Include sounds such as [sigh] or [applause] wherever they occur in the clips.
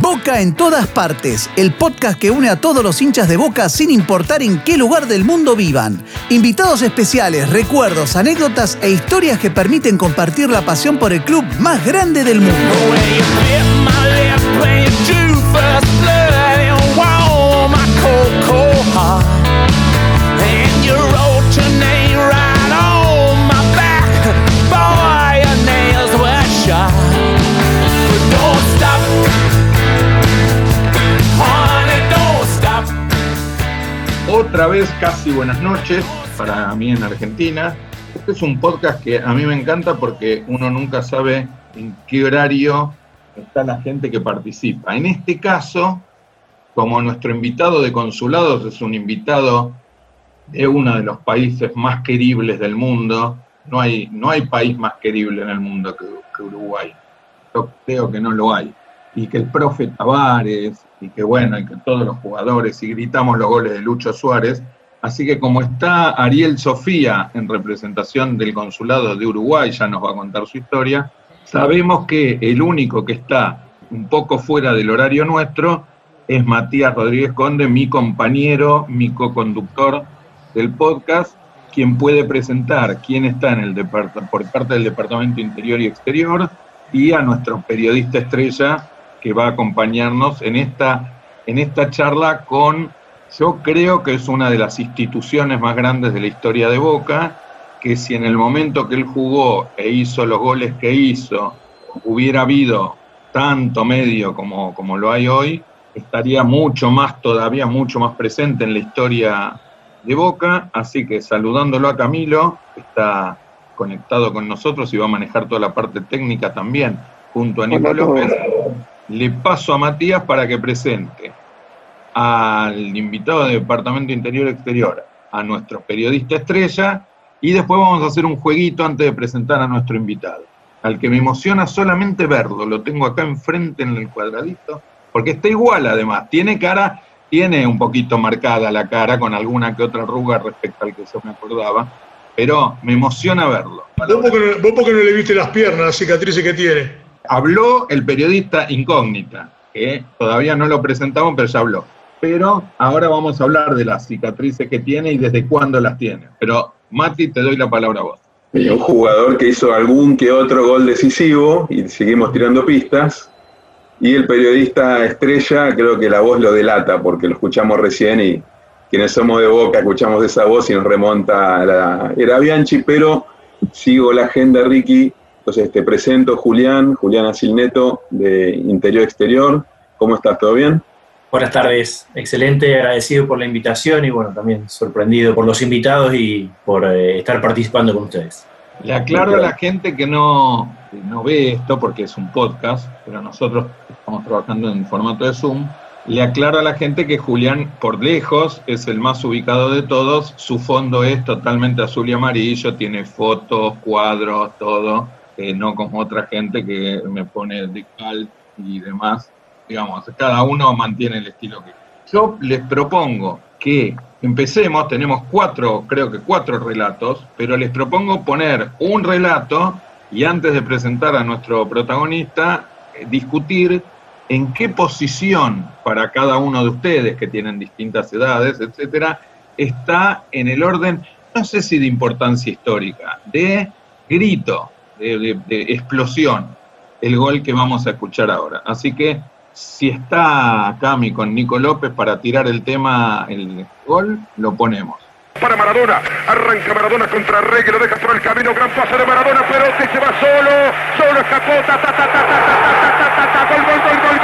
Boca en todas partes, el podcast que une a todos los hinchas de Boca sin importar en qué lugar del mundo vivan. Invitados especiales, recuerdos, anécdotas e historias que permiten compartir la pasión por el club más grande del mundo. Otra vez, casi buenas noches para mí en Argentina. Este es un podcast que a mí me encanta porque uno nunca sabe en qué horario está la gente que participa. En este caso, como nuestro invitado de consulados es un invitado de uno de los países más queribles del mundo, no hay, no hay país más querible en el mundo que, que Uruguay. Yo creo que no lo hay. Y que el profe Tavares, y que bueno, y que todos los jugadores, y gritamos los goles de Lucho Suárez. Así que como está Ariel Sofía en representación del consulado de Uruguay, ya nos va a contar su historia, sabemos que el único que está un poco fuera del horario nuestro es Matías Rodríguez Conde, mi compañero, mi co-conductor del podcast, quien puede presentar quién está en el por parte del Departamento Interior y Exterior y a nuestro periodista estrella, que va a acompañarnos en esta, en esta charla con, yo creo que es una de las instituciones más grandes de la historia de Boca, que si en el momento que él jugó e hizo los goles que hizo, hubiera habido tanto medio como, como lo hay hoy, estaría mucho más, todavía mucho más presente en la historia de Boca. Así que saludándolo a Camilo, que está conectado con nosotros y va a manejar toda la parte técnica también, junto a Nico López le paso a Matías para que presente al invitado del Departamento Interior Exterior, a nuestro periodista estrella, y después vamos a hacer un jueguito antes de presentar a nuestro invitado, al que me emociona solamente verlo, lo tengo acá enfrente en el cuadradito, porque está igual además, tiene cara, tiene un poquito marcada la cara con alguna que otra arruga respecto al que yo me acordaba, pero me emociona verlo. ¿Vos porque, no, no le viste las piernas, las cicatrices que tiene? Habló el periodista incógnita, que todavía no lo presentamos, pero ya habló. Pero ahora vamos a hablar de las cicatrices que tiene y desde cuándo las tiene. Pero Mati, te doy la palabra a vos. Un jugador que hizo algún que otro gol decisivo y seguimos tirando pistas. Y el periodista estrella, creo que la voz lo delata porque lo escuchamos recién y quienes somos de boca escuchamos esa voz y nos remonta a la. Era Bianchi, pero sigo la agenda, Ricky. Entonces te presento Julián, Julián Asilneto de Interior Exterior. ¿Cómo estás? ¿Todo bien? Buenas tardes, excelente, agradecido por la invitación y bueno, también sorprendido por los invitados y por eh, estar participando con ustedes. Le aclaro a la gente que no, no ve esto porque es un podcast, pero nosotros estamos trabajando en formato de Zoom. Le aclaro a la gente que Julián, por lejos, es el más ubicado de todos. Su fondo es totalmente azul y amarillo, tiene fotos, cuadros, todo no como otra gente que me pone de cal y demás. Digamos, cada uno mantiene el estilo que yo les propongo que empecemos, tenemos cuatro, creo que cuatro relatos, pero les propongo poner un relato y antes de presentar a nuestro protagonista, eh, discutir en qué posición para cada uno de ustedes que tienen distintas edades, etcétera, está en el orden, no sé si de importancia histórica, de grito, de, explosión el gol que vamos a escuchar ahora. Así que si está Cami con Nico López para tirar el tema, el gol, lo ponemos. Para Maradona, arranca Maradona contra Rey que lo deja por el camino, gran pase de Maradona, pero que se va solo, solo escapó, ta ta ta ta ta ta ta ta gol gol gol gol gol gol gol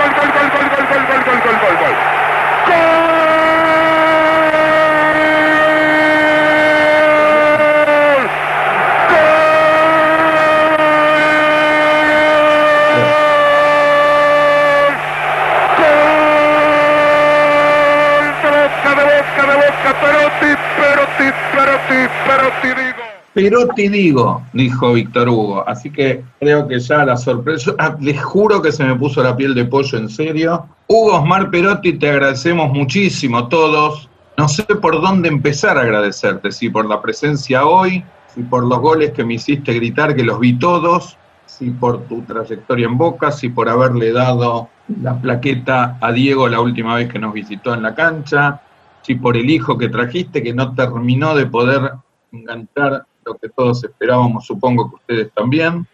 Pero te digo, dijo Víctor Hugo. Así que creo que ya la sorpresa. Ah, les juro que se me puso la piel de pollo en serio. Hugo Osmar Perotti, te agradecemos muchísimo todos. No sé por dónde empezar a agradecerte, si por la presencia hoy, si por los goles que me hiciste gritar, que los vi todos, si por tu trayectoria en Boca, si por haberle dado la plaqueta a Diego la última vez que nos visitó en la cancha, si por el hijo que trajiste que no terminó de poder enganchar lo que todos esperábamos, supongo que ustedes también.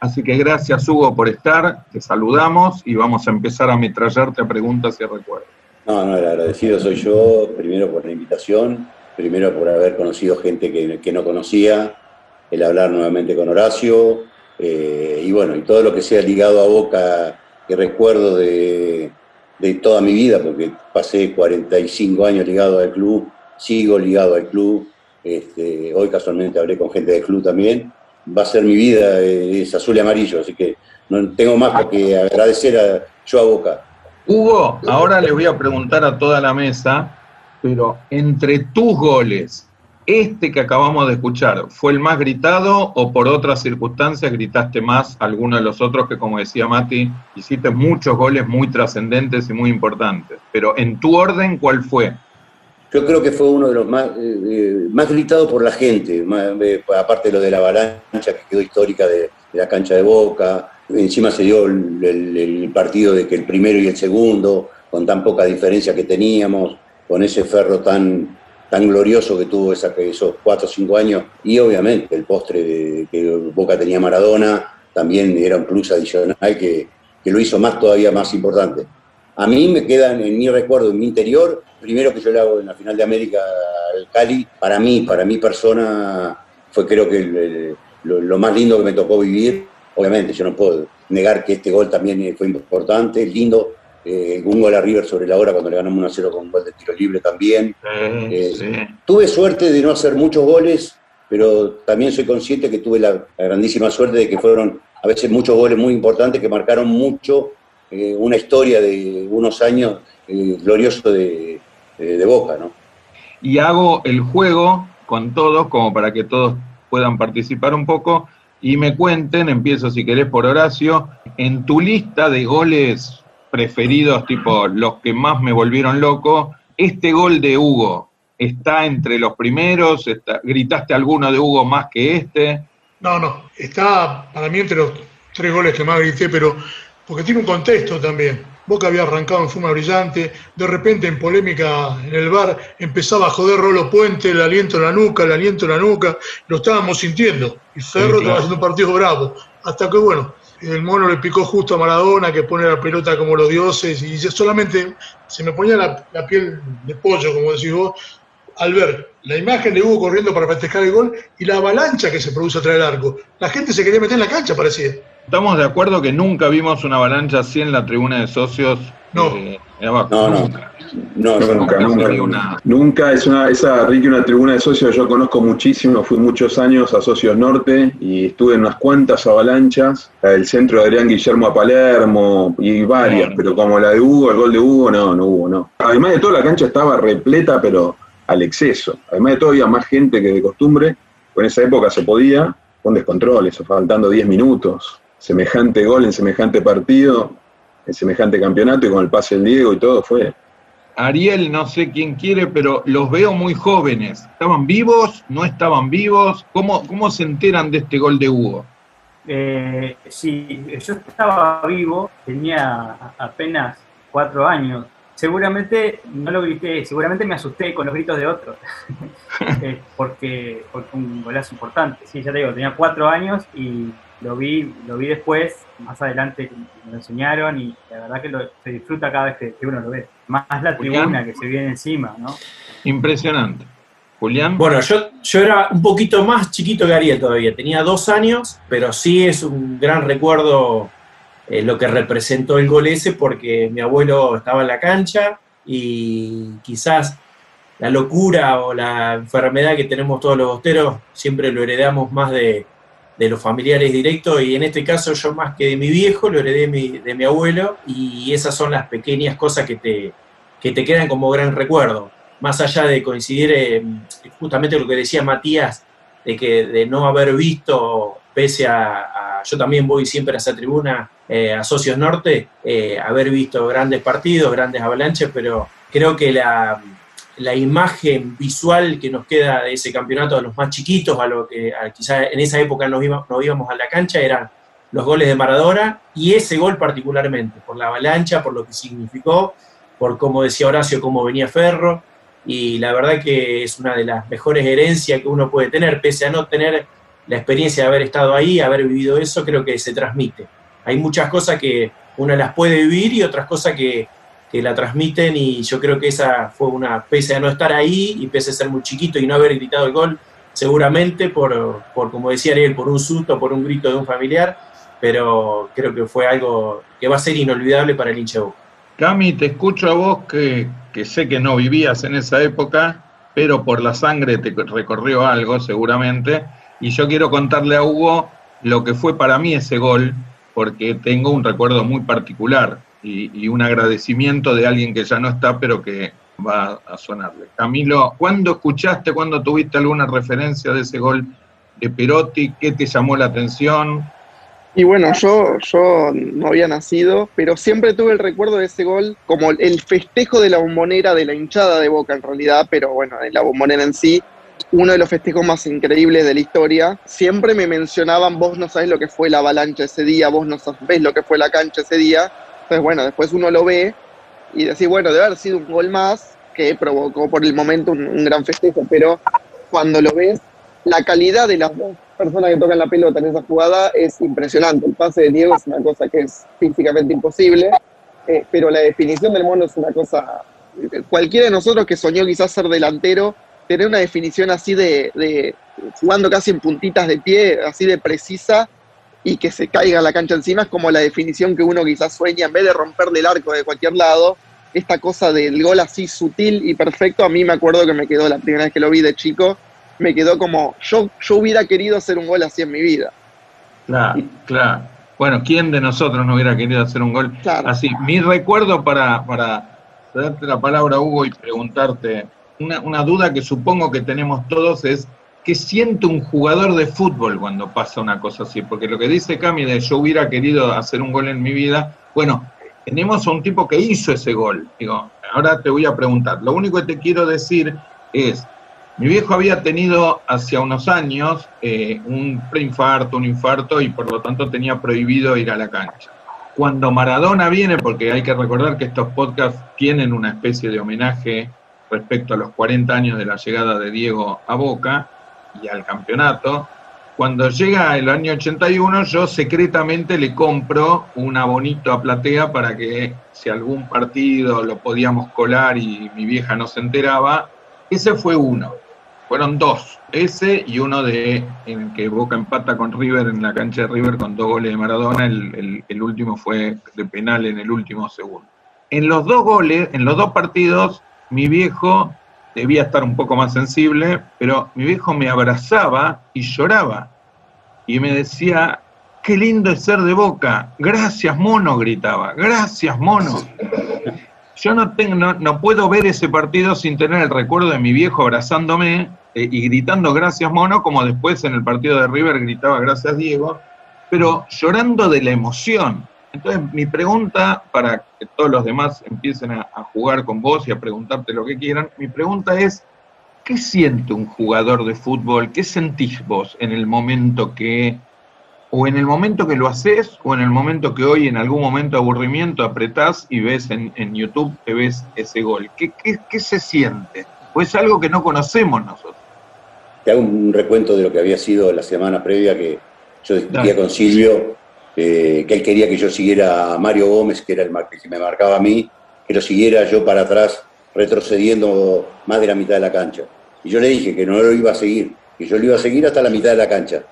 Así que gracias Hugo por estar, te saludamos y vamos a empezar a ametrallarte a preguntas y recuerdos. No, no, el agradecido soy yo, primero por la invitación, primero por haber conocido gente que, no conocía, el hablar nuevamente con Horacio, eh, y bueno, y todo lo que sea ligado a Boca, que recuerdo de, toda mi vida, porque pasé 45 años ligado al club, sigo ligado al club, este, hoy casualmente hablé con gente del club también, va a ser mi vida, eh, es azul y amarillo, así que no tengo más que agradecer a, yo a Boca. Hugo, ahora les voy a preguntar a toda la mesa, pero entre tus goles, este que acabamos de escuchar, ¿fue el más gritado o por otras circunstancias gritaste más alguno de los otros que, como decía Mati, hiciste muchos goles muy trascendentes y muy importantes? Pero en tu orden, ¿cuál fue? Yo creo que fue uno de los más, eh, eh, más gritados por la gente, eh, aparte de lo de la avalancha que quedó histórica de, la cancha de Boca, encima se dio el, partido de que el primero y el segundo, con tan poca diferencia que teníamos, con ese ferro tan, tan glorioso que tuvo esa, esos cuatro o cinco años, y obviamente el postre de, que Boca tenía Maradona, también era un plus adicional que, que lo hizo más todavía más importante. A mí me quedan en mi recuerdo, en mi interior, primero que yo le hago en la final de América al Cali, para mí, para mi persona, fue creo que lo, más lindo que me tocó vivir. Obviamente, yo no puedo negar que este gol también fue importante, lindo. Eh, un gol a River sobre la hora cuando le ganamos 1 0 con un gol de tiro libre también. Eh, tuve suerte de no hacer muchos goles, pero también soy consciente que tuve la, grandísima suerte de que fueron a veces muchos goles muy importantes que marcaron mucho eh, una historia de unos años gloriosos de, de, Boca, ¿no? Y hago el juego con todos, como para que todos puedan participar un poco y me cuenten, empiezo si querés por Horacio, en tu lista de goles preferidos, tipo los que más me volvieron loco, este gol de Hugo, ¿está entre los primeros? ¿Gritaste alguno de Hugo más que este? No, no, está para mí entre los tres goles que más grité, pero porque tiene un contexto también. Boca había arrancado en fuma brillante, de repente en polémica en el bar empezaba a joder Rolo Puente, el aliento en la nuca, el aliento en la nuca, lo estábamos sintiendo. Y Ferro estaba haciendo un partido bravo. Hasta que, bueno, el mono le picó justo a Maradona, que pone la pelota como los dioses, y solamente se me ponía la, la piel de pollo, como decís vos, al ver la imagen de Hugo corriendo para festejar el gol y la avalancha que se produce atrás del arco. La gente se quería meter en la cancha, parecía. Estamos de acuerdo que nunca vimos una avalancha así en la tribuna de socios. No, eh, no, no, nunca. No, nunca, nunca, nunca, es una, esa Ricky, una tribuna de socios, yo conozco muchísimo, fui muchos años a Socios Norte y estuve en unas cuantas avalanchas, la del centro de Adrián Guillermo a Palermo y varias, pero como la de Hugo, el gol de Hugo, no, no hubo, no. Además de todo, la cancha estaba repleta, pero al exceso. Además de todo, había más gente que de costumbre, en esa época se podía, con descontroles, faltando 10 minutos semejante gol en semejante partido, en semejante campeonato y con el pase del Diego y todo fue. Ariel, no sé quién quiere, pero los veo muy jóvenes. ¿Estaban vivos? ¿No estaban vivos? ¿Cómo, cómo se enteran de este gol de Hugo? Eh, sí, yo estaba vivo, tenía apenas cuatro años. Seguramente no lo grité, seguramente me asusté con los gritos de otros, [laughs] eh, porque, porque un golazo importante. Sí, ya te digo, tenía cuatro años y lo vi, lo vi después, más adelante me lo enseñaron y la verdad que lo, se disfruta cada vez que, uno lo ve. Más la tribuna que se viene encima, ¿no? Impresionante. Julián. Bueno, yo, yo era un poquito más chiquito que Ariel todavía, tenía dos años, pero sí es un gran recuerdo eh, lo que representó el gol ese porque mi abuelo estaba en la cancha y quizás la locura o la enfermedad que tenemos todos los bosteros siempre lo heredamos más de, de los familiares directos y en este caso yo más que de mi viejo lo heredé de mi, de mi abuelo y esas son las pequeñas cosas que te, que te quedan como gran recuerdo. Más allá de coincidir eh, justamente lo que decía Matías, de que de no haber visto, pese a, yo también voy siempre a esa tribuna, eh, a Socios Norte, eh, haber visto grandes partidos, grandes avalanches, pero creo que la, la imagen visual que nos queda de ese campeonato a los más chiquitos, a lo que quizás en esa época nos íbamos, a la cancha, era los goles de Maradona y ese gol particularmente, por la avalancha, por lo que significó, por como decía Horacio, cómo venía Ferro, y la verdad que es una de las mejores herencias que uno puede tener, pese a no tener la experiencia de haber estado ahí, haber vivido eso, creo que se transmite. Hay muchas cosas que uno las puede vivir y otras cosas que, la transmiten y yo creo que esa fue una, pese a no estar ahí y pese a ser muy chiquito y no haber gritado el gol, seguramente por, por como decía Ariel, por un susto, por un grito de un familiar, pero creo que fue algo que va a ser inolvidable para el hincha de Cami, te escucho a vos que, que sé que no vivías en esa época, pero por la sangre te recorrió algo seguramente, y yo quiero contarle a Hugo lo que fue para mí ese gol, porque tengo un recuerdo muy particular y, un agradecimiento de alguien que ya no está, pero que va a sonarle. Camilo, ¿cuándo escuchaste, cuándo tuviste alguna referencia de ese gol de Perotti? ¿Qué te llamó la atención? Y bueno, yo, yo no había nacido, pero siempre tuve el recuerdo de ese gol como el festejo de la bombonera, de la hinchada de Boca en realidad, pero bueno, de la bombonera en sí, uno de los festejos más increíbles de la historia. Siempre me mencionaban, vos no sabés lo que fue la avalancha ese día, vos no sabés lo que fue la cancha ese día. Entonces, bueno, después uno lo ve y decís, bueno, debe haber sido un gol más que provocó por el momento un, gran festejo, pero cuando lo ves, la calidad de las dos personas que tocan la pelota en esa jugada es impresionante. El pase de Diego es una cosa que es físicamente imposible, eh, pero la definición del mono es una cosa... Cualquiera de nosotros que soñó quizás ser delantero, tener una definición así de, jugando casi en puntitas de pie, así de precisa, y que se caiga la cancha encima, es como la definición que uno quizás sueña, en vez de romperle el arco de cualquier lado, esta cosa del gol así sutil y perfecto, a mí me acuerdo que me quedó la primera vez que lo vi de chico, me quedó como, yo, yo hubiera querido hacer un gol así en mi vida. Claro, claro. Bueno, ¿quién de nosotros no hubiera querido hacer un gol así? Mi recuerdo para, para darte la palabra, Hugo, y preguntarte, una, una duda que supongo que tenemos todos es, ¿qué siente un jugador de fútbol cuando pasa una cosa así? Porque lo que dice Cami de yo hubiera querido hacer un gol en mi vida, bueno, tenemos a un tipo que hizo ese gol. Digo, ahora te voy a preguntar. Lo único que te quiero decir es, mi viejo había tenido hace unos años eh, un preinfarto, un infarto y por lo tanto tenía prohibido ir a la cancha. Cuando Maradona viene, porque hay que recordar que estos podcasts tienen una especie de homenaje respecto a los 40 años de la llegada de Diego a Boca y al campeonato, cuando llega el año 81 yo secretamente le compro un abonito a Platea para que si algún partido lo podíamos colar y mi vieja no se enteraba, ese fue uno. Fueron dos, ese y uno de en que Boca empata con River en la cancha de River con dos goles de Maradona, el, último fue de penal en el último segundo. En los dos goles, en los dos partidos, mi viejo debía estar un poco más sensible, pero mi viejo me abrazaba y lloraba. Y me decía, qué lindo es ser de boca. Gracias, mono, gritaba. Gracias, mono. Yo no, tengo, no, puedo ver ese partido sin tener el recuerdo de mi viejo abrazándome eh, y gritando gracias mono, como después en el partido de River gritaba gracias Diego, pero llorando de la emoción. Entonces mi pregunta, para que todos los demás empiecen a, a jugar con vos y a preguntarte lo que quieran, mi pregunta es, ¿qué siente un jugador de fútbol? ¿Qué sentís vos en el momento que o en el momento que lo haces, o en el momento que hoy, en algún momento de aburrimiento, apretás y ves en, YouTube que ves ese gol. ¿Qué, qué, se siente? Pues es algo que no conocemos nosotros. Te hago un recuento de lo que había sido la semana previa que yo discutía con Silvio, eh, que él quería que yo siguiera a Mario Gómez, que era el que me marcaba a mí, que lo siguiera yo para atrás, retrocediendo más de la mitad de la cancha. Y yo le dije que no lo iba a seguir, que yo lo iba a seguir hasta la mitad de la cancha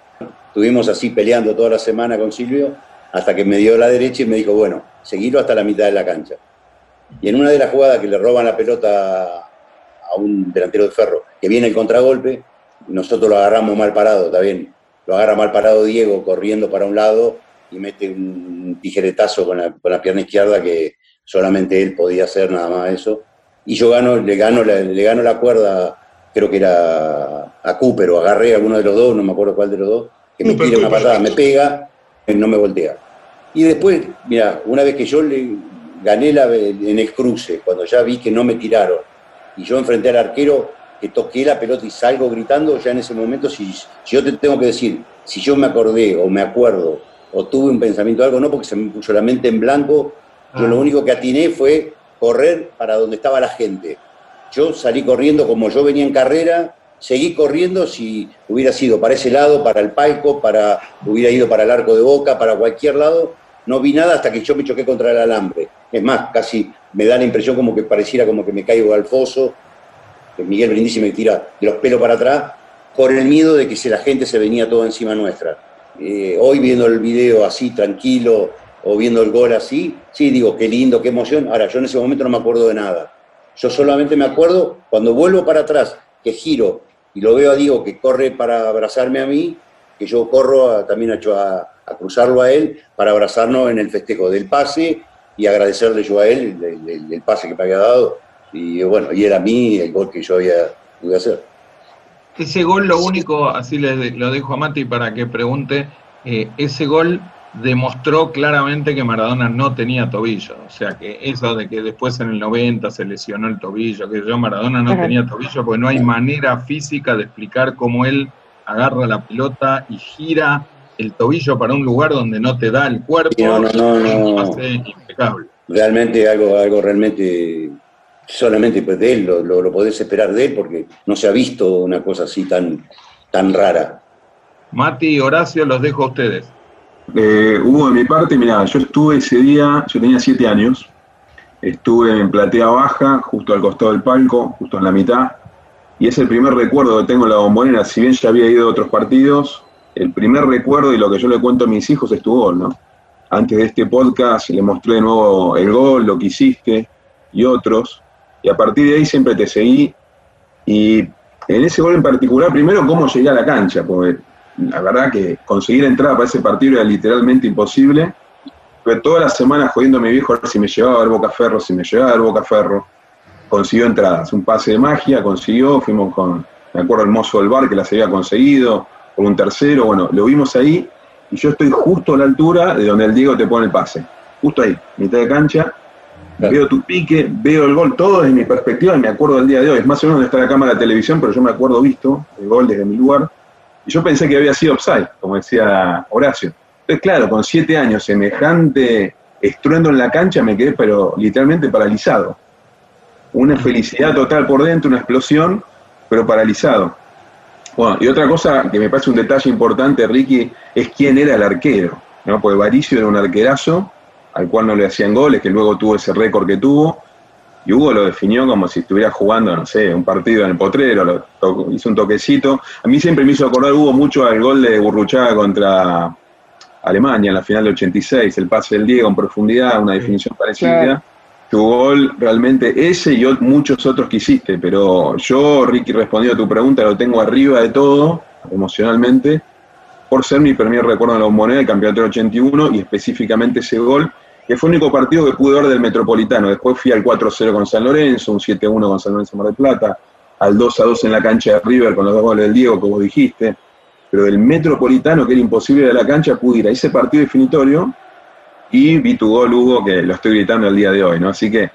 Estuvimos así peleando toda la semana con Silvio hasta que me dio la derecha y me dijo, bueno, seguirlo hasta la mitad de la cancha. Y en una de las jugadas que le roban la pelota a un delantero de ferro, que viene el contragolpe, nosotros lo agarramos mal parado, está bien. Lo agarra mal parado Diego corriendo para un lado y mete un tijeretazo con la, pierna izquierda que solamente él podía hacer nada más eso. Y yo gano, le gano, le gano la cuerda, creo que era a Cooper o agarré a alguno de los dos, no me acuerdo cuál de los dos, que me tira una patada, me pega, no me voltea. Y después, mira, una vez que yo le gané la, en el cruce, cuando ya vi que no me tiraron, y yo enfrenté al arquero, que toqué la pelota y salgo gritando, ya en ese momento, si, yo te tengo que decir, si yo me acordé o me acuerdo o tuve un pensamiento de algo, no porque se me puso la mente en blanco. Yo Ah. lo único que atiné fue correr para donde estaba la gente. Yo salí corriendo como yo venía en carrera, seguí corriendo si hubiera sido para ese lado, para el palco, para hubiera ido para el arco de boca, para cualquier lado. No vi nada hasta que yo me choqué contra el alambre. Es más, casi me da la impresión como que pareciera como que me caigo al foso, que Miguel Brindisi me tira de los pelos para atrás, por el miedo de que si la gente se venía todo encima nuestra. Eh, hoy viendo el video así, tranquilo, o viendo el gol así, sí, digo, qué lindo, qué emoción. Ahora, yo en ese momento no me acuerdo de nada. Yo solamente me acuerdo cuando vuelvo para atrás, que giro y lo veo a Diego que corre para abrazarme a mí, que yo corro también a, a- cruzarlo a él para abrazarnos en el festejo del pase y agradecerle yo a él el pase que me había dado. Y bueno, y era a mí el gol que yo había pude hacer. Ese gol, lo único, así le de- lo dejo a Mati para que pregunte, eh, ese gol demostró claramente que Maradona no tenía tobillo. O sea, que eso de que después en el 90 se lesionó el tobillo, que yo Maradona no Ajá. tenía tobillo, porque no hay manera física de explicar cómo él agarra la pelota y gira el tobillo para un lugar donde no te da el cuerpo. No, no, no, no. Impecable. realmente algo, algo realmente solamente pues, de él, lo, lo, lo podés esperar de él porque no se ha visto una cosa así tan, tan rara. Mati y Horacio, los dejo a ustedes. Eh, Hugo, de mi parte, mira, yo estuve ese día, yo tenía siete años, estuve en platea baja, justo al costado del palco, justo en la mitad, y es el primer recuerdo que tengo en la bombonera, si bien ya había ido a otros partidos, el primer recuerdo y lo que yo le cuento a mis hijos es tu gol, ¿no? Antes de este podcast le mostré de nuevo el gol, lo que hiciste y otros, y a partir de ahí siempre te seguí, y en ese gol en particular, primero cómo llegué a la cancha, porque la verdad que conseguir entrada para ese partido era literalmente imposible. Pero todas las semanas jodiendo a mi viejo a ver si me llevaba a ver Boca Ferro, si me llevaba a ver Boca Ferro. Consiguió entradas, un pase de magia, consiguió, fuimos con, me acuerdo, el mozo del bar que las había conseguido, con un tercero, bueno, lo vimos ahí, y yo estoy justo a la altura de donde el Diego te pone el pase. Justo ahí, mitad de cancha, Veo tu pique, veo el gol, todo desde mi perspectiva, y me acuerdo del día de hoy. Es más o menos donde está la cámara de televisión, pero yo me acuerdo visto el gol desde mi lugar. Y yo pensé que había sido offside, como decía Horacio. Entonces, claro, con siete años, semejante estruendo en la cancha, me quedé, pero literalmente paralizado. Una felicidad total por dentro, una explosión, pero paralizado. Bueno, y otra cosa que me parece un detalle importante, Ricky, es quién era el arquero. ¿no? Porque Varicio era un arquerazo, al cual no le hacían goles, que luego tuvo ese récord que tuvo. Y Hugo lo definió como si estuviera jugando, no sé, un partido en el potrero, lo to- hizo un toquecito. A mí siempre me hizo acordar Hugo mucho al gol de Burruchaga contra Alemania en la final de 86, el pase del Diego en profundidad, una definición parecida. Claro. Tu gol realmente ese y muchos otros que hiciste, pero yo, Ricky, respondiendo a tu pregunta, lo tengo arriba de todo, emocionalmente, por ser mi primer recuerdo en la bombonera del campeonato del 81 y específicamente ese gol, que fue el único partido que pude ver del Metropolitano. Después fui al 4-0 con San Lorenzo, un 7-1 con San Lorenzo Mar del Plata, al 2-2 en la cancha de River con los dos goles del Diego, como dijiste. Pero del Metropolitano, que era imposible de la cancha, pude ir a ese partido definitorio y vi tu gol, Hugo, que lo estoy gritando el día de hoy, ¿no? Así que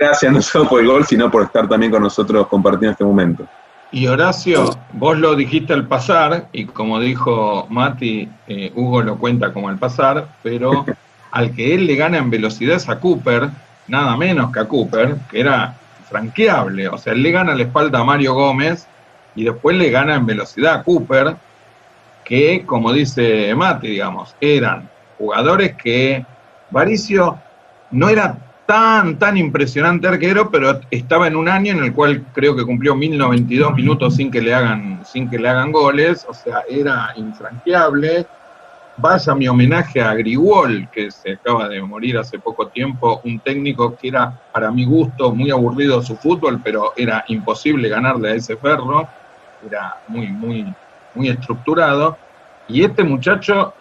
gracias no solo por el gol, sino por estar también con nosotros compartiendo este momento. Y Horacio, vos lo dijiste al pasar, y como dijo Mati, eh, Hugo lo cuenta como al pasar, pero [laughs] al que él le gana en velocidad es a Cooper, nada menos que a Cooper, que era franqueable. O sea, él le gana la espalda a Mario Gómez y después le gana en velocidad a Cooper, que, como dice Mati, digamos, eran jugadores que Varicio no era tan, tan impresionante arquero, pero estaba en un año en el cual creo que cumplió 1092 minutos sin que le hagan, sin que le hagan goles, o sea, era infranqueable. Vaya mi homenaje a Grigol, que se acaba de morir hace poco tiempo, un técnico que era, para mi gusto, muy aburrido su fútbol, pero era imposible ganarle a ese ferro, era muy, muy, muy estructurado. Y este muchacho,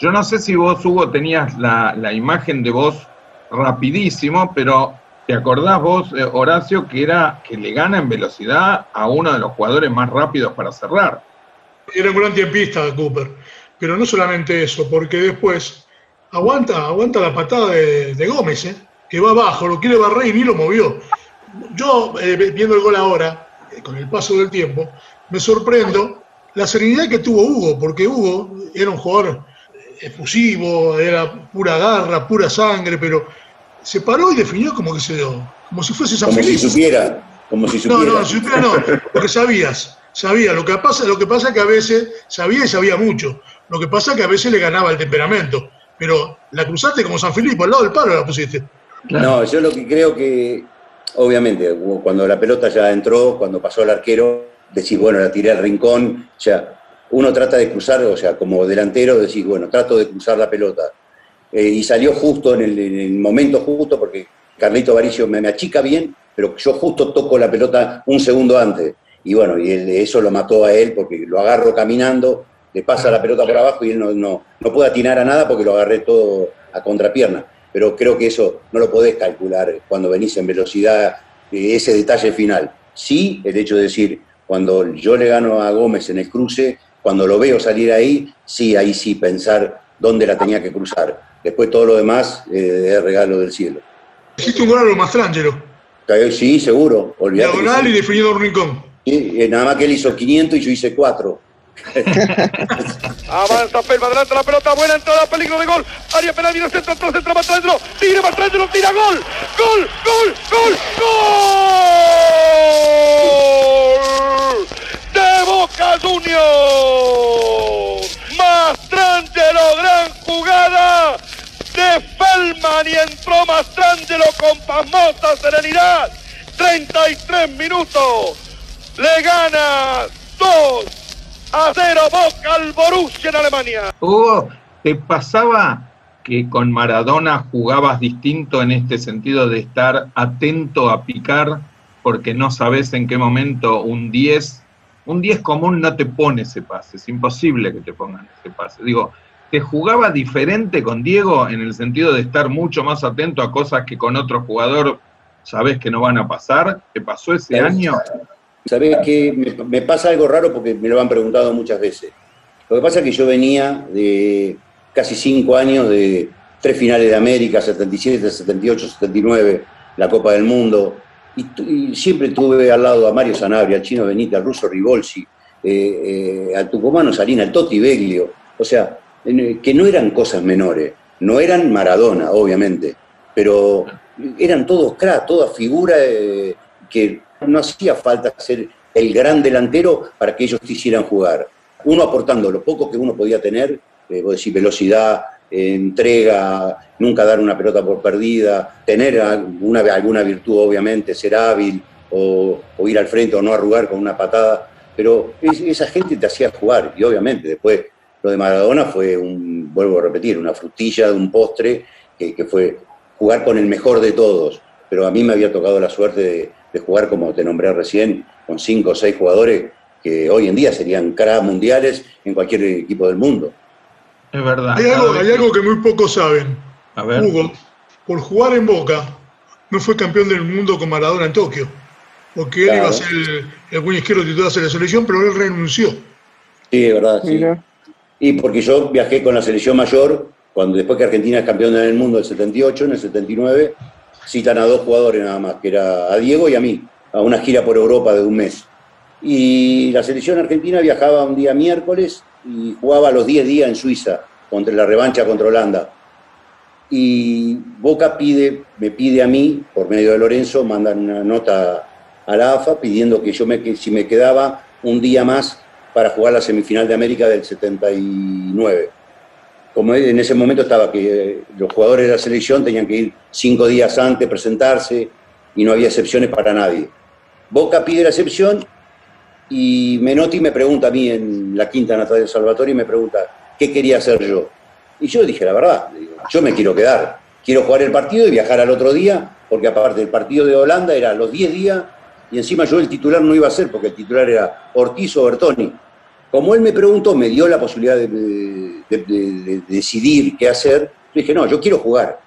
yo no sé si vos, Hugo, tenías la, la imagen de vos rapidísimo, pero ¿te acordás vos, eh, Horacio, que era que le gana en velocidad a uno de los jugadores más rápidos para cerrar? Era un gran tiempista Cooper. Pero no solamente eso, porque después aguanta, aguanta la patada de, Gómez, ¿eh? que va abajo, lo quiere barrer y ni lo movió. Yo, eh, viendo el gol ahora, eh, con el paso del tiempo, me sorprendo la serenidad que tuvo Hugo, porque Hugo era un jugador efusivo, era pura garra, pura sangre, pero se paró y definió como que se como si fuese San Como si Felipe. supiera, como si No, supiera. no, si supiera no, porque sabías, sabía. Lo que pasa, lo que pasa es que a veces sabía y sabía mucho. Lo que pasa es que a veces le ganaba el temperamento. Pero la cruzaste como San Filipo, al lado del palo la pusiste. No, yo lo que creo que, obviamente, cuando la pelota ya entró, cuando pasó al arquero, decís, bueno, la tiré al rincón, ya uno trata de cruzar, o sea, como delantero, decís, bueno, trato de cruzar la pelota. Eh, y salió justo en el, en el momento justo, porque Carlito Varicio me, achica bien, pero yo justo toco la pelota un segundo antes. Y bueno, y eso lo mató a él, porque lo agarro caminando, le pasa la pelota por abajo y él no, no, no puede atinar a nada porque lo agarré todo a contrapierna. Pero creo que eso no lo podés calcular cuando venís en velocidad, eh, ese detalle final. Sí, el hecho de decir, cuando yo le gano a Gómez en el cruce, cuando lo veo salir ahí, sí, ahí sí pensar dónde la tenía que cruzar. Después todo lo demás eh, es regalo del cielo. Hiciste un gol a lo Mastrangelo. Sí, seguro, olvidate. Diagonal y definido un rincón. Sí, eh, nada más que él hizo 500 y yo hice 4. [laughs] Avanza Pelma, adelante la pelota, buena entrada, peligro de gol. Área penal, viene centro, entró, centro, Mastrangelo. Tira Mastrangelo, tira gol. Gol, gol, gol, gol. De Boca Juniors. Mastrangelo, gran jugada de Feldman y entró Mastrangelo con pasmosa serenidad. 33 minutos. Le gana 2 a 0 Boca al Borussia en Alemania. Hugo, ¿te pasaba que con Maradona jugabas distinto en este sentido de estar atento a picar porque no sabes en qué momento un 10, un 10 común no te pone ese pase, es imposible que te pongan ese pase. Digo, ¿te jugaba diferente con Diego en el sentido de estar mucho más atento a cosas que con otro jugador sabes que no van a pasar? ¿Te pasó ese año? ¿Sabés qué? Me, me pasa algo raro porque me lo han preguntado muchas veces. Lo que pasa es que yo venía de casi cinco años de tres finales de América, 77, 78, 79, la Copa del Mundo, y, siempre tuve al lado a Mario Sanabria, al chino Benítez, al ruso Rivolsi, eh, eh, al tucumano Salina, al Toti Beglio, o sea, en- que no eran cosas menores, no eran Maradona, obviamente, pero eran todos cracks, todas figuras eh, que no hacía falta ser el gran delantero para que ellos te hicieran jugar. Uno aportando lo poco que uno podía tener, eh, vos velocidad, entrega, nunca dar una pelota por perdida, tener alguna, alguna virtud, obviamente, ser hábil o, ir al frente o no arrugar con una patada, pero es- esa gente te hacía jugar y obviamente después lo de Maradona fue un, vuelvo a repetir, una frutilla de un postre que, fue jugar con el mejor de todos, pero a mí me había tocado la suerte de, de jugar, como te nombré recién, con cinco o seis jugadores que hoy en día serían caras mundiales en cualquier equipo del mundo. Es verdad. Hay algo, hay que- algo que muy pocos saben. A ver. Hugo, por jugar en Boca, no fue campeón del mundo con Maradona en Tokio. Porque él iba a ser el, el buen izquierdo titular de la selección, pero él renunció. Sí, es verdad, sí. Y porque yo viajé con la selección mayor, cuando después que Argentina es campeona del mundo del 78, en el 79, citan a dos jugadores nada más, que era a Diego y a mí, a una gira por Europa de un mes. Y la selección argentina viajaba un día miércoles y jugaba los 10 días en Suiza, contra la revancha contra Holanda. Y Boca pide, me pide a mí, por medio de Lorenzo, mandan una nota a la AFA pidiendo que yo me, que si me quedaba un día más para jugar la semifinal de América del 79. Como en ese momento estaba que eh, los jugadores de la selección tenían que ir cinco días antes, presentarse, y no había excepciones para nadie. Boca pide la excepción y Menotti me pregunta a mí en la quinta Natalia Salvatore y me pregunta qué quería hacer yo. Y yo dije la verdad, yo me quiero quedar, quiero jugar el partido y viajar al otro día, porque aparte el partido de Holanda era los 10 días y encima yo el titular no iba a ser, porque el titular era Ortiz o Bertoni. Como él me preguntó, me dio la posibilidad de, de- de- de decidir qué hacer, yo dije, no, yo quiero jugar,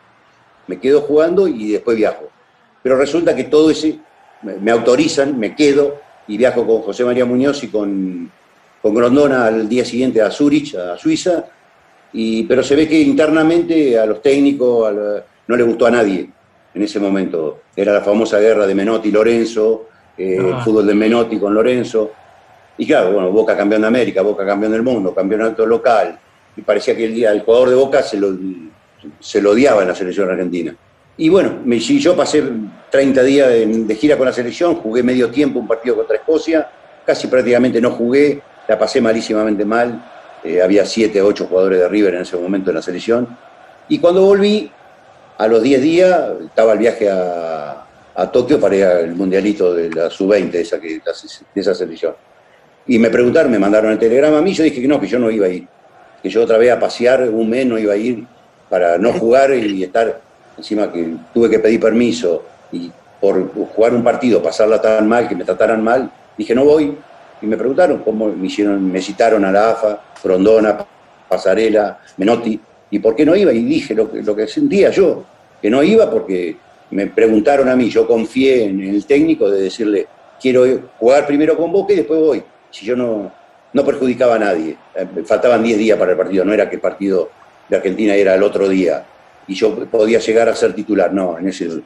me quedo jugando y después viajo. Pero resulta que todo ese, me autorizan, me quedo y viajo con José María Muñoz y con, con Grondona al día siguiente a Zurich, a Suiza, y, pero se ve que internamente a los técnicos a la- no le gustó a nadie en ese momento. Era la famosa guerra de Menotti y Lorenzo, eh, el Ah. fútbol de Menotti con Lorenzo. Y claro, bueno, Boca campeón de América, Boca campeón del mundo, campeonato local, y parecía que el, día- el jugador de Boca se lo, se lo odiaba en la selección argentina. Y bueno, me, yo pasé 30 días de, de gira con la selección, jugué medio tiempo un partido contra Escocia, casi prácticamente no jugué, la pasé malísimamente mal, eh, había 7 o 8 jugadores de River en ese momento en la selección, y cuando volví, a los 10 días, estaba el viaje a, a Tokio para ir al mundialito de la sub-20 de esa, de esa selección. Y me preguntaron, me mandaron el telegrama a mí, yo dije que no, que yo no iba a ir, que yo otra vez a pasear un mes no iba a ir para no [laughs] jugar y estar, encima que tuve que pedir permiso y por jugar un partido, pasarla tan mal, que me trataran mal, dije no voy. Y me preguntaron cómo me hicieron, me citaron a la AFA, Frondona, Pasarela, Menotti, y por qué no iba. Y dije lo que, lo que sentía yo, que no iba porque me preguntaron a mí, yo confié en el técnico de decirle, quiero jugar primero con Boca y después voy. Si yo no, no perjudicaba a nadie. Eh, Faltaban 10 días para el partido, no era que el partido de Argentina era el otro día y yo podía llegar a ser titular. No, en ese, en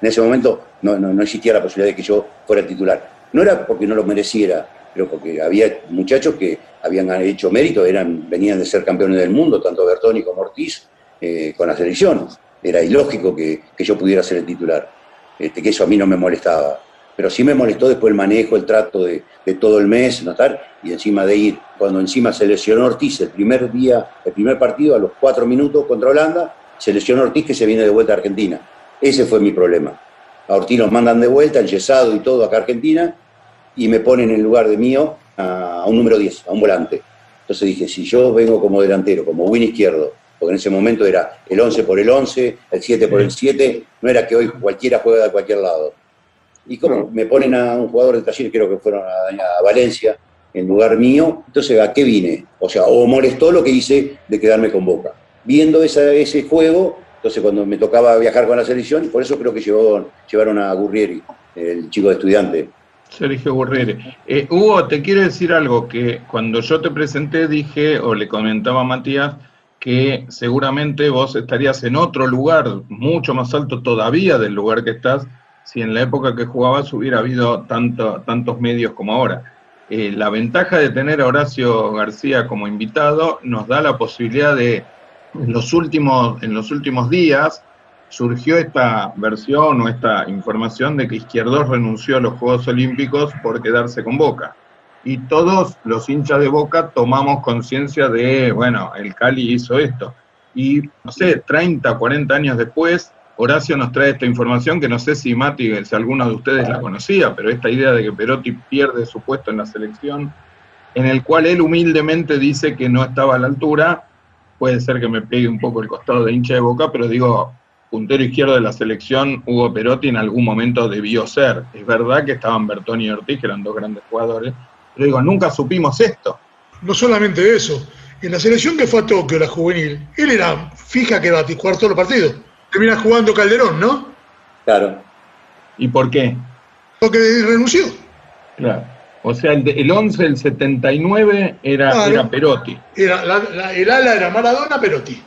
ese momento no, no, no existía la posibilidad de que yo fuera titular. No era porque no lo mereciera, pero porque había muchachos que habían hecho mérito, eran, venían de ser campeones del mundo, tanto Bertoni como Ortiz, eh, con la selección. Era ilógico que, que yo pudiera ser el titular, este, que eso a mí no me molestaba. Pero sí me molestó después el manejo, el trato de, de todo el mes, ¿no estar? Y encima de ir, cuando encima se lesionó Ortiz el primer día, el primer partido, a los cuatro minutos contra Holanda, se lesionó Ortiz que se viene de vuelta a Argentina. Ese fue mi problema. A Ortiz los mandan de vuelta, enyesado y todo acá a Argentina, y me ponen en lugar de mío a, a un número 10, a un volante. Entonces dije, si yo vengo como delantero, como win izquierdo, porque en ese momento era el 11 por el 11, el 7 por el 7, no era que hoy cualquiera juega de cualquier lado. Y como me ponen a un jugador de taller, creo que fueron a, a Valencia, en lugar mío, entonces ¿a qué vine? O sea, o molestó lo que hice de quedarme con Boca. Viendo esa- ese juego, entonces cuando me tocaba viajar con la selección, por eso creo que llevó- llevaron a Gurrieri, el chico de estudiante. Sergio Gurriere. Eh, Hugo, te quiero decir algo, que cuando yo te presenté dije, o le comentaba a Matías, que seguramente vos estarías en otro lugar, mucho más alto todavía del lugar que estás, si en la época que jugabas hubiera habido tanto, tantos medios como ahora. Eh, la ventaja de tener a Horacio García como invitado nos da la posibilidad de, en los últimos, en los últimos días, surgió esta versión o esta información de que Izquierdos renunció a los Juegos Olímpicos por quedarse con Boca. Y todos los hinchas de Boca tomamos conciencia de, bueno, el Cali hizo esto. Y, no sé, 30, 40 años después, Horacio nos trae esta información que no sé si Mati, si alguno de ustedes la conocía, pero esta idea de que Perotti pierde su puesto en la selección, en el cual él humildemente dice que no estaba a la altura, puede ser que me pegue un poco el costado de hincha de Boca, pero digo, puntero izquierdo de la selección, Hugo Perotti en algún momento debió ser. Es verdad que estaban Bertoni y Ortiz, que eran dos grandes jugadores, pero digo, nunca supimos esto. No solamente eso, en la selección que fue a Tokio, la juvenil, él era fija que va a jugar todos los partidos. Termina jugando Calderón, ¿no? Claro. ¿Y por qué? Porque renunció. Claro. O sea, el, de- el 11, el 79 era, Claro. era Perotti. Era, la- la- el ala era Maradona, Perotti.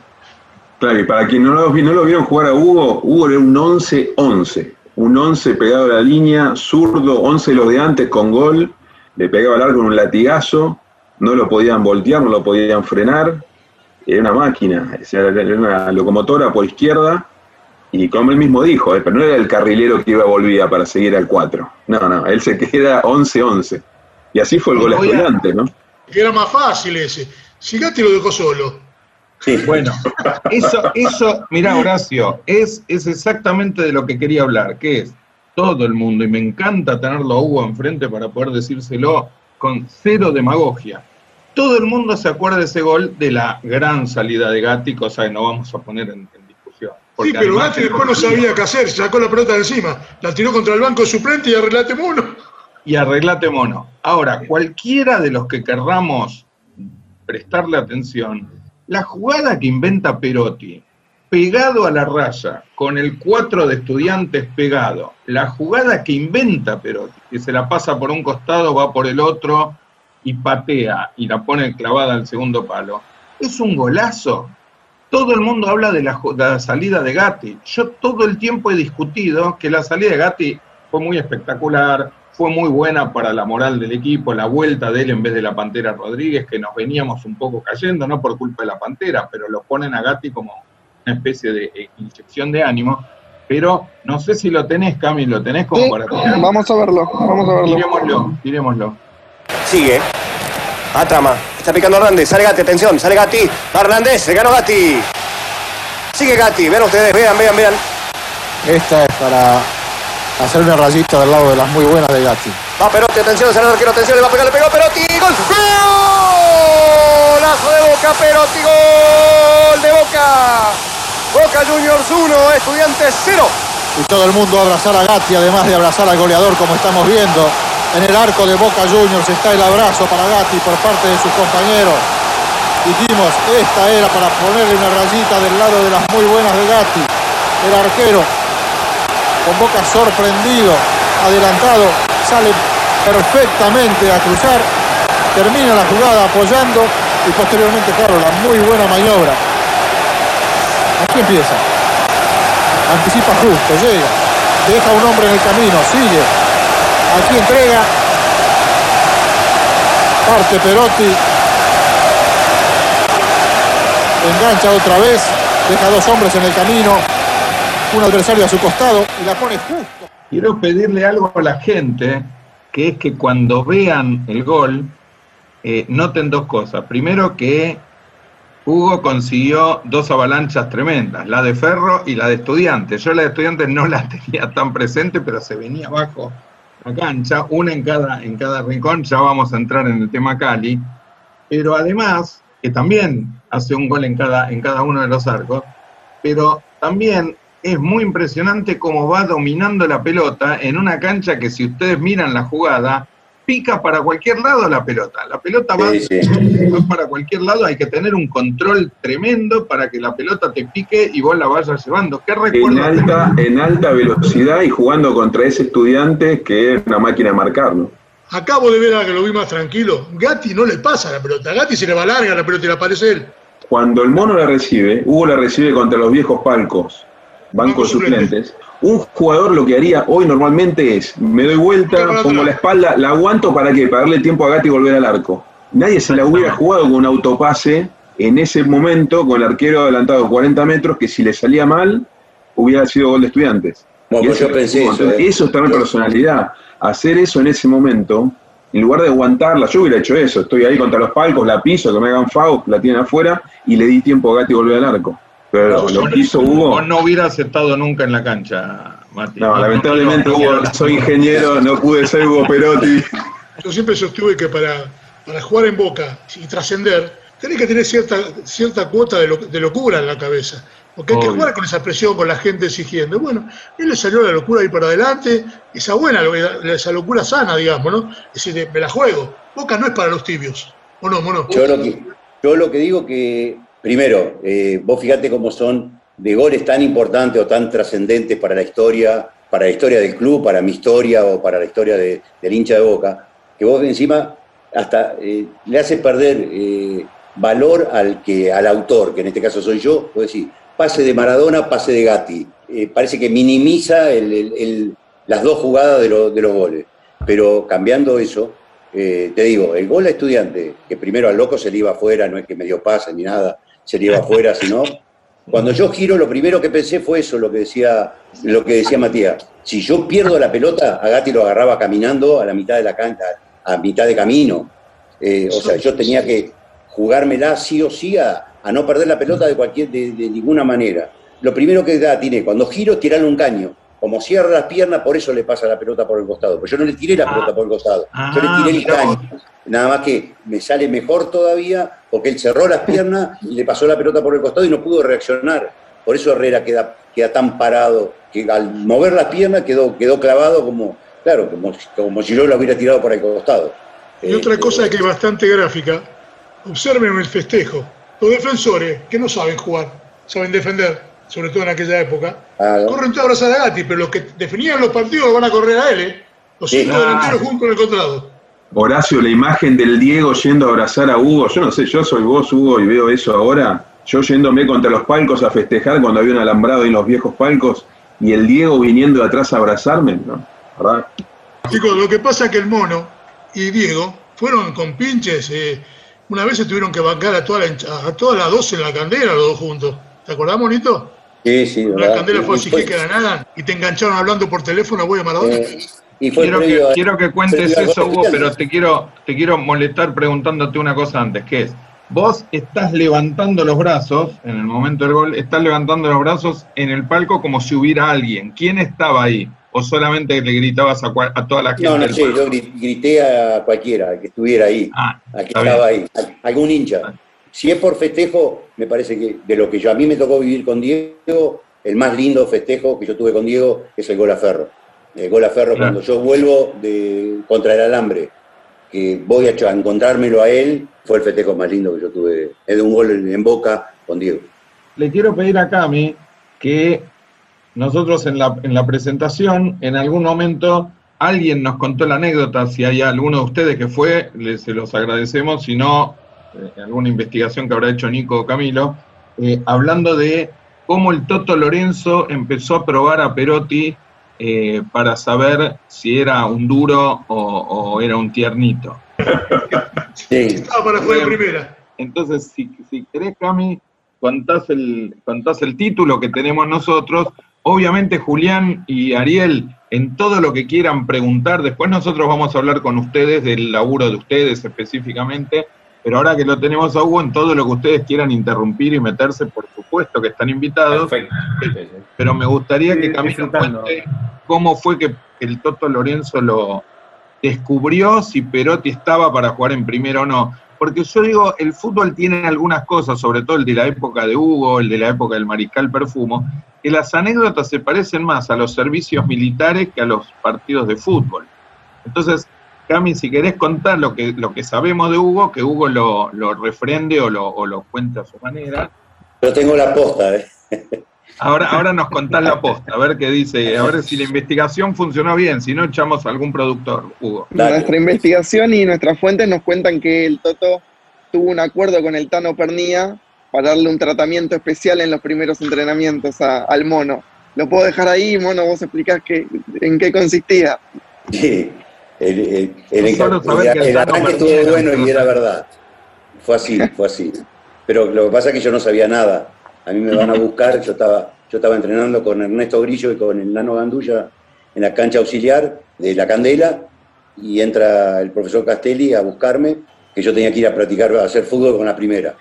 Claro, y para quien no lo, vi- no lo vieron jugar a Hugo, Hugo era un 11-11. Un 11 pegado a la línea, zurdo, 11 los de antes con gol, le pegaba al arco con un latigazo, no lo podían voltear, no lo podían frenar. Era una máquina, era una locomotora por izquierda, y como él mismo dijo, eh, pero no era el carrilero que iba y volvía para seguir al 4. No, no, él se queda 11-11. Y así fue el gol a- estudiante, ¿no? Que era más fácil ese. Sigati lo dejó solo. Bueno, eso, eso, mira Horacio, es, es exactamente de lo que quería hablar, que es todo el mundo, y me encanta tenerlo a Hugo enfrente para poder decírselo con cero demagogia. Todo el mundo se acuerda de ese gol de la gran salida de Gatti, cosa que no vamos a poner en, en. Sí, pero Gatti después no sabía qué hacer, sacó la pelota de encima, la tiró contra el banco suplente y arreglate uno. y arreglate mono. Ahora, cualquiera de los que querramos prestarle atención, la jugada que inventa Perotti, pegado a la raya, con el 4 de estudiantes pegado, la jugada que inventa Perotti, que se la pasa por un costado, va por el otro y patea y la pone clavada al segundo palo, es un golazo. Todo el mundo habla de la, ju- de la salida de Gatti. Yo todo el tiempo he discutido que la salida de Gatti fue muy espectacular, fue muy buena para la moral del equipo, la vuelta de él en vez de la Pantera Rodríguez, que nos veníamos un poco cayendo, no por culpa de la Pantera, pero lo ponen a Gatti como una especie de eh, inyección de ánimo. Pero no sé si lo tenés, Cami, lo tenés como Sí, para tirar. vamos a verlo, vamos a verlo. Tirémoslo, tirémoslo. Sigue. Atama. Está picando Hernández. Sale Gatti, atención. Sale Gatti. Va Hernández. Se ganó Gatti. Sigue Gatti. Vean ustedes. Vean, vean, vean. Esta es para hacer una rayita del lado de las muy buenas de Gatti. Va Perotti. Atención. Sale el arquero. Atención. Le va a pegar. Le pegó Perotti. Gol. Golazo de Boca. Perotti. Gol de Boca. Boca Juniors 1. Estudiantes 0. Y todo el mundo a abrazar a Gatti, además de abrazar al goleador, como estamos viendo. En el arco de Boca Juniors está el abrazo para Gatti por parte de sus compañeros. Dijimos, esta era para ponerle una rayita del lado de las muy buenas de Gatti. El arquero, con Boca sorprendido, adelantado, sale perfectamente a cruzar, termina la jugada apoyando y posteriormente, claro, la muy buena maniobra. Aquí empieza. Anticipa justo, llega. Deja un hombre en el camino, sigue. Aquí entrega. Parte Perotti. Engancha otra vez. Deja dos hombres en el camino. Un adversario a su costado y la pone justo. Quiero pedirle algo a la gente, que es que cuando vean el gol, eh, noten dos cosas. Primero que Hugo consiguió dos avalanchas tremendas, la de Ferro y la de Estudiantes. Yo la de Estudiantes no la [laughs] tenía tan presente, pero se venía abajo cancha, una en cada, en cada rincón, ya vamos a entrar en el tema Cali. Pero además, que también hace un gol en cada, en cada uno de los arcos, pero también es muy impresionante cómo va dominando la pelota en una cancha que si ustedes miran la jugada, pica para cualquier lado la pelota. La pelota va, Sí, sí. va para cualquier lado, hay que tener un control tremendo para que la pelota te pique y vos la vayas llevando. ¿Qué En alta, en alta velocidad y jugando contra ese estudiante que es una máquina de marcar, ¿no? Acabo de ver a que lo vi más tranquilo. Gatti no le pasa la pelota. Gatti se le va larga la pelota y le aparece él. Cuando el mono la recibe, Hugo la recibe contra los viejos palcos, bancos suplentes. Un jugador lo que haría hoy normalmente es, me doy vuelta, pongo la espalda, la aguanto para qué, para darle tiempo a Gatti y volver al arco. Nadie se la hubiera jugado con un autopase en ese momento con el arquero adelantado 40 metros que si le salía mal hubiera sido gol de estudiantes. Bueno, pues eso- yo pensé eso, entonces, ¿eh? eso está en personalidad. Hacer eso en ese momento, en lugar de aguantarla, yo hubiera hecho eso. Estoy ahí contra los palcos, la piso, que me hagan FAU, la tienen afuera y le di tiempo a Gatti y volver al arco. Pero lo que hizo Hugo, Vos no hubieras estado nunca en la cancha, Mati. no, lamentablemente no, Hugo, no, soy ingeniero, no pude ser Hugo Perotti. [laughs] Yo siempre sostuve que para, para jugar en Boca y trascender, tenés que tener cierta, cierta cuota de, lo- de locura en la cabeza. Porque hay que jugar con esa presión, con la gente exigiendo. Bueno, él le salió la locura ahí para adelante, esa buena, lo- esa locura sana, digamos, ¿no? Es decir, de- me la juego. Boca no es para los tibios. ¿O no, mono? Yo lo que, yo lo que digo que, primero, eh, vos fíjate cómo son de goles tan importantes o tan trascendentes para la historia, para la historia del club, para mi historia o para la historia de- del hincha de Boca, que vos encima hasta eh, le hace perder eh, valor al, que, al autor, que en este caso soy yo, puedo decir, pase de Maradona, pase de Gatti. Parece que minimiza las dos jugadas de, lo- de los goles. Pero cambiando eso, te digo, el gol a estudiante, que primero al loco se le iba afuera, no es que me dio pase ni nada, se le iba afuera, sino. Cuando yo giro, lo primero que pensé fue eso, lo que decía, lo que decía Matías. Si yo pierdo la pelota, a Gatti lo agarraba caminando a la mitad de la cancha, a mitad de camino. Eh, o sea, yo tenía que jugármela sí o sí a, no perder la pelota de cualquier, de, ninguna manera. Lo primero que da, tiene, cuando giro, tirarle un caño. Como cierra las piernas, por eso le pasa la pelota por el costado. Pero yo no le tiré la Ah. pelota por el costado. Ah, yo le tiré el vos. caño. Nada más que me sale mejor todavía porque él cerró las piernas y le pasó la pelota por el costado y no pudo reaccionar. Por eso Herrera queda, queda tan parado, que al mover las piernas quedó, quedó clavado como, claro, como, como si yo lo hubiera tirado por el costado. Y otra Eh, cosa que es bastante gráfica, observen el festejo. Los defensores, que no saben jugar, saben defender, sobre todo en aquella época, corren todos a abrazar a Gatti, pero los que definían los partidos van a correr a él, ¿eh? Los cinco Ah. delanteros juntos con el contrado. Horacio, la imagen del Diego yendo a abrazar a Hugo, yo no sé, yo soy vos, Hugo, y veo eso ahora. Yo yéndome contra los palcos a festejar cuando había un alambrado en los viejos palcos y el Diego viniendo de atrás a abrazarme, ¿no? ¿Verdad? Chicos, lo que pasa es que el mono y Diego fueron con pinches. eh, una vez se tuvieron que bancar a toda la, a todas las dos en la candela, los dos juntos. ¿Te acordás, monito? Sí, sí, La candela fue Y así que ganaran y te engancharon hablando por teléfono, voy a Maradona. eh, y fue Quiero previo que, a- quiero que cuentes eso, Hugo, pero te quiero, te quiero molestar preguntándote una cosa antes, que es, vos estás levantando los brazos, en el momento del gol, estás levantando los brazos en el palco como si hubiera alguien. ¿Quién estaba ahí? ¿O solamente le gritabas a, a toda la gente? No, no sé, yo gri- grité a cualquiera, al que estuviera ahí, Ah, al que estaba ahí, a- algún hincha. Si es por festejo, me parece que de lo que yo a mí me tocó vivir con Diego, el más lindo festejo que yo tuve con Diego es el gol a Ferro. El gol a Ferro Claro. cuando yo vuelvo de, contra el alambre, que voy a, a encontrármelo a él, fue el festejo más lindo que yo tuve. Es de un gol en, en Boca con Diego. le quiero pedir a Cami que nosotros en la, en la presentación, en algún momento, alguien nos contó la anécdota, si hay alguno de ustedes que fue, les, se los agradecemos, si no, alguna investigación que habrá hecho Nico o Camilo, eh, hablando de cómo el Toto Lorenzo empezó a probar a Perotti eh, para saber si era un duro o, o era un tiernito. Sí. Estaba para jugar en primera. Entonces, si, si querés, Cami, contás el, contás el título que tenemos nosotros. Obviamente, Julián y Ariel, en todo lo que quieran preguntar, después nosotros vamos a hablar con ustedes del laburo de ustedes específicamente, pero ahora que lo tenemos a Hugo, en todo lo que ustedes quieran interrumpir y meterse, por supuesto que están invitados, Perfecto. Pero me gustaría que Camilo cuente cómo fue que el Toto Lorenzo lo descubrió, si Perotti estaba para jugar en primera o no. Porque yo digo, el fútbol tiene algunas cosas, sobre todo el de la época de Hugo, el de la época del Mariscal Perfumo, que las anécdotas se parecen más a los servicios militares que a los partidos de fútbol. Entonces, Cami, si querés contar lo que, lo que sabemos de Hugo, que Hugo lo, lo refrende o lo, o lo cuenta a su manera, Yo tengo la posta, ¿eh? Ahora, ahora nos contás la posta, a ver qué dice, a ver si la [laughs] investigación funcionó bien, si no echamos a algún productor, Hugo. Dale. Nuestra investigación y nuestras fuentes nos cuentan que el Toto tuvo un acuerdo con el Tano Pernía para darle un tratamiento especial en los primeros entrenamientos a- al mono. Lo puedo dejar ahí, mono, vos explicás qué, en qué consistía. Sí, el, el, el, el Martínez estuvo bueno y era verdad. Fue así, fue así. Pero lo que pasa es que yo no sabía nada. A mí me van a buscar, yo estaba, yo estaba entrenando con Ernesto Grillo y con el Nano Gandulla en la cancha auxiliar de La Candela y entra el profesor Castelli a buscarme, que yo tenía que ir a practicar, a hacer fútbol con la primera.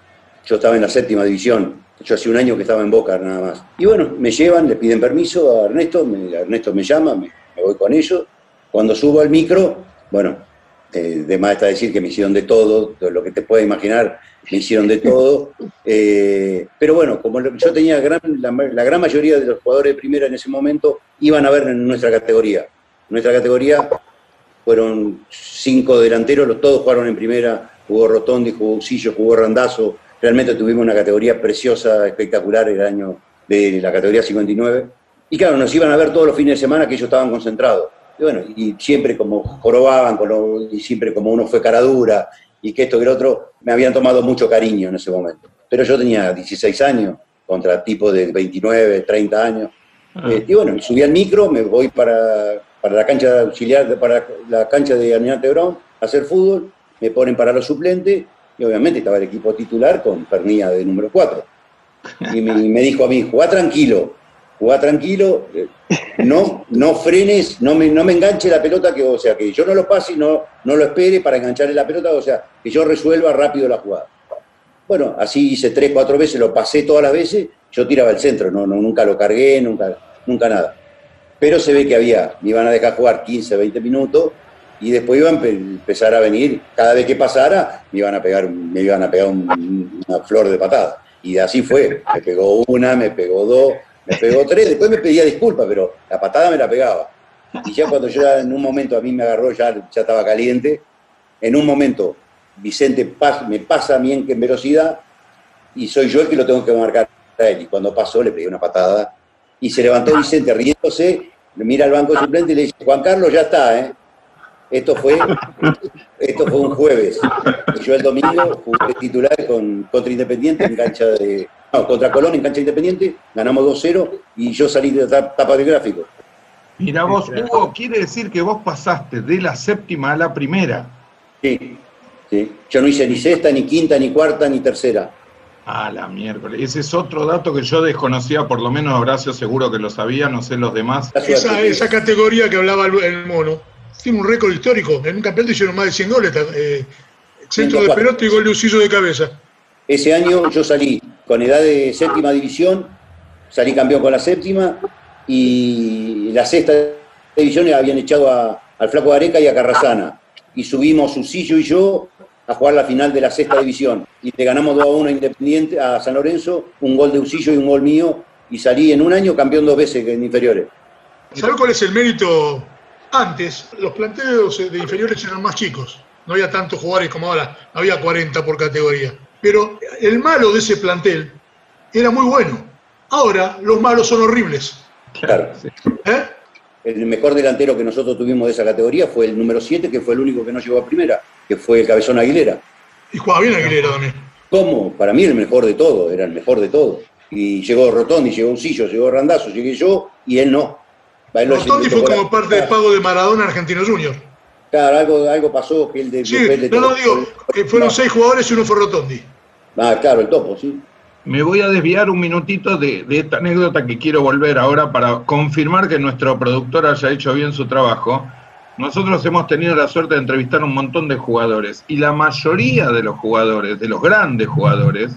Yo estaba en la séptima división, yo hace un año que estaba en Boca nada más. Y bueno, me llevan, le piden permiso a Ernesto, me- Ernesto me llama, me, me voy con ellos. Cuando subo al micro, bueno, eh, de más está decir que me hicieron de todo, todo lo que te puedes imaginar, me hicieron de todo. [laughs] Eh, pero bueno, como yo tenía gran- la, la gran mayoría de los jugadores de primera en ese momento iban a ver en nuestra categoría. Nuestra categoría fueron cinco delanteros, los, todos jugaron en primera, jugó Rotondi, jugó Usillo, jugó Randazo. Realmente tuvimos una categoría preciosa, espectacular el año de la categoría 59. Y claro, nos iban a ver todos los fines de semana que ellos estaban concentrados. Y bueno, y siempre como jorobaban, con lo- y siempre como uno fue cara dura, y que esto que el otro, me habían tomado mucho cariño en ese momento. Pero yo tenía 16 años, contra tipos de 29, 30 años. Eh, y bueno, subí al micro, me voy para, para la cancha de auxiliar, para la cancha de Almirante Brown a hacer fútbol, me ponen para los suplentes, y obviamente estaba el equipo titular con Pernilla de número 4. Y me, y me dijo a mí, jugá tranquilo, jugá tranquilo, eh, no, no frenes, no me, no me enganche la pelota, que, o sea, que yo no lo pase y no, no lo espere para engancharle la pelota, o sea, que yo resuelva rápido la jugada. Bueno, así hice tres, cuatro veces, lo pasé todas las veces, yo tiraba el centro, no, no, nunca lo cargué, nunca, nunca nada. Pero se ve que había, me iban a dejar jugar 15, 20 minutos y después iban a empe- empezar a venir, cada vez que pasara, me iban a pegar, me iban a pegar un- una flor de patada. Y así fue, me pegó una, me pegó dos, me pegó tres, después me pedía disculpas, pero la patada me la pegaba. Y ya cuando yo en un momento a mí me agarró, ya, ya estaba caliente, en un momento Vicente me pasa a mí en, velocidad y soy yo el que lo tengo que marcar a él. Y cuando pasó le pegué una patada y se levantó Vicente riéndose, mira al banco suplente y le dice, Juan Carlos, ya está, ¿eh? Esto fue, esto fue un jueves. Y yo el domingo jugué titular con, contra Independiente en cancha de. No, contra Colón en cancha de Independiente, ganamos 2-0 y yo salí de la tapa del gráfico. Mira vos, Hugo, quiere decir que vos pasaste de la séptima a la primera. Sí, sí. Yo no hice ni sexta, ni quinta, ni cuarta, ni tercera. Ah, la miércoles. Ese es otro dato que yo desconocía, por lo menos Horacio seguro que lo sabía, no sé los demás. Esa, esa categoría que hablaba el, mono tiene un récord histórico. En un campeonato hicieron más de 100 goles. eh, centro de 104. pelota y gol de usillo de cabeza. Ese año yo salí con edad de séptima división, salí campeón con la séptima y la sexta división habían echado a- al Flaco Areca y a Carrasana. Y subimos Usillo y yo a jugar la final de la sexta división. Y le ganamos 2 a 1 a Independiente, a San Lorenzo, un gol de Usillo y un gol mío. Y salí en un año campeón dos veces en inferiores. ¿Sabes cuál es el mérito? Antes, los planteos de inferiores eran más chicos. No había tantos jugadores como ahora. Había 40 por categoría. Pero el malo de ese plantel era muy bueno. Ahora, los malos son horribles. Claro. ¿Eh? El mejor delantero que nosotros tuvimos de esa categoría fue el número 7, que fue el único que no llegó a primera, que fue el Cabezón Aguilera. Y jugaba bien Aguilera también. ¿Cómo? Para mí el mejor de todo, era el mejor de todo. Y llegó Rotondi, llegó Uncillo, llegó Randazo, llegué yo y él no. Él Rotondi fue como parte de pago de Maradona Argentino Junior. Claro, algo, algo pasó que él de, Sí, le no, no digo, que fueron seis jugadores y uno fue Rotondi. Ah, claro, el topo, sí. Me voy a desviar un minutito de, esta anécdota que quiero volver ahora para confirmar que nuestro productor haya hecho bien su trabajo. Nosotros hemos tenido la suerte de entrevistar un montón de jugadores y la mayoría de los jugadores, de los grandes jugadores,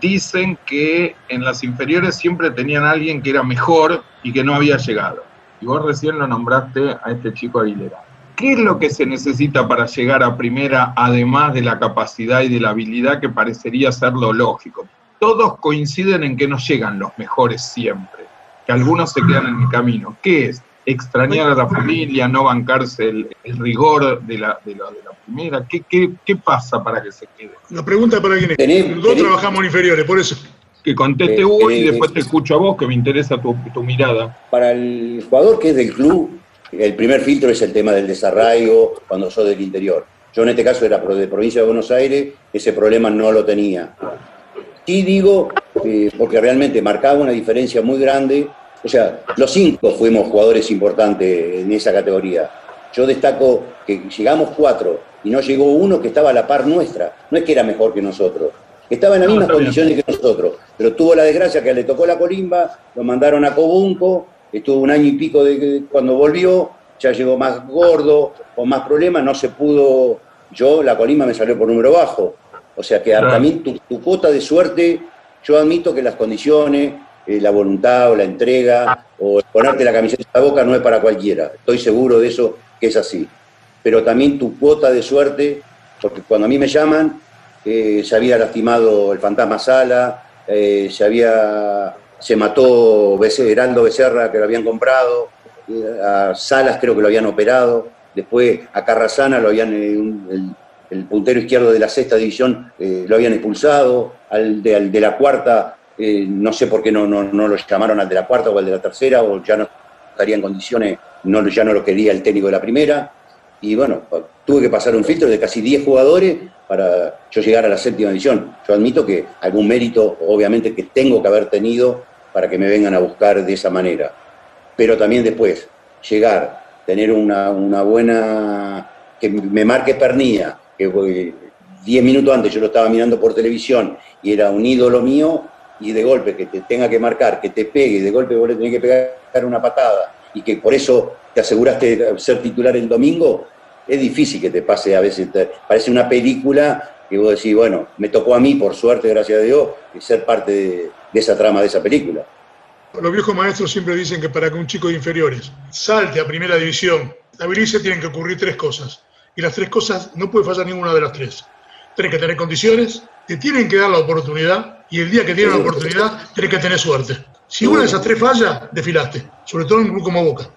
dicen que en las inferiores siempre tenían a alguien que era mejor y que no había llegado. Y vos recién lo nombraste a este chico Aguilera. ¿Qué es lo que se necesita para llegar a primera, además de la capacidad y de la habilidad que parecería ser lo lógico? Todos coinciden en que no llegan los mejores siempre, que algunos se quedan en el camino. ¿Qué es? Extrañar a la familia, no bancarse el, el rigor de la, de, la, de la primera. ¿Qué, qué, ¿Qué pasa para que se quede? La pregunta para quién es. Tenés- Los dos tenés- trabajamos en inferiores, por eso. Que conteste Eh, Hugo y eh, después te escucho a vos, que me interesa tu, tu mirada. Para el jugador que es del club, el primer filtro es el tema del desarraigo cuando sos del interior. Yo en este caso era de provincia de Buenos Aires, ese problema no lo tenía. Sí digo, eh, porque realmente marcaba una diferencia muy grande. O sea, los cinco fuimos jugadores importantes en esa categoría. Yo destaco que llegamos cuatro y no llegó uno que estaba a la par nuestra. No es que era mejor que nosotros, estaba en las No, mismas bien. condiciones que nosotros, pero tuvo la desgracia que le tocó la colimba, lo mandaron a Cobunco, estuvo un año y pico de de- cuando volvió, ya llegó más gordo, con más problemas, no se pudo. Yo, la colimba me salió por número bajo. O sea que Claro. también tu, tu cuota de suerte, yo admito que las condiciones, eh, la voluntad o la entrega, o ponerte la camiseta en la boca no es para cualquiera. Estoy seguro de eso que es así. Pero también tu cuota de suerte, porque cuando a mí me llaman, eh, se había lastimado el fantasma Sala, eh, se había se mató Heraldo Becerra, que lo habían comprado, a Salas creo que lo habían operado, después a Carrasana lo habían, eh, el puntero izquierdo de la sexta división eh, lo habían expulsado, al de, al de la cuarta, eh, no sé por qué no, no, no lo llamaron al de la cuarta o al de la tercera, o ya no estaría en condiciones, no, ya no lo quería el técnico de la primera, y bueno, tuve que pasar un filtro de casi 10 jugadores para yo llegar a la séptima división. Yo admito que algún mérito, obviamente, que tengo que haber tenido para que me vengan a buscar de esa manera. Pero también después, llegar, tener una, una buena, que me marque Pernilla, que eh, 10 minutos antes yo lo estaba mirando por televisión y era un ídolo mío, y de golpe que te tenga que marcar, que te pegue, y de golpe vos le tenés que pegar una patada, y que por eso te aseguraste de ser titular el domingo, es difícil que te pase a veces, parece una película que vos decís, bueno, me tocó a mí, por suerte, gracias a Dios, ser parte de, de esa trama de esa película. Los viejos maestros siempre dicen que para que un chico de inferiores salte a primera división, estabilice, tienen que ocurrir tres cosas. Y las tres cosas no puede fallar ninguna de las tres. Tenés que tener condiciones, te tienen que dar la oportunidad, y el día que tienen la oportunidad, tenés que tener suerte. Si una de esas tres falla, desfilaste. Sobre todo en un club como Boca.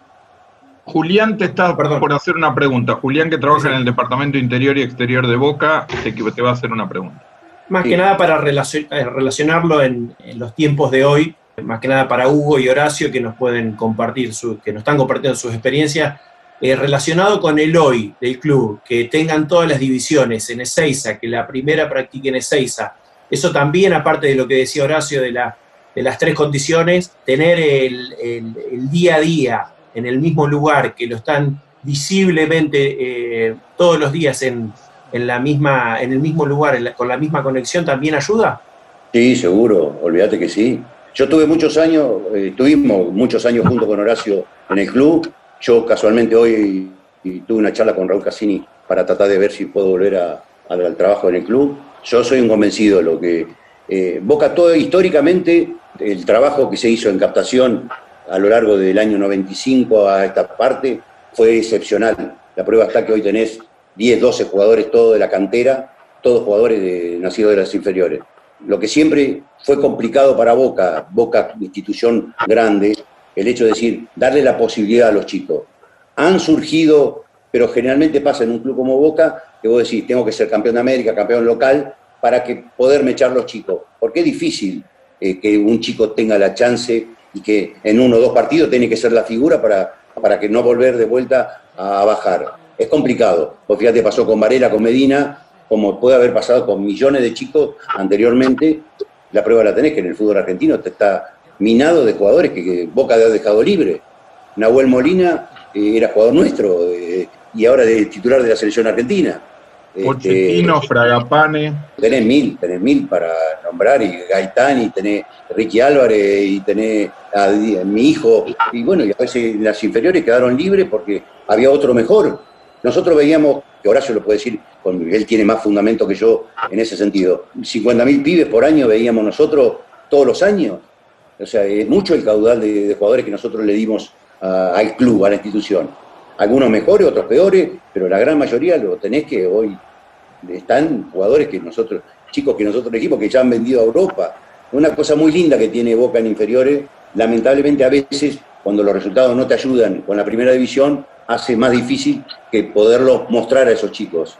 Julián te está Perdón. por hacer una pregunta. Julián, que trabaja en el Departamento Interior y Exterior de Boca, te, te va a hacer una pregunta. Más Sí. que nada para eh, relacionarlo en, en los tiempos de hoy, más que nada para Hugo y Horacio que nos pueden compartir, su, que nos están compartiendo sus experiencias, eh, relacionado con el hoy del club, que tengan todas las divisiones en Ezeiza, que la primera practique en Ezeiza. Eso también, aparte de lo que decía Horacio de, la, de las tres condiciones, tener el, el- el día a día en el mismo lugar, que lo están visiblemente eh, todos los días en, en, la misma, en el mismo lugar, con la misma conexión, también ayuda? Sí, seguro, olvídate que sí. Yo tuve muchos años, eh, tuvimos muchos años junto con Horacio en el club. Yo casualmente hoy tuve una charla con Raúl Cassini para tratar de ver si puedo volver al trabajo en el club. Yo soy un convencido de lo que eh, Boca todo históricamente, el trabajo que se hizo en captación a lo largo del año 95 a esta parte fue excepcional. La prueba está que hoy tenés 10, 12 jugadores todos de la cantera, todos jugadores de, nacidos de las inferiores. Lo que siempre fue complicado para Boca, Boca institución grande, el hecho de decir, darle la posibilidad a los chicos. Han surgido, pero generalmente pasa en un club como Boca, que vos decís, tengo que ser campeón de América, campeón local, para que poderme echar los chicos. Porque es difícil eh, que un chico tenga la chance y que en uno o dos partidos tiene que ser la figura para, para que no volver de vuelta a bajar. Es complicado. Pues fíjate, pasó con Varela, con Medina, como puede haber pasado con millones de chicos anteriormente. La prueba la tenés que en el fútbol argentino te está minado de jugadores que, Boca ha dejado libre. Nahuel Molina eh, era jugador nuestro eh, y ahora es titular de la selección argentina. Pochettino, este, Fragapane. Tenés mil, tenés mil para nombrar, y Gaitán, y tenés Ricky Álvarez, y tenés a, mi hijo, y bueno, y a veces las inferiores quedaron libres porque había otro mejor. Nosotros veíamos, que Horacio lo puede decir, él tiene más fundamento que yo en ese sentido, 50.000 pibes por año veíamos nosotros todos los años. O sea, es mucho el caudal de, jugadores que nosotros le dimos al club, a la institución algunos mejores, otros peores, pero la gran mayoría lo tenés que hoy están jugadores que nosotros, chicos que nosotros elegimos que ya han vendido a Europa. Una cosa muy linda que tiene Boca en inferiores, lamentablemente a veces cuando los resultados no te ayudan con la primera división, hace más difícil que poderlo mostrar a esos chicos.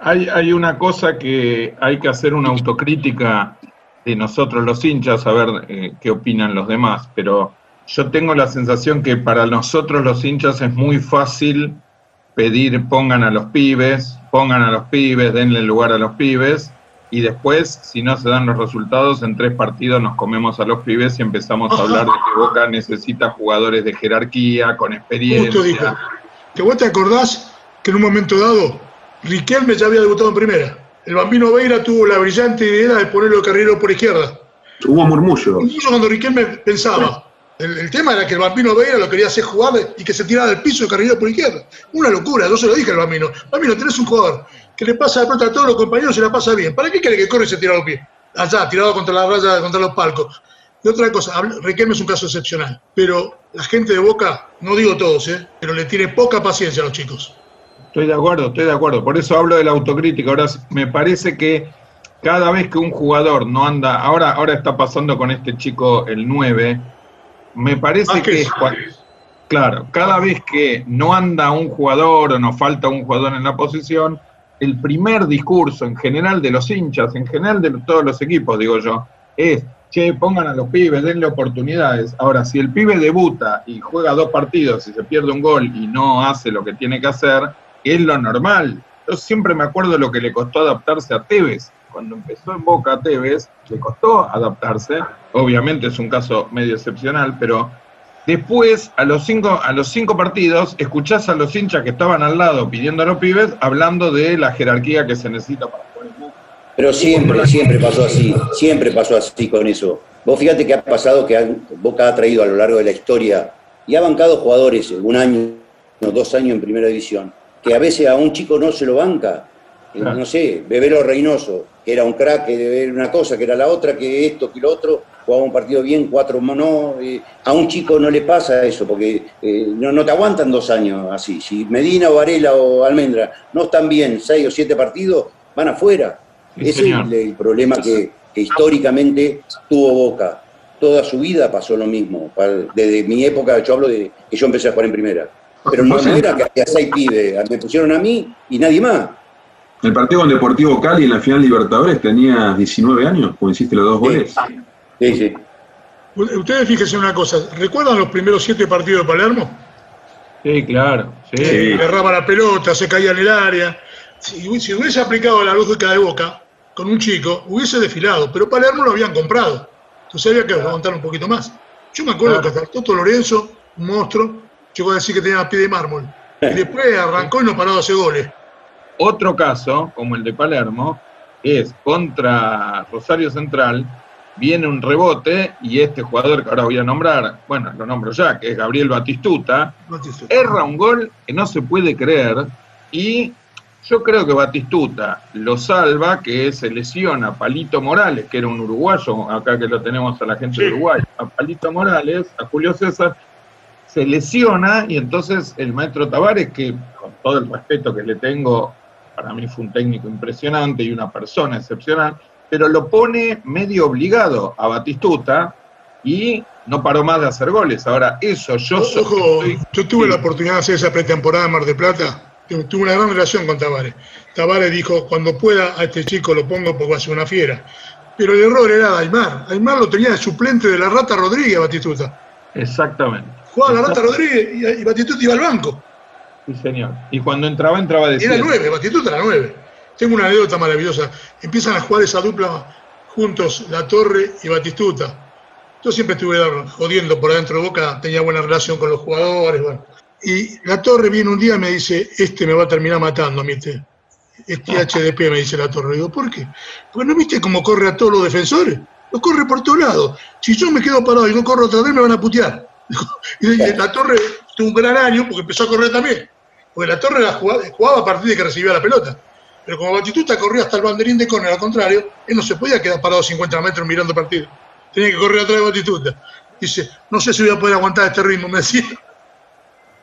Hay, hay una cosa que hay que hacer una autocrítica de nosotros los hinchas, a ver eh, qué opinan los demás, pero yo tengo la sensación que para nosotros los hinchas es muy fácil pedir pongan a los pibes, pongan a los pibes, denle lugar a los pibes, y después, si no se dan los resultados, en tres partidos nos comemos a los pibes y empezamos a hablar de que Boca necesita jugadores de jerarquía, con experiencia. ¿Que vos te acordás que en un momento dado Riquelme ya había debutado en primera? El bambino Veira tuvo la brillante idea de ponerlo de carrero por izquierda. Hubo murmullo. Incluso cuando Riquelme pensaba, el, tema era que el Bambino Veira lo quería hacer jugar y que se tirara del piso de carrilero por izquierda. Una locura, yo se lo dije al Bambino. Bambino, tenés un jugador que le pasa de pronto a todos los compañeros y se la pasa bien. ¿Para qué quiere que corre y se tira los pies? Allá, tirado contra la raya, contra los palcos. Y otra cosa, Riquelme es un caso excepcional, pero la gente de Boca, no digo todos, ¿eh? pero le tiene poca paciencia a los chicos. Estoy de acuerdo, estoy de acuerdo. Por eso hablo de la autocrítica. Ahora me parece que cada vez que un jugador no anda, ahora, ahora está pasando con este chico el 9, me parece que, es claro, cada vez que no anda un jugador o nos falta un jugador en la posición, el primer discurso en general de los hinchas, en general de todos los equipos, digo yo, es, che, pongan a los pibes, denle oportunidades. Ahora, si el pibe debuta y juega dos partidos y se pierde un gol y no hace lo que tiene que hacer, es lo normal. Yo siempre me acuerdo de lo que le costó adaptarse a Tevez cuando empezó en Boca Tevez, le costó adaptarse, obviamente es un caso medio excepcional, pero después, a los cinco, a los cinco partidos, escuchás a los hinchas que estaban al lado pidiendo a los pibes, hablando de la jerarquía que se necesita para jugar en Boca. Pero siempre, siempre pasó así, siempre pasó así con eso. Vos fíjate que ha pasado que Boca ha traído a lo largo de la historia y ha bancado jugadores un año, dos años en primera división, que a veces a un chico no se lo banca. No sé, Bebelo Reynoso, que era un crack, que era una cosa, que era la otra, que esto, que lo otro, jugaba un partido bien, cuatro no. Eh, a un chico no le pasa eso, porque eh, no, te aguantan dos años así. Si Medina o Varela o Almendra no están bien seis o siete partidos, van afuera. Ese es el, problema que, históricamente tuvo Boca. Toda su vida pasó lo mismo. Desde mi época, yo hablo de que yo empecé a jugar en primera. Pero no, [laughs] era que había seis pibes, me pusieron a mí y nadie más. El partido con Deportivo Cali en la final Libertadores tenía 19 años, cuando hiciste los dos goles. Sí, sí. Ustedes fíjense una cosa, ¿recuerdan los primeros siete partidos de Palermo? Sí, claro. Sí. Agarraba la pelota, se caía en el área. Si, hubiese aplicado la lógica de Boca con un chico, hubiese desfilado, pero Palermo lo habían comprado. Entonces había que aguantar un poquito más. Yo me acuerdo que hasta Toto Lorenzo, un monstruo, llegó a decir que tenía pie de mármol. [laughs] Y después arrancó y no paró de hacer goles. Otro caso, como el de Palermo, es contra Rosario Central, viene un rebote y este jugador que ahora voy a nombrar, bueno, lo nombro ya, que es Gabriel Batistuta, Batistuta. erra un gol que no se puede creer y yo creo que Batistuta lo salva, que se lesiona a Palito Morales, que era un uruguayo, acá que lo tenemos a la gente de Sí. Uruguay, a Palito Morales, a Julio César, se lesiona y entonces el maestro Tavares, que con todo el respeto que le tengo, para mí fue un técnico impresionante y una persona excepcional, pero lo pone medio obligado a Batistuta y no paró más de hacer goles. Ahora, eso yo soy- Ojo, yo tuve sí. la oportunidad de hacer esa pretemporada en Mar del Plata. Tu- Tuve una gran relación con Tavares. Tavares dijo, cuando pueda a este chico lo pongo porque va a ser una fiera. Pero el error era de Aymar. Aymar lo tenía de suplente de la Rata Rodríguez, Batistuta. Exactamente. Jugaba la Rata. Rodríguez y, y Batistuta iba al banco. Sí, señor. Y cuando entraba, entraba de Era nueve, Batistuta era nueve. Tengo una anécdota maravillosa. Empiezan a jugar esa dupla juntos, La Torre y Batistuta. Yo siempre estuve jodiendo por adentro de Boca, tenía buena relación con los jugadores. Bueno. Y La Torre viene un día y me dice, este me va a terminar matando, ¿viste? Este [laughs] HDP, me dice La Torre. Digo, ¿por qué? Porque no viste cómo corre a todos los defensores. Los corre por todos lados. Si yo me quedo parado y no corro de él, me van a putear. [laughs] Y La Torre tuvo un gran año porque empezó a correr también. Porque La Torre la jugaba, a partir de que recibía la pelota. Pero como Batistuta corría hasta el banderín de córner, al contrario, él no se podía quedar parado 50 metros mirando partido. Tenía que correr atrás de Batistuta. Dice, no sé si voy a poder aguantar este ritmo, me decía.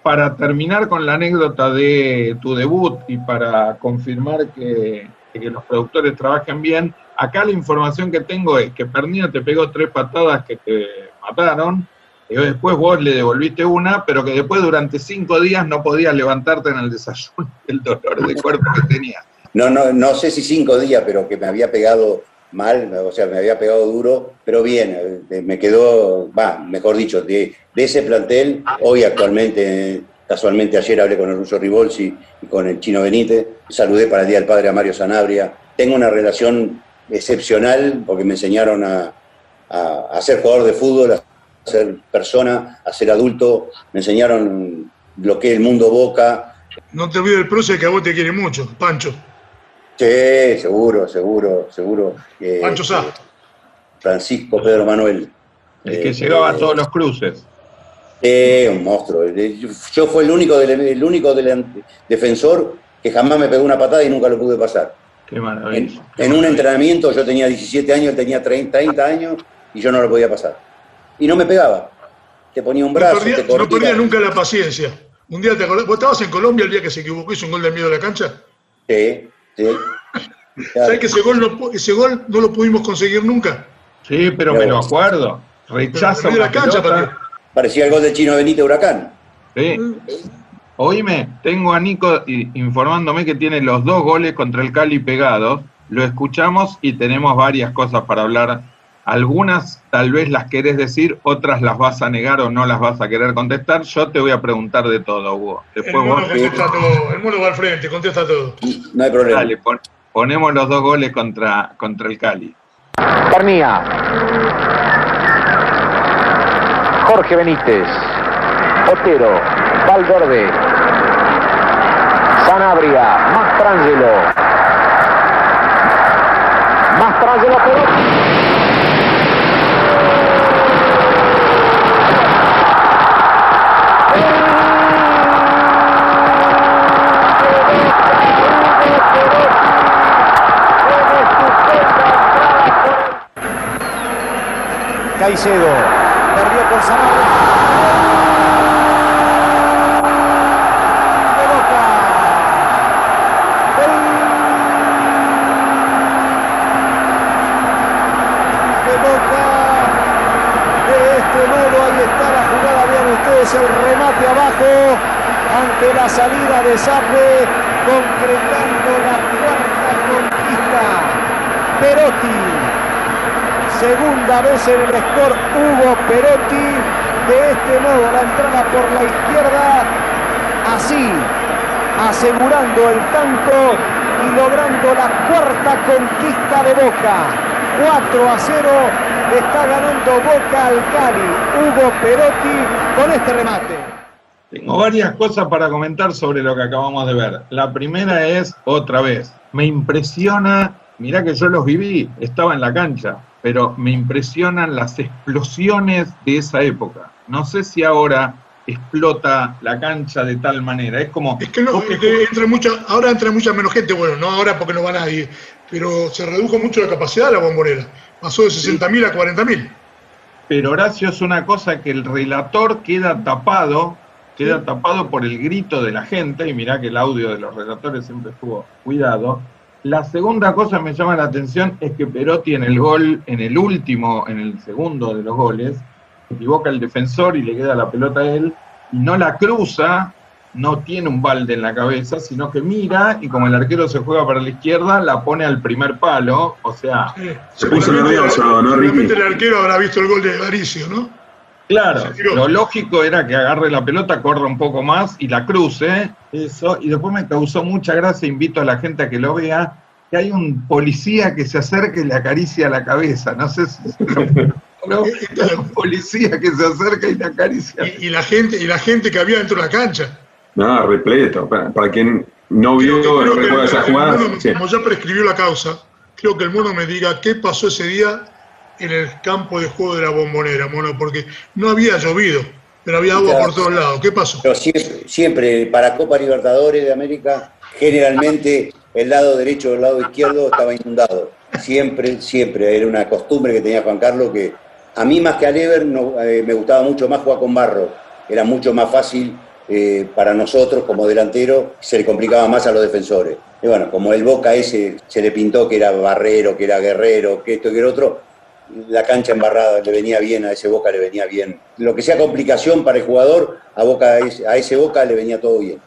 Para terminar con la anécdota de tu debut y para confirmar que, que los productores trabajen bien, acá la información que tengo es que Pernilla te pegó tres patadas que te mataron, y después vos le devolviste una, pero que después durante cinco días no podías levantarte en el desayuno el dolor de cuerpo que tenías. No, no, no sé si cinco días, pero que me había pegado mal, o sea, me había pegado duro, pero bien, eh, me quedó, va, mejor dicho, de, de ese plantel, hoy actualmente, casualmente ayer hablé con el ruso Ribolsi y con el chino Benítez, saludé para el Día del Padre a Mario Sanabria, tengo una relación excepcional porque me enseñaron a, a, a ser jugador de fútbol, ser persona, a ser adulto, me enseñaron lo que es el mundo boca, No te olvides del prócer que a vos te quiere mucho, Pancho. Sí, seguro, seguro, seguro. Eh, Pancho Sá. Francisco Pedro Manuel. El que Eh, llegaba a eh, todos los cruces. eh, un monstruo. Yo fui el único, del- el único del- defensor que jamás me pegó una patada y nunca lo pude pasar. Qué En, maravilla. en un entrenamiento yo tenía 17 años, él tenía 30, 30 años y yo no lo podía pasar. Y no me pegaba. Te ponía un No brazo, perdía, te no perdía nunca la paciencia. Un día te acordás, vos estabas en Colombia el día que se equivocó y hizo un gol de medio de la cancha. Sí, sí. Claro. ¿Sabés que ese gol, no, ese gol no lo pudimos conseguir nunca? Sí, pero me lo acuerdo. En la cancha. Parecía el gol del chino Benítez Huracán. Sí. Oíme, tengo a Nico informándome que tiene los dos goles contra el Cali pegados. Lo escuchamos y tenemos varias cosas para hablar. Algunas tal vez las querés decir, otras las vas a negar o no las vas a querer contestar. Yo te voy a preguntar de todo, Hugo. El Después mono vos contesta todo, el mono va al frente, contesta todo. No hay problema. dale, pon- ponemos los dos goles contra, contra el Cali. Pernía. Jorge Benítez. Otero. Valverde. Sanabria. Mastrangelo. Mastrangelo Perotti. Jugada. Vean ustedes el remate abajo. Ante la salida de Sape. Concretando la cuarta conquista. Perotti. Segunda vez en el score Hugo Perotti. De este modo la entrada por la izquierda. Así, asegurando el tanto y logrando la cuarta conquista de Boca. 4 a 0 está ganando Boca al Cali. Hugo Perotti con este remate. Tengo varias cosas para comentar sobre lo que acabamos de ver. La primera es, otra vez, me impresiona, mirá que yo los viví, estaba en la cancha, pero me impresionan las explosiones de esa época. No sé si ahora explota la cancha de tal manera. Es como. Es que no, es que entra mucha, ahora entra mucha menos gente, bueno, no ahora porque no va nadie, pero se redujo mucho la capacidad de la bombonera. Pasó de 60.000 a 40.000. Pero Horacio es una cosa que el relator queda tapado, queda tapado por el grito de la gente, y mirá que el audio de los relatores siempre estuvo cuidado. La segunda cosa que me llama la atención es que Perotti en el gol, en el último, en el segundo de los goles, equivoca el defensor y le queda la pelota a él, y no la cruza, no tiene un balde en la cabeza, sino que mira y como el arquero se juega para la izquierda, la pone al primer palo, o sea... Se puso nervioso, ¿no, Ricky? Seguramente el arquero habrá visto el gol de Varicio, ¿no? Claro, lo lógico era que agarre la pelota, corra un poco más y la cruce, eso, y después me causó mucha gracia, invito a la gente a que lo vea, que hay un policía que se acerca y le acaricia la cabeza, no sé si... ¿no? [laughs] un policía que se acerca y le acaricia. Y, y la gente, y la gente que había dentro de la cancha. No, repleto. Para, para quien no vio, no recuerda esa jugada. mono, sí. Como ya prescribió la causa, creo que el mono me diga qué pasó ese día en el campo de juego de la bombonera, mono, porque no había llovido, pero había agua por todos lados. ¿Qué pasó? Pero siempre, siempre para Copa Libertadores de América, generalmente el lado derecho o el lado izquierdo estaba inundado. Siempre, siempre. Era una costumbre que tenía Juan Carlos que a mí más que a Lever no, eh, me gustaba mucho más jugar con barro. Era mucho más fácil eh, para nosotros como delantero, se le complicaba más a los defensores. Y bueno, como el Boca ese se le pintó que era barrero, que era guerrero, que esto que el otro, la cancha embarrada le venía bien, a ese Boca le venía bien. Lo que sea complicación para el jugador, a, Boca, a ese Boca le venía todo bien.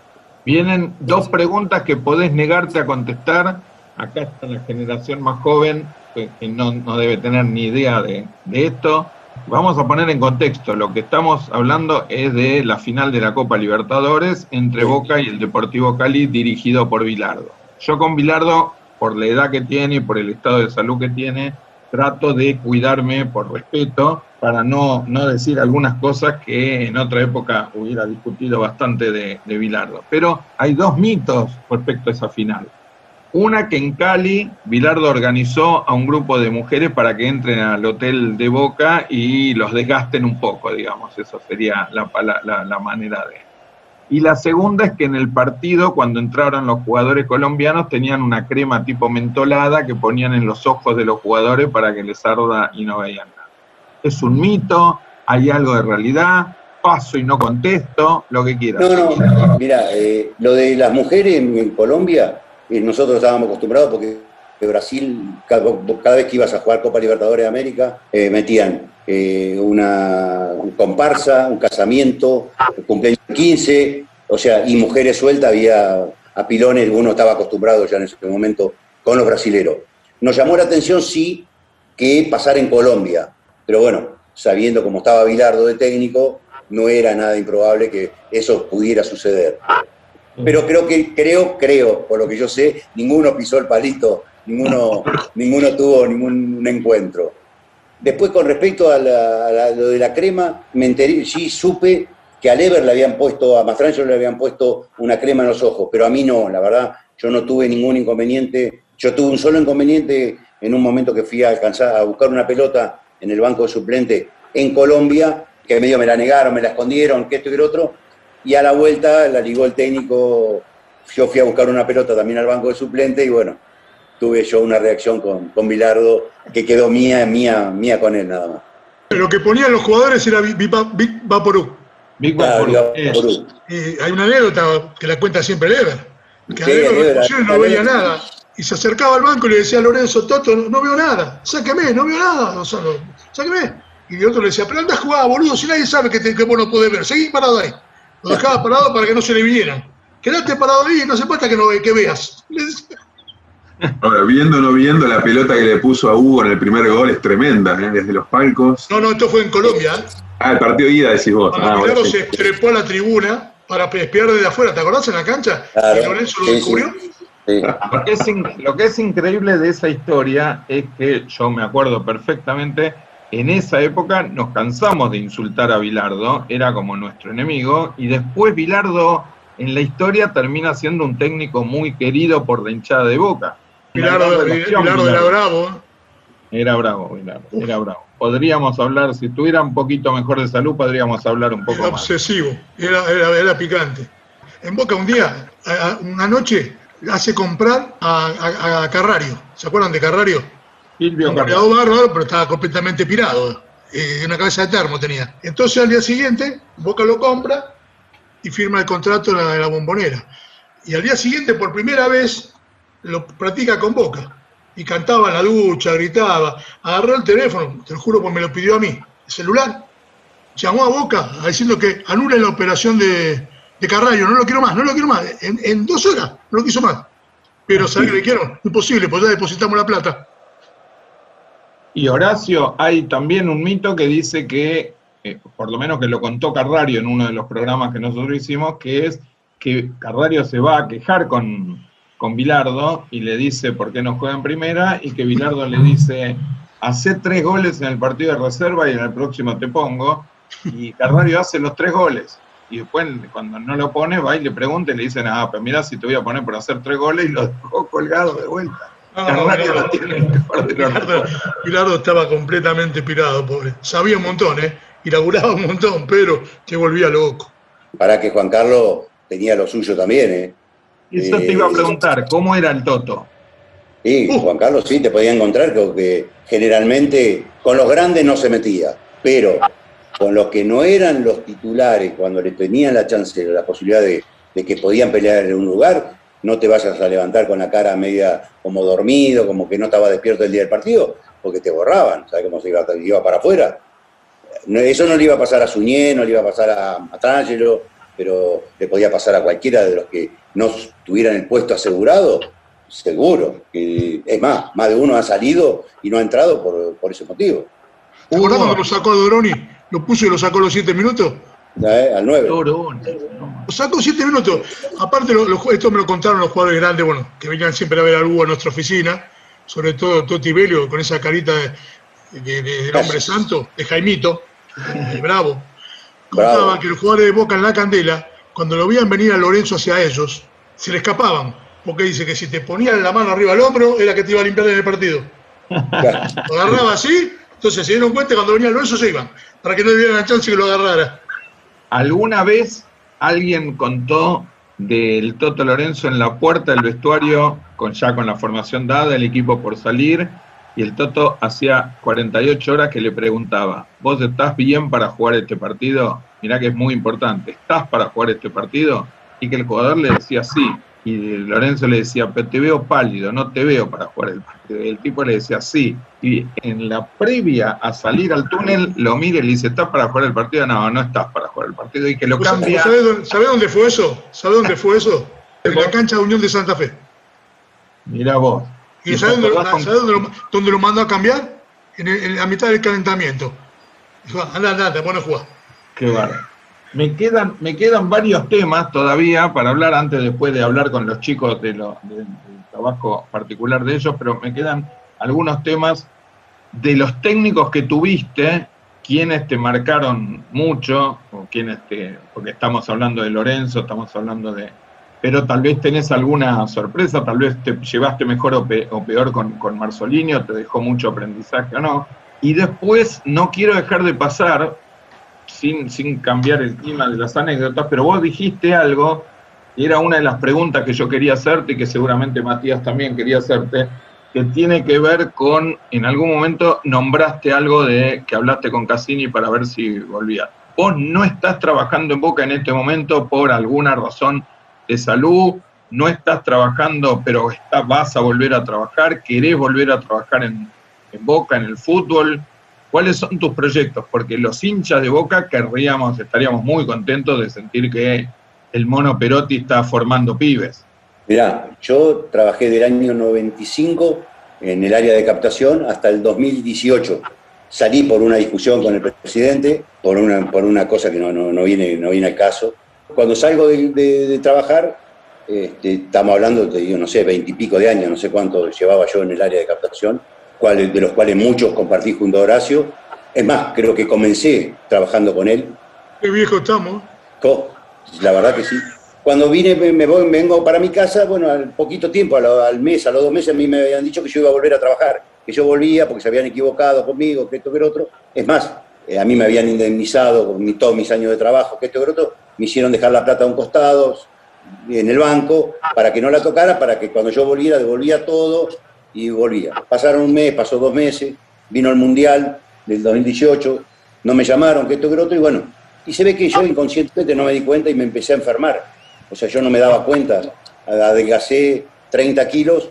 Vienen dos preguntas que podés negarte a contestar. Acá está la generación más joven, que, que no, no debe tener ni idea de, de esto. Vamos a poner en contexto, lo que estamos hablando es de la final de la Copa Libertadores entre Boca y el Deportivo Cali dirigido por Bilardo. Yo con Bilardo, por la edad que tiene y por el estado de salud que tiene, trato de cuidarme por respeto para no, no decir algunas cosas que en otra época hubiera discutido bastante de, de. Pero hay dos mitos respecto a esa final. Una que en Cali, Bilardo organizó a un grupo de mujeres para que entren al hotel de Boca y los desgasten un poco, digamos. Eso sería la, la- la manera de. Y la segunda es que en el partido, cuando entraron los jugadores colombianos, tenían una crema tipo mentolada que ponían en los ojos de los jugadores para que les arda y no veían nada. Es un mito, hay algo de realidad, paso y no contesto, lo que quieras. No, no, mira, eh, lo de las mujeres en, Colombia, eh, nosotros estábamos acostumbrados porque Brasil, cada, cada vez que ibas a jugar Copa Libertadores de América, eh, metían eh, una un comparsa, un casamiento, un cumpleaños 15, o sea, y mujeres sueltas había a pilones, uno estaba acostumbrado ya en ese momento con los brasileros. Nos llamó la atención, sí, que pasar en Colombia, pero bueno, sabiendo cómo estaba Bilardo de técnico, no era nada improbable que eso pudiera suceder. Pero creo que, creo, creo, por lo que yo sé, ninguno pisó el palito, ninguno, ninguno tuvo ningún encuentro. Después, con respecto a, la- lo de la crema, me enteré, sí supe que a Lever le habían puesto, a Mastrancho le habían puesto una crema en los ojos, pero a mí no, la verdad, yo no tuve ningún inconveniente. Yo tuve un solo inconveniente en un momento que fui a buscar una pelota en el banco de suplente en Colombia, que medio me la negaron, me la escondieron, que esto y lo otro, y a la vuelta la ligó el técnico, yo fui a buscar una pelota también al banco de suplente y bueno, tuve yo una reacción con, con Bilardo que quedó mía, mía, mía con él nada más. Lo que ponían los jugadores era Big, Vaporú. Big Claro, Vaporú. Y hay una anécdota que la cuenta siempre Lever, que a Sí, Lever Lever, y no a veía nada. Y se acercaba al banco y le decía a Lorenzo, Toto, no, no veo nada, sáqueme, no veo nada, o sea, no- sáqueme. Y el otro le decía, pero anda a jugar, boludo, si nadie sabe que, te, que vos no podés ver, seguí parado ahí. Lo dejaba parado para que no se le vinieran. Quedate parado ahí, no hace falta que, no, que veas. [laughs] Ahora, viendo o no viendo, la pelota que le puso a Hugo en el primer gol es tremenda, ¿eh? desde los palcos. No, no, esto fue en Colombia. ¿eh? Ah, el partido de ida decís vos. Ah, se trepó a la tribuna para espiar desde afuera, ¿te acordás en la cancha? Claro, Y Lorenzo lo sí, sí. descubrió. Sí. Lo que, es in- lo que es increíble de esa historia es que yo me acuerdo perfectamente en esa época nos cansamos de insultar a Bilardo, era como nuestro enemigo, y después Bilardo en la historia termina siendo un técnico muy querido por la hinchada de Boca. Bilardo, Bilardo era bravo. Era bravo, Bilardo, era bravo. Podríamos hablar, si estuviera un poquito mejor de salud, podríamos hablar un poco era más. Obsesivo, era, era, era picante. En Boca un día, una noche, hace comprar a, Carrario. ¿Se acuerdan de Carrario? Silvio un bárbaro, pero estaba completamente pirado. Eh, una cabeza de termo tenía. Entonces al día siguiente, Boca lo compra y firma el contrato la, en la bombonera. Y al día siguiente, por primera vez, lo practica con Boca. Y cantaba en la ducha, gritaba. Agarró el teléfono, te lo juro, porque me lo pidió a mí, el celular. Llamó a Boca diciendo que anulen la operación de, de Carrayo, no lo quiero más, no lo quiero más. En, dos horas, no lo quiso más. Pero ¿sabes qué le quiero? Imposible, pues ya depositamos la plata. Y Horacio, hay también un mito que dice que, eh, por lo menos que lo contó Carrario en uno de los programas que nosotros hicimos, que es que Carrario se va a quejar con, con Bilardo y le dice por qué no juega en primera y que Bilardo le dice, hace tres goles en el partido de reserva y en el próximo te pongo. Y Carrario hace los tres goles y después cuando no lo pone va y le pregunta y le dicen, ah, pero mira si te voy a poner por hacer tres goles y lo dejó colgado de vuelta. Pilardo, estaba completamente pirado, pobre. Sabía un montón, ¿eh? Inauguraba un montón, pero que volvía loco. Para que Juan Carlos tenía lo suyo también, ¿eh? Eso te iba a preguntar, ¿cómo era el Toto? Sí, uh. Juan Carlos sí te podía encontrar que generalmente con los grandes no se metía, pero con los que no eran los titulares, cuando le tenían la chance, la posibilidad de, que podían pelear en un lugar, no te vayas a levantar con la cara media como dormido, como que no estaba despierto el día del partido, porque te borraban, ¿sabes cómo se iba, iba para afuera? Eso no le iba a pasar a Suñé, no le iba a pasar a, a pero le podía pasar a cualquiera de los que no tuvieran el puesto asegurado, seguro. es más, más de uno ha salido y no ha entrado por, ese motivo. ¿Te acordás cuando lo sacó Doroni? Lo puso y lo sacó a los siete minutos. Eh, al 9. Lo sacó siete minutos. Aparte, esto me lo contaron los jugadores grandes, bueno, que venían siempre a ver a Hugo a nuestra oficina, sobre todo Toti Belio, con esa carita de, del hombre santo, de Jaimito, bravo. Contaban que los jugadores de Boca en la candela, cuando lo veían venir a Lorenzo hacia ellos, se le escapaban. Porque dice que si te ponían la mano arriba al hombro, era que te iba a limpiar en el partido. Lo agarraba así entonces se dieron cuenta cuando venía Lorenzo se iban, para que no le dieran la chance que lo agarrara. ¿Alguna vez alguien contó del Toto Lorenzo en la puerta del vestuario, con, ya con la formación dada, el equipo por salir, y el Toto hacía 48 horas que le preguntaba, ¿vos estás bien para jugar este partido? Mirá que es muy importante, ¿estás para jugar este partido? Y que el jugador le decía sí y Lorenzo le decía, pero te veo pálido, no te veo para jugar el partido. Y el tipo le decía, sí. Y en la previa a salir al túnel, lo mira y le dice, ¿estás para jugar el partido? No, no estás para jugar el partido. Y que lo cambia. ¿Sabe dónde, fue eso? ¿Sabe dónde fue eso? En la cancha de Unión de Santa Fe. Mira vos. ¿Y, sabe, dónde, dónde, lo, mandó a cambiar? En, la mitad del calentamiento. Dijo, anda, anda, te pones a jugar. Qué. Me quedan, me quedan varios temas todavía para hablar antes, después de hablar con los chicos de lo, del trabajo particular de ellos, pero me quedan algunos temas de los técnicos que tuviste, quienes te marcaron mucho, o quienes te, porque estamos hablando de Lorenzo, estamos hablando de, pero tal vez tenés alguna sorpresa, tal vez te llevaste mejor o, peor con, con Marzolinio, te dejó mucho aprendizaje o no. Y después no quiero dejar de pasar sin, sin cambiar el clima de las anécdotas, pero vos dijiste algo, y era una de las preguntas que yo quería hacerte, y que seguramente Matías también quería hacerte, que tiene que ver con, en algún momento nombraste algo de que hablaste con Cassini para ver si volvía. Vos no estás trabajando en Boca en este momento por alguna razón de salud, no estás trabajando, pero vas a volver a trabajar, querés volver a trabajar en, en Boca, en el fútbol, ¿Cuáles son tus proyectos? Porque los hinchas de Boca querríamos, estaríamos muy contentos de sentir que el mono Perotti está formando pibes. Mirá, yo trabajé del año 95 en el área de captación hasta el 2018. Salí por una discusión con el presidente, por una, por una cosa que no, viene, no viene al caso. Cuando salgo de, trabajar, este, estamos hablando, de, no sé, veintipico de años, no sé cuánto llevaba yo en el área de captación, de los cuales muchos compartí junto a Horacio, Es más, creo que comencé trabajando con él. Qué viejo estamos. Co- La verdad que sí. Cuando vine, me voy, vengo para mi casa, bueno, al poquito tiempo, a lo- al mes, a los dos meses, a mí me habían dicho que yo iba a volver a trabajar, que yo volvía porque se habían equivocado conmigo, que esto, que otro. Es más, eh, a mí me habían indemnizado con todos mis años de trabajo, que esto, que otro. Me hicieron dejar la plata a un costado, en el banco, para que no la tocara, para que cuando yo volviera, devolvía todo y volvía. Pasaron un mes, pasó dos meses, vino el Mundial del 2018, no me llamaron, que esto, que lo otro, y bueno, y se ve que yo inconscientemente no me di cuenta y me empecé a enfermar. O sea, yo no me daba cuenta. Adelgacé 30 kilos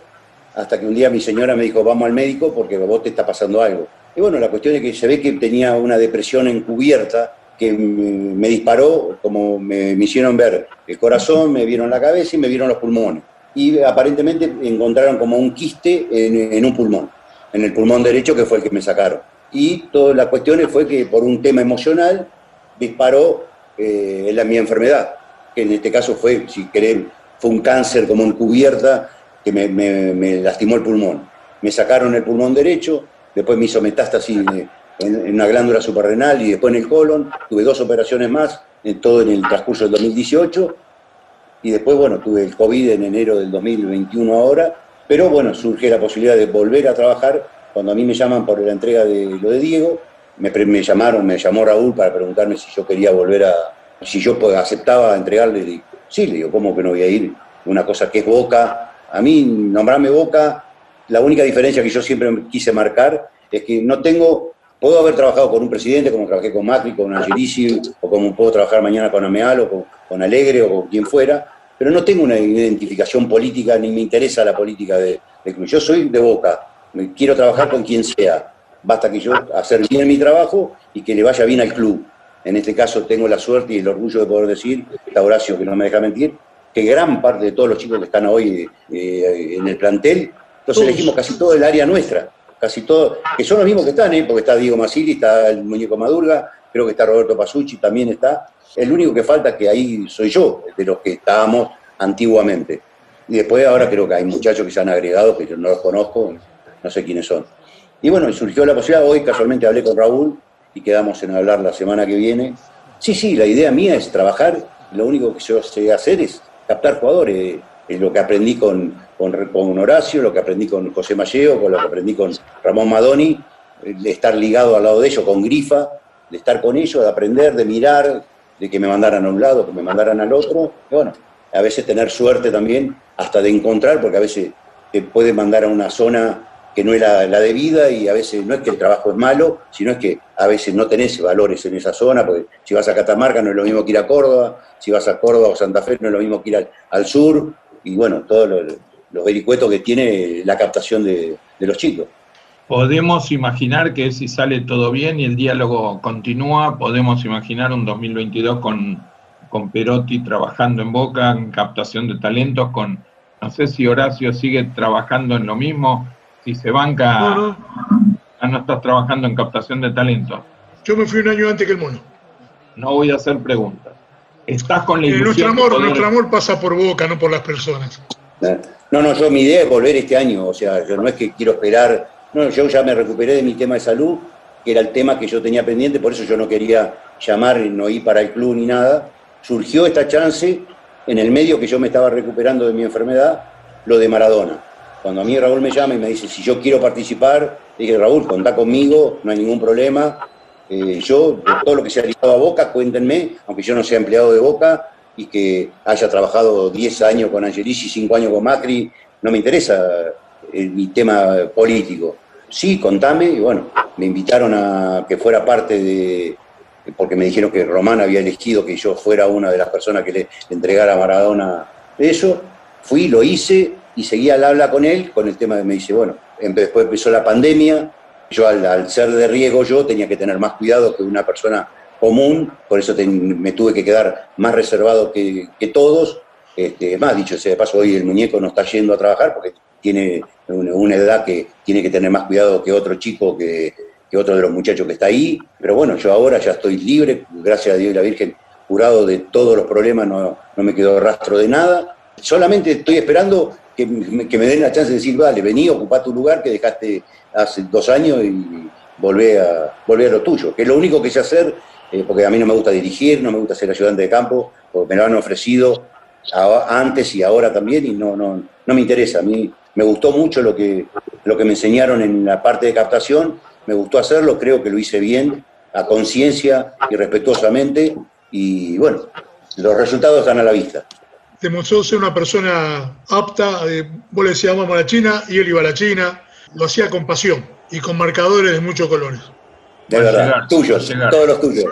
hasta que un día mi señora me dijo, vamos al médico porque vos te está pasando algo. Y bueno, la cuestión es que se ve que tenía una depresión encubierta que me disparó, como me hicieron ver el corazón, me vieron la cabeza y me vieron los pulmones. Y aparentemente encontraron como un quiste en, en un pulmón, en el pulmón derecho que fue el que me sacaron. Y toda la cuestión fue que por un tema emocional disparó eh, la, mi enfermedad, que en este caso fue, si querés, fue un cáncer como encubierta que me, me- me lastimó el pulmón. Me sacaron el pulmón derecho, después me hizo metástasis en, en una glándula suprarrenal y después en el colon. Tuve dos operaciones más, en todo en el transcurso del 2018. Y después, bueno, tuve el COVID en enero del 2021 ahora. Pero bueno, surge la posibilidad de volver a trabajar. Cuando a mí me llaman por la entrega de lo de Diego, me, me llamaron, me llamó Raúl para preguntarme si yo quería volver a, si yo aceptaba entregarle. Le sí, le digo, ¿cómo que no voy a ir? Una cosa que es Boca. A mí, nombrarme Boca, la única diferencia que yo siempre quise marcar es que no tengo, puedo haber trabajado con un presidente, como trabajé con Macri, con Angelici, o como puedo trabajar mañana con Ameal, o con Alegre, o con quien fuera, pero no tengo una identificación política, ni me interesa la política de, club. Yo soy de Boca, quiero trabajar con quien sea, basta que yo hacer bien mi trabajo y que le vaya bien al club. En este caso tengo la suerte y el orgullo de poder decir, está Horacio que no me deja mentir, que gran parte de todos los chicos que están hoy eh, en el plantel, los elegimos casi todo el área nuestra, casi todo, que son los mismos que están, ¿eh? porque está Diego Masili, está el muñeco Madurga, creo que está Roberto Pasucci, también está. El único que falta que ahí soy yo, de los que estábamos antiguamente. Y después ahora creo que hay muchachos que se han agregado, que yo no los conozco, no sé quiénes son. Y bueno, surgió la posibilidad, hoy casualmente hablé con Raúl y quedamos en hablar la semana que viene. Sí, sí, la idea mía es trabajar, lo único que yo sé hacer es captar jugadores, es lo que aprendí con, con, con Horacio, lo que aprendí con José Malleo, con lo que aprendí con Ramón Madoni, de estar ligado al lado de ellos, con Grifa, de estar con ellos, de aprender, de mirar, de que me mandaran a un lado, que me mandaran al otro, y bueno, a veces tener suerte también, hasta de encontrar, porque a veces te puede mandar a una zona que no es la, debida y a veces no es que el trabajo es malo, sino es que a veces no tenés valores en esa zona, porque si vas a Catamarca no es lo mismo que ir a Córdoba, si vas a Córdoba o Santa Fe no es lo mismo que ir al, sur, y bueno, todos los, vericuetos que tiene la captación de los chicos. Podemos imaginar que si sale todo bien y el diálogo continúa, podemos imaginar un 2022 con, con Perotti trabajando en Boca, en captación de talentos, con, no sé si Horacio sigue trabajando en lo mismo, si se banca, No, no. no estás trabajando en captación de talentos. Yo me fui un año antes que el mono. No voy a hacer preguntas. Estás con la Eh, nuestro amor, poder- nuestro amor pasa por boca, no por las personas. No, no, yo mi idea es volver este año, o sea, yo no es que quiero esperar, no, yo ya me recuperé de mi tema de salud, que era el tema que yo tenía pendiente, por eso yo no quería llamar, no ir para el club ni nada. Surgió esta chance en el medio que yo me estaba recuperando de mi enfermedad, lo de Maradona. Cuando a mí Raúl me llama y me dice, si yo quiero participar, dije, Raúl, contá conmigo, no hay ningún problema. Eh, yo, todo lo que sea ligado a Boca, cuéntenme, aunque yo no sea empleado de Boca y que haya trabajado 10 años con Angelici, 5 años con Macri, no me interesa eh, mi tema político. Sí, contame, y bueno, me invitaron a que fuera parte de, porque me dijeron que Román había elegido que yo fuera una de las personas que le entregara a Maradona eso. Fui, lo hice y seguí al habla con él con el tema de, me dice, bueno, empe- después empezó la pandemia, yo al, ser de riesgo yo tenía que tener más cuidado que una persona común, por eso me tuve que quedar más reservado que, que todos. Este, más dicho sea de paso, hoy el muñeco no está yendo a trabajar porque tiene una, edad que tiene que tener más cuidado que otro chico, que, otro de los muchachos que está ahí. Pero bueno, yo ahora ya estoy libre, gracias a Dios y la Virgen, curado de todos los problemas, no, no me quedó rastro de nada. Solamente estoy esperando que me, que me den la chance de decir, vale, vení, ocupá tu lugar que dejaste hace dos años y, volvé a, volvé a lo tuyo, que es lo único que sé hacer, eh, porque a mí no me gusta dirigir, no me gusta ser ayudante de campo, porque me lo han ofrecido antes y ahora también y no, no, no me interesa. A mí me gustó mucho lo que, lo que me enseñaron en la parte de captación, me gustó hacerlo, creo que lo hice bien, a conciencia y respetuosamente, y bueno, los resultados están a la vista. Demostró ser una persona apta, eh, vos le decías vamos a la China y él iba a la China, lo hacía con pasión y con marcadores de muchos colores. De verdad, llegar, tuyos, todos los tuyos.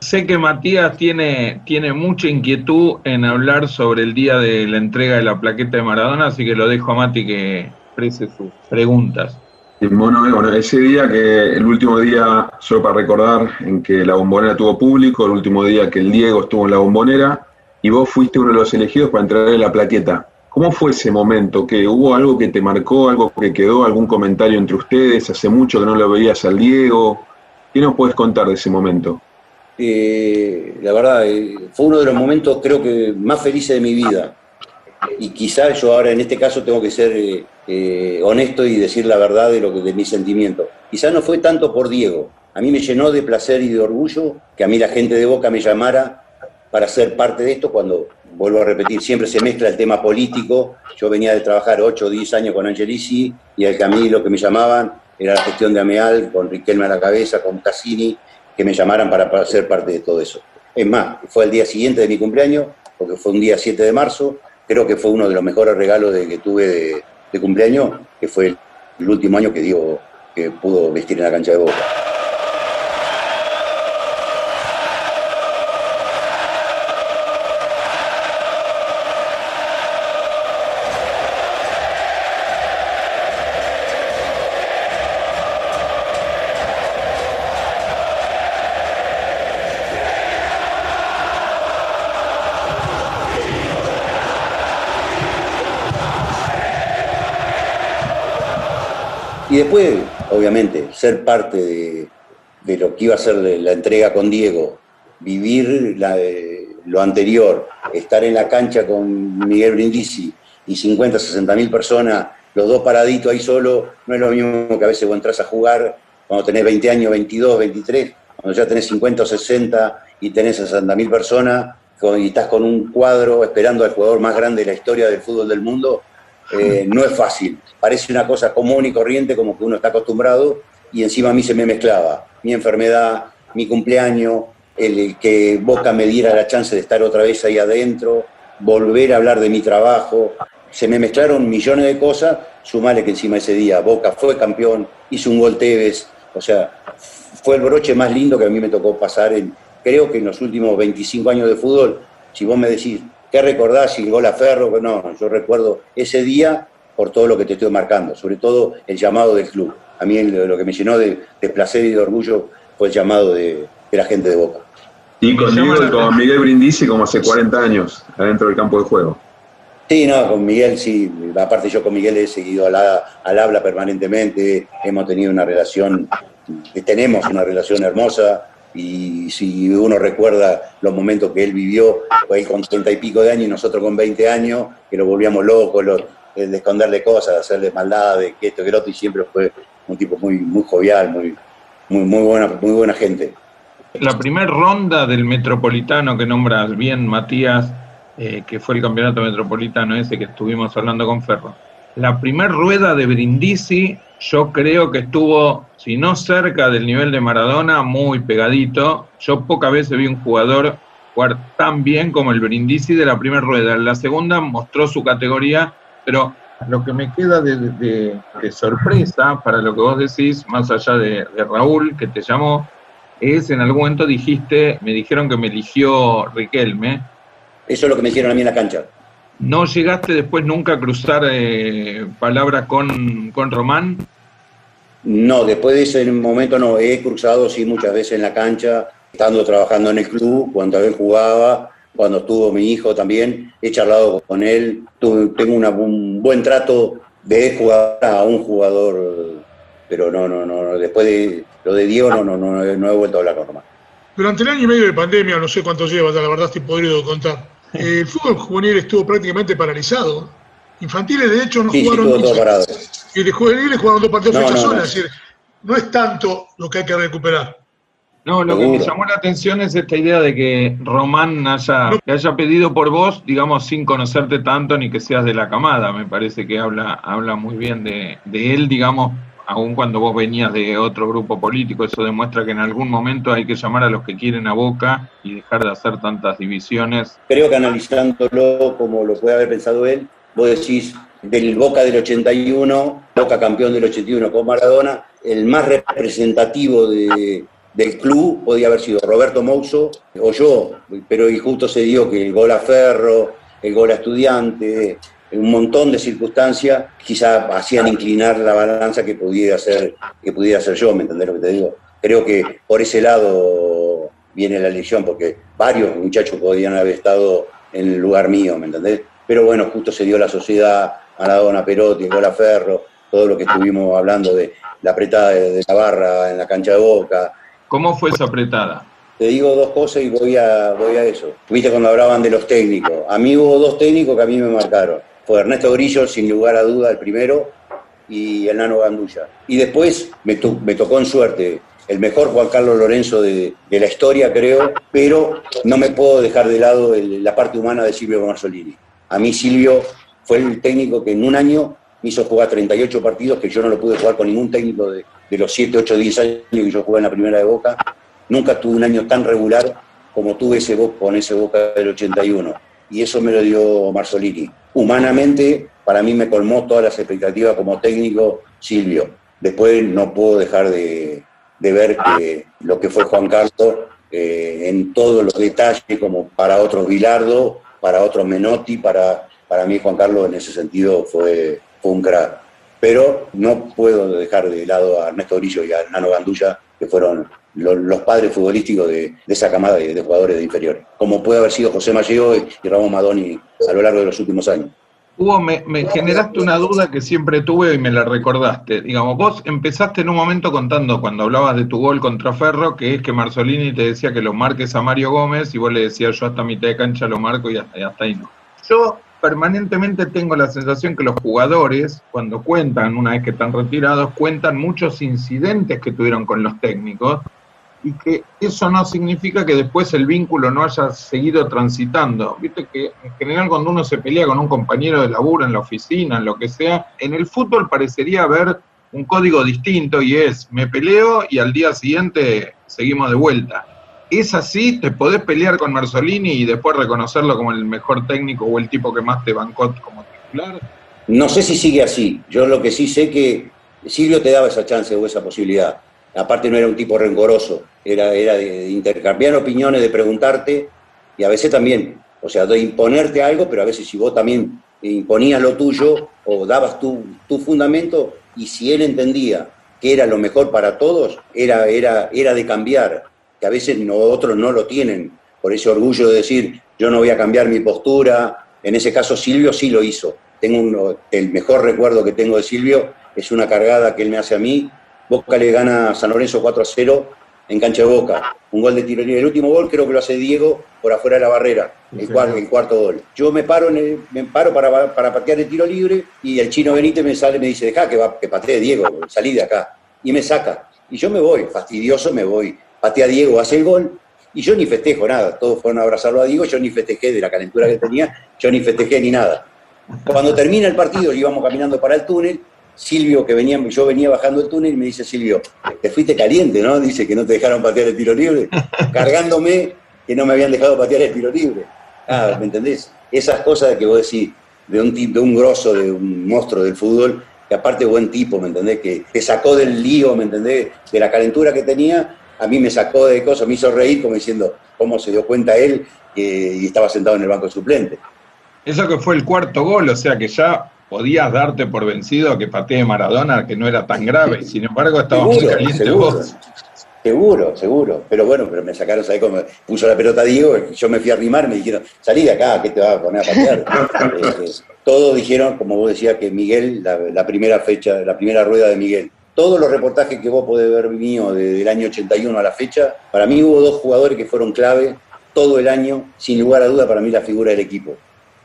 Sé que Matías tiene, tiene mucha inquietud en hablar sobre el día de la entrega de la plaqueta de Maradona, así que lo dejo a Mati que exprese sus preguntas. Bueno, eh, bueno, ese día que el último día, solo para recordar, en que la bombonera tuvo público, el último día que el Diego estuvo en la bombonera, y vos fuiste uno de los elegidos para entregarle la plaqueta. ¿Cómo fue ese momento? ¿Que hubo algo que te marcó, algo que quedó, algún comentario entre ustedes? ¿Hace mucho que no lo veías al Diego? ¿Qué nos puedes contar de ese momento? Eh, la verdad, eh, fue uno de los momentos creo que más felices de mi vida. Y quizás yo ahora en este caso tengo que ser eh, honesto y decir la verdad de, lo que, de mis sentimientos. Quizás no fue tanto por Diego. A mí me llenó de placer y de orgullo que a mí la gente de Boca me llamara para ser parte de esto cuando, vuelvo a repetir, siempre se mezcla el tema político. Yo venía de trabajar 8 o 10 años con Angelici y al Camilo lo que me llamaban era la gestión de Ameal, con Riquelme a la cabeza, con Cassini, que me llamaran para, para ser parte de todo eso. Es más, fue el día siguiente de mi cumpleaños, porque fue un día 7 de marzo, creo que fue uno de los mejores regalos de, que tuve de, cumpleaños, que fue el, el último año que Diego que pudo vestir en la cancha de Boca. Y después, obviamente, ser parte de, de lo que iba a ser la entrega con Diego, vivir lo anterior, estar en la cancha con Miguel Brindisi y 50, 60 mil personas, los dos paraditos ahí solo, no es lo mismo que a veces vos entras a jugar cuando tenés 20 años, 22, 23, cuando ya tenés 50 o 60 y tenés 60 mil personas y estás con un cuadro esperando al jugador más grande de la historia del fútbol del mundo, eh, no es fácil. Parece una cosa común y corriente como que uno está acostumbrado y encima a mí se me mezclaba mi enfermedad, mi cumpleaños, el, que Boca me diera la chance de estar otra vez ahí adentro, volver a hablar de mi trabajo. Se me mezclaron millones de cosas, sumale que encima ese día Boca fue campeón, hizo un gol Tevez, o sea, fue el broche más lindo que a mí me tocó pasar en, creo que en los últimos 25 años de fútbol, si vos me decís, ¿qué recordás si el gol a Ferro? No, yo recuerdo ese día por todo lo que te estoy marcando, sobre todo el llamado del club. A mí lo que me llenó de, de placer y de orgullo fue el llamado de, de la gente de Boca. Y con Diego y con Miguel Brindisi como hace 40 años, adentro del campo de juego. Sí, no, con Miguel sí, aparte yo con Miguel he seguido al, al habla permanentemente, hemos tenido una relación, tenemos una relación hermosa y si uno recuerda los momentos que él vivió, pues él con 30 y pico de años y nosotros con 20 años, que lo volvíamos locos, lo- de esconderle cosas, de hacerle maldad, de que esto, que lo otro, y siempre fue un tipo muy, muy jovial, muy, muy, muy, buena, muy buena gente. La primera ronda del Metropolitano que nombras bien, Matías, eh, que fue el campeonato metropolitano ese que estuvimos hablando con Ferro. La primera rueda de Brindisi, yo creo que estuvo, si no cerca del nivel de Maradona, muy pegadito. Yo pocas veces vi un jugador jugar tan bien como el Brindisi de la primera rueda. En la segunda mostró su categoría, pero lo que me queda de, sorpresa para lo que vos decís, más allá de, de Raúl, que te llamó, es en algún momento dijiste, me dijeron que me eligió Riquelme. Eso es lo que me hicieron a mí en la cancha. ¿No llegaste después nunca a cruzar eh, palabras con, con Román? No, después de ese momento no, he cruzado sí muchas veces en la cancha, estando trabajando en el club, cuando él jugaba, cuando estuvo mi hijo también, he charlado con él, tuve- tengo una- un buen trato de jugar a un jugador, pero no, no, no, no, después de lo de Diego no, no, no, no he vuelto a hablar con Román. Durante el año y medio de pandemia, no sé cuánto lleva, ya la verdad estoy podrido de contar. Eh, El fútbol juvenil estuvo prácticamente paralizado. Infantiles, de hecho, no Sí, jugaron. Y de juveniles jugaron dos partidos No, no, sola. no. Es decir, no es tanto lo que hay que recuperar. No, lo que me llamó la atención es esta idea de que Román haya, que haya pedido por vos, digamos, sin conocerte tanto ni que seas de la camada. Me parece que habla, habla muy bien de, de él, digamos, aun cuando vos venías de otro grupo político. Eso demuestra que en algún momento hay que llamar a los que quieren a Boca y dejar de hacer tantas divisiones. Creo que analizándolo como lo puede haber pensado él, vos decís del Boca del 81, Boca campeón del 81 con Maradona, el más representativo de- del club podía haber sido Roberto Mouso o yo, pero y justo se dio que el gol a Ferro, el gol a Estudiante, un montón de circunstancias quizá hacían inclinar la balanza que pudiera ser, que pudiera ser yo, ¿me entendés lo que te digo? Creo que por ese lado viene la elección, porque varios muchachos podían haber estado en el lugar mío, ¿me entendés? Pero bueno, justo se dio la sociedad, Maradona, Perotti, el gol a Ferro, todo lo que estuvimos hablando de la apretada de, de la barra en la cancha de Boca, ¿Cómo fue esa apretada? te digo dos cosas y voy a, voy a eso. Viste cuando hablaban de los técnicos. A mí hubo dos técnicos que a mí me marcaron. Fue Ernesto Grillo, sin lugar a duda, el primero, y el Nano Gandulla. Y después me, to- me tocó en suerte el mejor Juan Carlos Lorenzo de, la historia, creo, pero no me puedo dejar de lado la parte humana de Silvio Marzolini. A mí Silvio fue el técnico que en un año me hizo jugar 38 partidos, que yo no lo pude jugar con ningún técnico de, los 7, 8, 10 años que yo jugué en la primera de Boca. Nunca tuve un año tan regular como tuve ese con ese Boca del 81. Y eso me lo dio Marzolini. Humanamente, para mí me colmó todas las expectativas como técnico Silvio. Después no puedo dejar de, ver lo que fue Juan Carlos eh, en todos los detalles, como para otros Bilardo, para otros Menotti, para, para mí Juan Carlos en ese sentido fue, fue un crack. Pero no puedo dejar de lado a Ernesto Grillo y a Nano Gandulla, que fueron lo- los padres futbolísticos de, esa camada de, jugadores de inferiores, como puede haber sido José Mallego y, Ramón Madoni a lo largo de los últimos años. Hugo, me, me generaste una duda que siempre tuve y me la recordaste. Digamos, vos empezaste en un momento contando, cuando hablabas de tu gol contra Ferro, que es que Marzolini te decía que lo marques a Mario Gómez y vos le decías yo hasta mitad de cancha lo marco y hasta, y hasta ahí no. Yo permanentemente tengo la sensación que los jugadores, cuando cuentan, una vez que están retirados, cuentan muchos incidentes que tuvieron con los técnicos y que eso no significa que después el vínculo no haya seguido transitando. Viste que en general cuando uno se pelea con un compañero de laburo en la oficina, en lo que sea, en el fútbol parecería haber un código distinto y es me peleo y al día siguiente seguimos de vuelta. ¿Es así? ¿Te podés pelear con Marzolini y después reconocerlo como el mejor técnico o el tipo que más te bancó como titular? No sé si sigue así. Yo lo que sí sé que Silvio te daba esa chance o esa posibilidad. Aparte no era un tipo rencoroso, era, era de intercambiar opiniones, de preguntarte y a veces también, o sea, de imponerte algo, pero a veces si vos también imponías lo tuyo o dabas tu, tu fundamento y si él entendía que era lo mejor para todos, era, era, era de cambiar, que a veces no, otros no lo tienen, por ese orgullo de decir, yo no voy a cambiar mi postura, en ese caso Silvio sí lo hizo. Tengo el mejor recuerdo que tengo de Silvio es una cargada que él me hace a mí, Boca le gana a San Lorenzo 4 a 0 en cancha de Boca. Un gol de tiro libre. El último gol creo que lo hace Diego por afuera de la barrera, el, cuarto, el cuarto gol. Yo me paro, en el- me paro para, para patear el tiro libre y el chino Benítez me sale y me dice, deja que, va, que patee Diego, salí de acá. Y me saca. Y yo me voy, fastidioso me voy. Patea Diego, hace el gol y yo ni festejo nada. Todos fueron a abrazarlo a Diego, yo ni festejé de la calentura que tenía, yo ni festejé ni nada. Cuando termina el partido y íbamos caminando para el túnel, Silvio, que venía, yo venía bajando el túnel y me dice Silvio, te fuiste caliente, ¿no? Dice que no te dejaron patear el tiro libre, [laughs] cargándome que no me habían dejado patear el tiro libre. Ah, ¿me entendés? Esas cosas que vos decís, de un, tipo, de un grosso, de un monstruo del fútbol, que aparte buen tipo, ¿me entendés? Que te sacó del lío, ¿me entendés? De la calentura que tenía, a mí me sacó de cosas, me hizo reír como diciendo cómo se dio cuenta él y estaba sentado en el banco suplente. Eso que fue el cuarto gol, o sea que ya podías darte por vencido que patee Maradona, que no era tan grave, sin embargo estabas muy caliente seguro. vos. Seguro, seguro. Pero bueno, pero me sacaron, ¿sabes cómo? Puso la pelota Diego, yo me fui a arrimar, me dijeron, salí de acá, ¿qué te vas a poner a patear? [laughs] Eh, todos dijeron, como vos decías, que Miguel, la, la primera fecha, la primera rueda de Miguel. Todos los reportajes que vos podés ver mío desde el año 81 a la fecha, para mí hubo dos jugadores que fueron clave todo el año, sin lugar a duda, para mí la figura del equipo.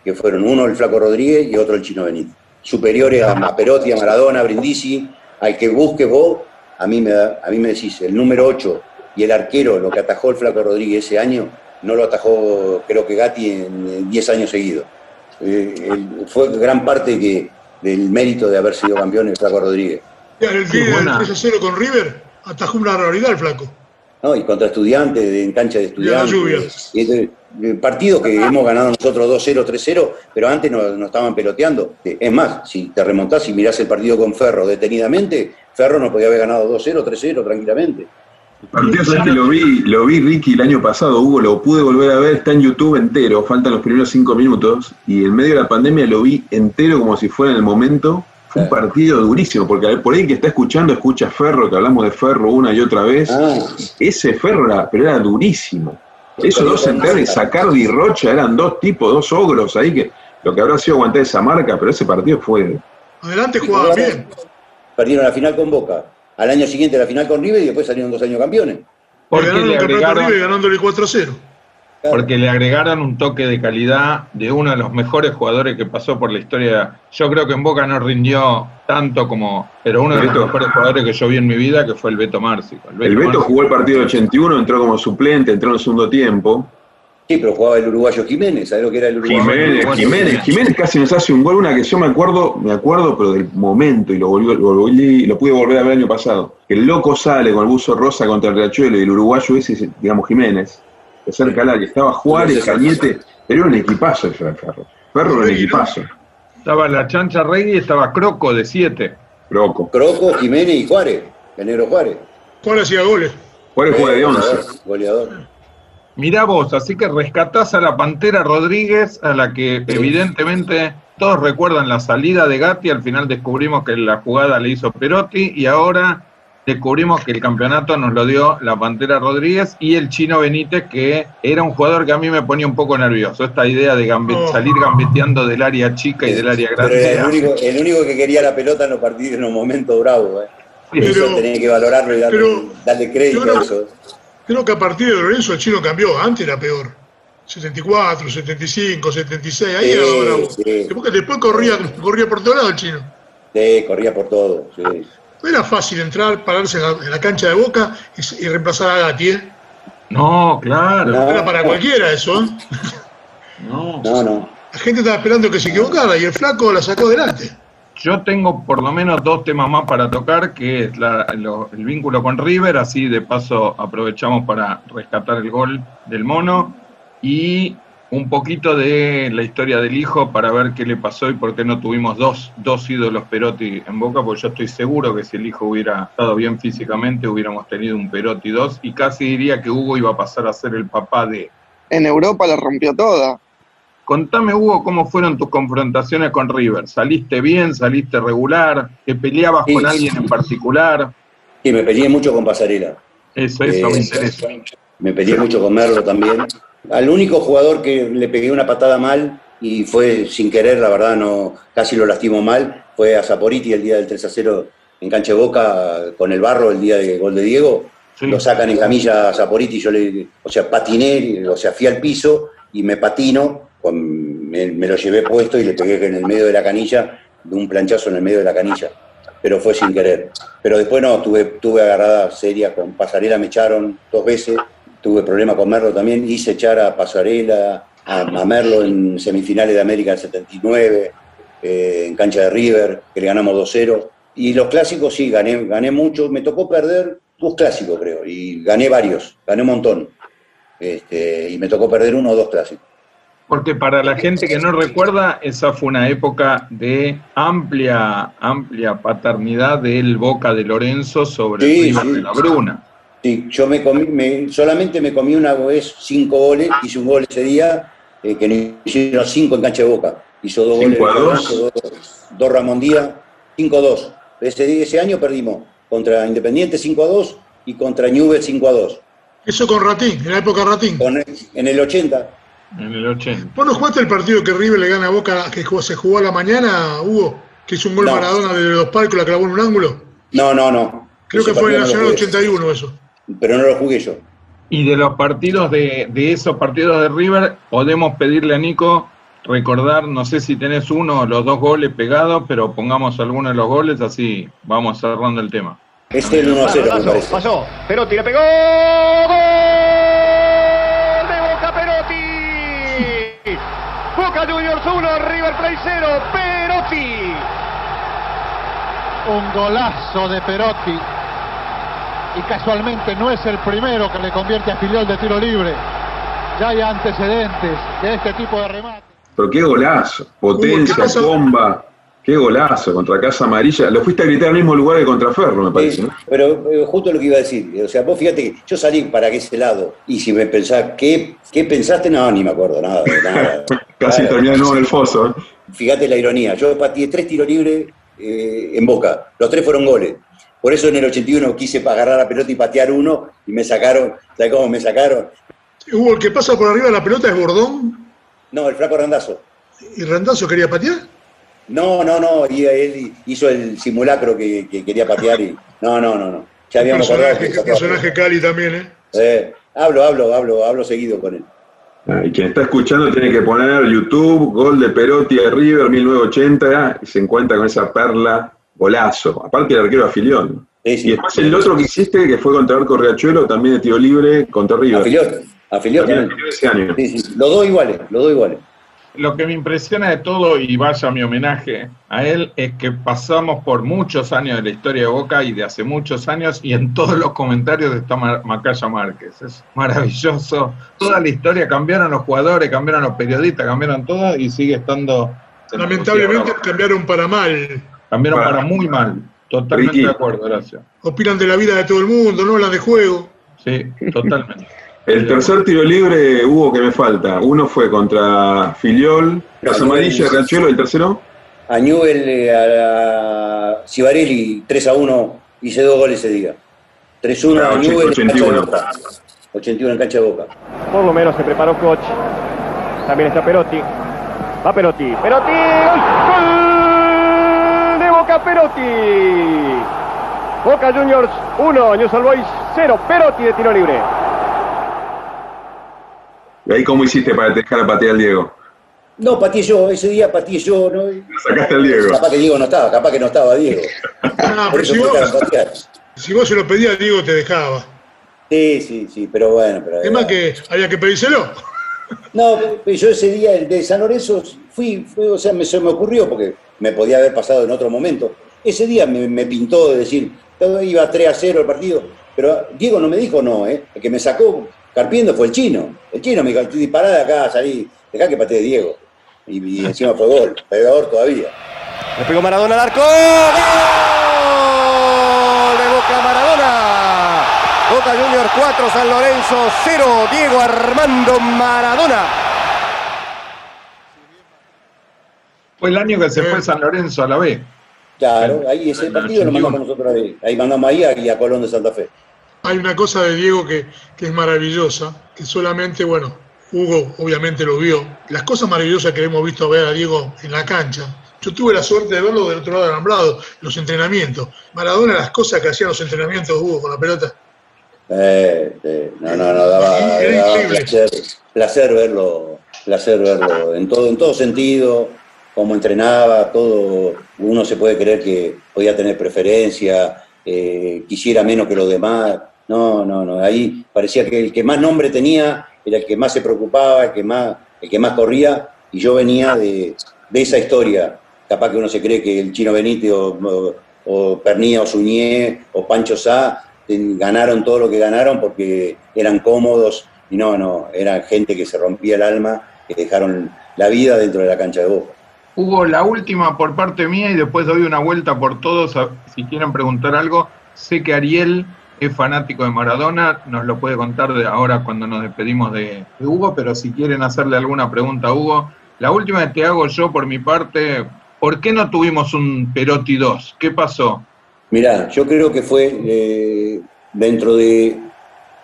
Que fueron uno el Flaco Rodríguez y otro el Chino Benítez. Superiores a, a Perotti, a Maradona, a Brindisi, al que busques vos, a mí me, da, a mí me decís, el número 8 y el arquero, lo que atajó el Flaco Rodríguez ese año, no lo atajó creo que Gatti en 10 años seguidos. Eh, el- fue gran parte que, del mérito de haber sido campeón el Flaco Rodríguez. El del 3 a 0 con River atajó una realidad el flaco. ¿No? Y contra estudiantes, de- en cancha de estudiantes. Y este, eh, partidos que hemos ganado nosotros 2-0, 3-0, pero antes nos, nos estaban peloteando. Eh, Es más, si te remontás y mirás el partido con Ferro detenidamente, Ferro nos podía haber ganado 2-0, 3-0 tranquilamente. El partido ese que lo vi, lo vi Ricky el año pasado, Hugo, lo pude volver a ver, está en YouTube entero, faltan los primeros cinco minutos, y en medio de la pandemia lo vi entero como si fuera en el momento. Fue un partido durísimo, porque por ahí que está escuchando, escucha Ferro, que hablamos de Ferro una y otra vez. Ah. Ese Ferro era, pero era durísimo. Esos dos centrales, Sacardi y Rocha, eran dos tipos, dos ogros ahí que lo que habrá sido aguantar esa marca, pero ese partido fue. Adelante jugaba bien. Perdieron la final con Boca. Al año siguiente la final con River y después salieron dos años campeones. Porque ganaron el campeonato agregaron, River ganándole 4 a 0. Porque le agregaron un toque de calidad de uno de los mejores jugadores que pasó por la historia. Yo creo que en Boca no rindió tanto como, pero uno de los Beto. mejores jugadores que yo vi en mi vida, que fue el Beto Márcico. El Beto Márcico. jugó el partido del 81, entró como suplente, entró en el segundo tiempo. Sí, pero jugaba el uruguayo Jiménez, ¿sabes lo que era el uruguayo? Jiménez, Jiménez, Jiménez casi nos hace un gol, una que yo me acuerdo, me acuerdo, pero del momento, y lo volví, lo, volví- lo pude volver a ver el año pasado. Que el loco sale con el buzo rosa contra el Riachuelo y el uruguayo ese, digamos Jiménez, de cerca al área, estaba Juárez, Cañete, era un equipazo el Ferro. Ferro era un equipazo. Estaba la chancha Rey y estaba Croco de 7. Croco. Croco, Jiménez y Juárez, el negro Juárez. Juárez hacía goles. Juárez juega de 11. Goleador, goleador. Mirá vos, así que rescatás a la Pantera Rodríguez, a la que evidentemente todos recuerdan la salida de Gatti, al final descubrimos que la jugada le hizo Perotti y ahora descubrimos que el campeonato nos lo dio la Pantera Rodríguez y el Chino Benítez, que era un jugador que a mí me ponía un poco nervioso, esta idea de gambe- Oh. salir gambeteando del área chica y del área grande. el único, el único que quería la pelota en los partidos en los momentos bravos. ¿eh? Pero- eso tenía que valorarlo y darle, pero- darle crédito creo- a eso. Creo que a partir de Lorenzo el chino cambió. Antes era peor. 74, 75, 76, ahí Sí, era bravo. sí. Después corría, corría por todos lados el chino. Sí, corría por todo. sí. No era fácil entrar, pararse en la, en la cancha de boca y, y reemplazar a Gatti, ¿eh? No, claro. No. Era para cualquiera eso, ¿eh? No. No, no. La gente estaba esperando que se equivocara y el flaco la sacó adelante. Yo tengo por lo menos dos temas más para tocar, que es la- lo- el vínculo con River, así de paso aprovechamos para rescatar el gol del mono, y un poquito de la historia del hijo para ver qué le pasó y por qué no tuvimos dos, dos ídolos Perotti en Boca, porque yo estoy seguro que si el hijo hubiera estado bien físicamente hubiéramos tenido un Perotti 2, y casi diría que Hugo iba a pasar a ser el papá de... En Europa la rompió toda. Contame, Hugo, cómo fueron tus confrontaciones con River. ¿Saliste bien? ¿Saliste regular? ¿Te peleabas Sí, con sí. alguien en particular? Sí, me peleé mucho con Pasarela. Eso, eso me Eh, interesa. Me peleé mucho con Merlo también. Al único jugador que le pegué una patada mal y fue sin querer, la verdad, no casi lo lastimó mal, fue a Zaporiti el día del 3 a 0 en cancha de Boca con el barro el día del gol de Diego. Sí. Lo sacan en camilla a Zaporiti, yo le, o sea, patiné, o sea, fui al piso y me patino, con- me, me lo llevé puesto y le pegué en el medio de la canilla, de un planchazo en el medio de la canilla, pero fue sin querer. Pero después no, tuve, tuve agarradas serias con Pasarela, me echaron dos veces, tuve problemas con Merlo también, hice echar a Pasarela, a, a Merlo en semifinales de América del 79, eh, en cancha de River, que le ganamos 2-0. Y los clásicos sí, gané, gané mucho, me tocó perder dos clásicos creo, y gané varios, gané un montón. Este, y me tocó perder uno o dos clásicos. Porque para la gente que no recuerda, esa fue una época de amplia, amplia paternidad del Boca de Lorenzo sobre Sí, River sí. de la Bruna. Sí, yo me comí, me- solamente me comí una vez cinco goles, hice un gol ese día, eh, que nos hicieron cinco en cancha de boca. Hizo dos goles, Cinco a dos. Dos, dos Ramón Díaz, 5-2. Ese, ese año perdimos contra Independiente 5-2 y contra Newell 5-2. Eso con Ratín, en la época Ratín. Con- En el 80, En el 80. ¿Vos no jugaste el partido que River le gana a Boca, que jugó- se jugó a la mañana, Hugo? Que hizo un gol No. Maradona de los palcos, la clavó en un ángulo. no, no, no. Creo Ese que fue en el Nacional lo jugué, 81 eso. Pero no lo jugué yo. Y de los partidos de, de esos partidos de River, podemos pedirle a Nico recordar, no sé si tenés uno o los dos goles pegados, pero pongamos alguno de los goles, así vamos cerrando el tema. Este es el 1 a 0, me Pelotazo, parece. pasó. Perotti le pegó. ¡Gol! De Boca Perotti. Boca Juniors 1, River Plate 0. Perotti. Un golazo de Perotti. Y casualmente no es el primero que le convierte a Filiol de tiro libre. Ya hay antecedentes de este tipo de remate. Pero qué golazo, potencia, ¿qué bomba, qué golazo contra Casa Amarilla. Lo fuiste a gritar al mismo lugar que contra Ferro, me parece, Sí, ¿no? pero eh, justo lo que iba a decir, o sea, vos fíjate que yo salí para ese lado y si me pensás, ¿qué, qué pensaste? No, ni me acuerdo, nada, nada. [laughs] Casi Claro. terminé de nuevo en el foso. ¿eh? Fíjate la ironía, yo pateé tres tiros libres eh, en Boca, los tres fueron goles. Por eso en el 81 quise agarrar la pelota y patear uno y me sacaron, ¿sabes cómo me sacaron? Hugo, el que pasa por arriba de la pelota es Bordón No, el flaco Randazo. y Randazo quería patear. No, no, no, y él hizo el simulacro que, que quería patear y... No, no, no, no. Ya habíamos acordado Personaje, personaje Cali también, ¿eh? Eh, hablo, hablo, hablo, hablo seguido con él. Ah, Y quien está escuchando tiene que poner YouTube, gol de Perotti de River 1980 y se encuentra con esa perla, golazo. Aparte el arquero afilión. Sí, sí. Y después el otro que hiciste, que fue contra Arco Riachuelo, también de tiro libre contra River. Afilió, afilió También también. afilió ese año. Sí, sí, los dos iguales, los dos iguales. Lo que me impresiona de todo, y vaya mi homenaje a él, es que pasamos por muchos años de la historia de Boca y de hace muchos años, y en todos los comentarios está Mar- Macaya Márquez. Es maravilloso. Toda la historia cambiaron los jugadores, cambiaron los periodistas, cambiaron todo y sigue estando. Lamentablemente cambiaron para mal. Cambiaron Para- para muy mal. Totalmente Ricky. de acuerdo, gracias. Opinan de la vida de todo el mundo, no hablan de juego. Sí, totalmente. [laughs] El tercer tiro libre hubo que me falta. Uno fue contra Filiol, Casa Amarilla, Riachuelo, el tercero. A Newell, eh, a, a Cibarelli, 3 a 1, hice dos goles ese día. 3 a 1 Ah, a Newell, en cancha de 81. Boca. 81 en cancha de Boca. Por lo menos se preparó Koch. También está Perotti. Va Perotti. Perotti. ¡Gol! ¡Gol Perotti. Boca Juniors 1, News All Boys 0. Perotti de tiro libre. ¿Y ahí cómo hiciste para dejar a patear al Diego? No, pateé yo, ese día pateé yo. ¿no? Sacaste al Diego. Capaz que Diego no estaba, capaz que no estaba Diego. [laughs] Ah, Por pero si vos, si se lo pedías, Diego te dejaba. Sí, sí, sí, pero bueno. Pero, Es más que había que pedírselo. No, pero yo ese día el de San Lorenzo fui, fui, o sea, me, se me ocurrió porque me podía haber pasado en otro momento. Ese día me, pintó de decir, iba 3 a 0 el partido, pero Diego no me dijo no, ¿eh? El que me sacó carpiendo fue el chino. El chino me dijo, dispará de acá, salí, dejá que patee Diego. Y, encima fue gol, pegador todavía. Le pegó Maradona al arco. ¡Gol! De Boca Maradona. Boca Juniors 4, San Lorenzo 0. Diego Armando Maradona. Fue el año que se fue San Lorenzo a la B. Claro, ahí ese partido lo 81. mandamos nosotros ahí. Ahí mandamos ahí y a Colón de Santa Fe. Hay una cosa de Diego que, que es maravillosa, que solamente, bueno, Hugo obviamente lo vio. Las cosas maravillosas que hemos visto ver a Diego en la cancha. Yo tuve la suerte de verlo del otro lado del alambrado, los entrenamientos. Maradona, las cosas que hacían los entrenamientos, Hugo, con la pelota. Eh, eh, no, no, no, daba, Era daba increíble. placer, placer verlo, placer verlo en todo, en todo sentido, cómo entrenaba, todo, uno se puede creer que podía tener preferencia, eh, quisiera menos que los demás. No, no, no. Ahí parecía que el que más nombre tenía era el que más se preocupaba, el que más, el que más corría, y yo venía de, de esa historia. Capaz que uno se cree que el Chino Benítez o, o, o Pernía o Suñé o Pancho Sá ten- ganaron todo lo que ganaron porque eran cómodos y no, no, eran gente que se rompía el alma, que dejaron la vida dentro de la cancha de Boca. Hugo, la última por parte mía y después doy una vuelta por todos. Si quieren preguntar algo, sé que Ariel es fanático de Maradona, nos lo puede contar de ahora cuando nos despedimos de, de Hugo, pero si quieren hacerle alguna pregunta a Hugo, la última que te hago yo por mi parte, ¿por qué no tuvimos un Perotti 2? ¿Qué pasó? Mirá, yo creo que fue eh, dentro de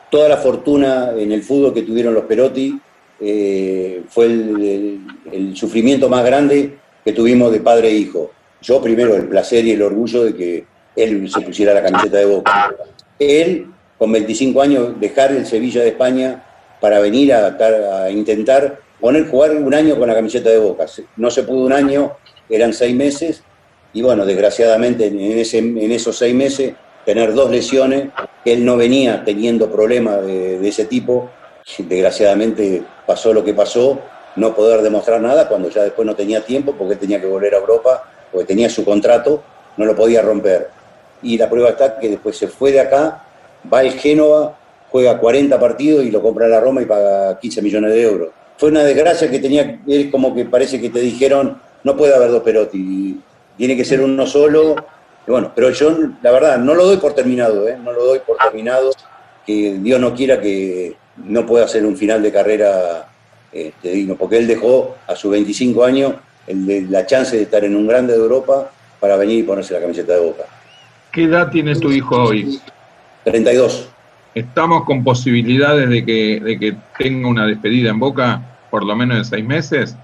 toda la fortuna en el fútbol que tuvieron los Perotti, eh, fue el, sufrimiento más grande que tuvimos de padre e hijo. Yo primero el placer y el orgullo de que él se pusiera la camiseta de Boca. Él, con 25 años, dejar el Sevilla de España para venir a, intentar poner jugar un año con la camiseta de Boca. No se pudo un año, eran seis meses, y bueno, desgraciadamente en, esos seis meses tener dos lesiones, él no venía teniendo problemas de ese tipo, desgraciadamente pasó lo que pasó, no poder demostrar nada cuando ya después no tenía tiempo porque tenía que volver a Europa, porque tenía su contrato, no lo podía romper. Y la prueba está que después se fue de acá, va al Génova, juega 40 partidos y lo compra la Roma y paga 15 millones de euros. Fue una desgracia que tenía, es como que parece que te dijeron, no puede haber dos Perotti, tiene que ser uno solo. Y bueno, pero yo, la verdad, no lo doy por terminado, ¿eh? no lo doy por terminado, que Dios no quiera que no pueda hacer un final de carrera este, digno, porque él dejó a sus 25 años el de, la chance de estar en un grande de Europa para venir y ponerse la camiseta de Boca. ¿Qué edad tiene tu hijo hoy? 32. ¿Estamos con posibilidades de que, de que tenga una despedida en Boca por lo menos en seis meses?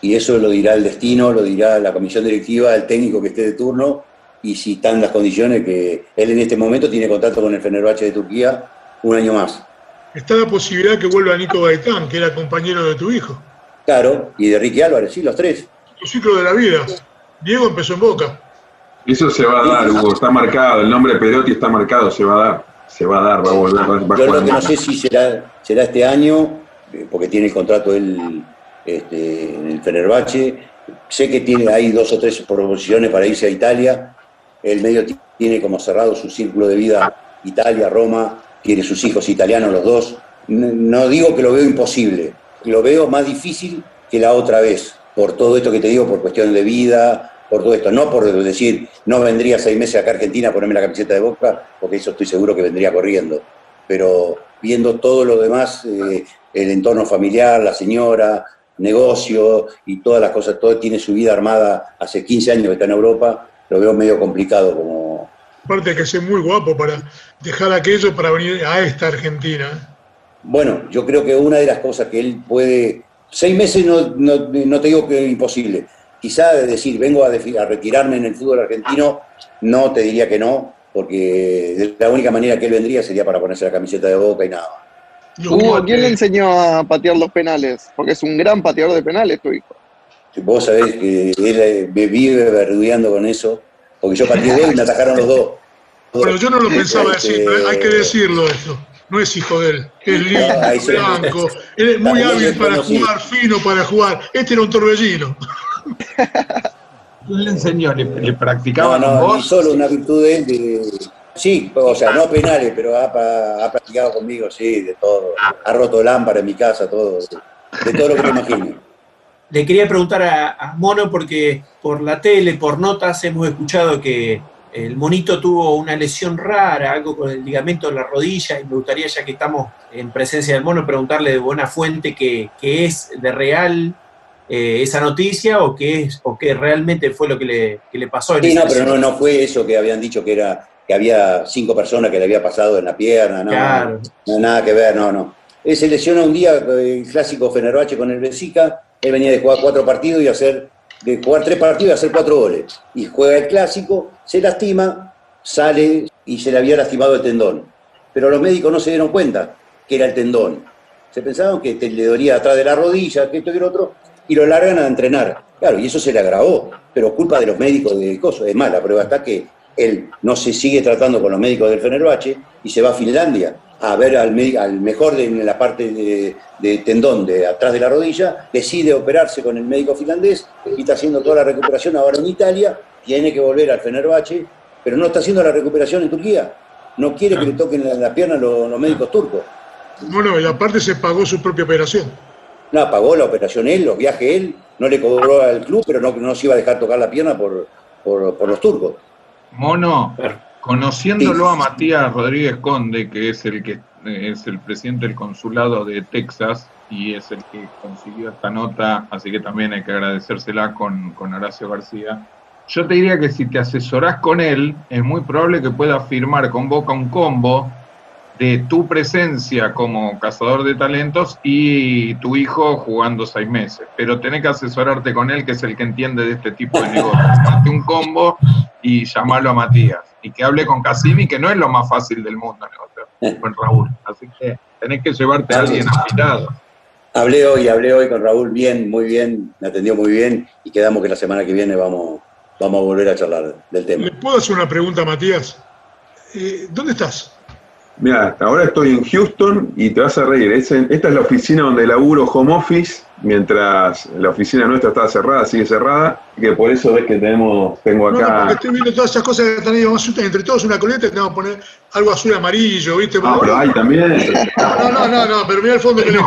Y eso lo dirá el destino, lo dirá la comisión directiva, el técnico que esté de turno, y si están las condiciones que él en este momento tiene contacto con el Fenerbahce de Turquía un año más. Está la posibilidad que vuelva Nico Gaitán, que era compañero de tu hijo. Claro, y de Ricky Álvarez, sí, los tres. Tu ciclo de la vida. Diego empezó en Boca. Eso se va a dar, Hugo, está marcado, el nombre Perotti está marcado, se va a dar, se va a dar, va a volver. Va a Yo jugar lo que no sé si será, será este año, eh, porque tiene el contrato él este, en el Fenerbahce. Sé que tiene ahí dos o tres proposiciones para irse a Italia. El medio ti- tiene como cerrado su círculo de vida Italia, Roma, tiene sus hijos italianos los dos. No, digo que lo veo imposible, lo veo más difícil que la otra vez, por todo esto que te digo, por cuestión de vida, por todo esto. No por decir, no vendría seis meses acá a Argentina a ponerme la camiseta de Boca, porque eso estoy seguro que vendría corriendo. Pero viendo todo lo demás, eh, el entorno familiar, la señora, negocio y todas las cosas, todo tiene su vida armada hace 15 años que está en Europa, lo veo medio complicado como... Aparte hay que ser muy guapo para dejar aquello para venir a esta Argentina. Bueno, yo creo que una de las cosas que él puede... Seis meses no, no, no te digo que es imposible. Quizá de decir, vengo a, retirarme en el fútbol argentino, no te diría que no, porque de la única manera que él vendría sería para ponerse la camiseta de boca y nada. más. Hugo, ¿quién le enseñó a patear los penales? Porque es un gran pateador de penales tu hijo. Vos sabés que él eh, me vive verdudeando con eso, porque yo pateé dos y me atacaron los dos. Bueno, yo no lo pensaba Este, decir, pero hay que decirlo esto. No es hijo de él, es lindo, sí. blanco, él es muy También hábil es para conocido. jugar, fino para jugar. Este era un torbellino. ¿Quién le enseñó? ¿Le, le No, no, vos? solo una virtud de él. de- sí, o sea, no penales, pero ha, practicado conmigo, sí, de todo. Ha roto lámpara en mi casa, todo. De todo lo que te imagines. Le quería preguntar a, a Mono porque por la tele, por notas, hemos escuchado que el monito tuvo una lesión rara, algo con el ligamento de la rodilla, y me gustaría, ya que estamos en presencia del mono, preguntarle de buena fuente que, que es de real eh, esa noticia o que es o que realmente fue lo que le, que le pasó en Sí, no, pero no, no fue eso que habían dicho que era que había cinco personas que le había pasado en la pierna, no, Claro. no, nada que ver, no, no. Él se lesiona un día eh, el clásico Fenerbahce con el Besica, él venía de jugar cuatro partidos y hacer, de jugar tres partidos y hacer cuatro goles. Y juega el clásico, se lastima, sale y se le había lastimado el tendón. Pero los médicos no se dieron cuenta que era el tendón. Se pensaban que te- le dolía atrás de la rodilla, que esto y lo otro, y lo largan a entrenar. Claro, y eso se le agravó, pero culpa de los médicos de Coso. Es más, la prueba está que él no se sigue tratando con los médicos del Fenerbahce y se va a Finlandia a ver al, médico- al mejor de en la parte de, de tendón de atrás de la rodilla, decide operarse con el médico finlandés y está haciendo toda la recuperación ahora en Italia, tiene que volver al Fenerbahce, pero no está haciendo la recuperación en Turquía. No quiere que le toquen la, la pierna los, los médicos turcos. Bueno, y aparte se pagó su propia operación. No, pagó la operación él, los viajes él, no le cobró al club, pero no, no se iba a dejar tocar la pierna por, por, por los turcos. Mono, conociéndolo a Matías Rodríguez Conde, que es el que es el presidente del consulado de Texas y es el que consiguió esta nota, así que también hay que agradecérsela con, con Horacio García. Yo te diría que si te asesorás con él, es muy probable que pueda firmar con Boca un combo de tu presencia como cazador de talentos y tu hijo jugando seis meses. Pero tenés que asesorarte con él, que es el que entiende de este tipo de negocios. Hazte un combo y llamarlo a Matías. Y que hable con Casimi, que no es lo más fácil del mundo negociar con Raúl. Así que tenés que llevarte a alguien afilado. Hablé hoy, hablé hoy con Raúl bien, muy bien, me atendió muy bien y quedamos que la semana que viene vamos, vamos a volver a charlar del tema. ¿Le puedo hacer una pregunta Matías? eh, ¿dónde estás? Mira, ahora estoy en Houston y te vas a reír. Es en- esta es la oficina donde laburo home office, mientras la oficina nuestra está cerrada, sigue cerrada, y que por eso ves que tenemos, tengo No, no, porque acá. estoy viendo todas esas cosas que están ahí, vamos a hacer entre todos una coleta y tenemos que poner algo azul y amarillo, ¿viste? No, pero hay también. No, no, no, no, pero mira el fondo que tengo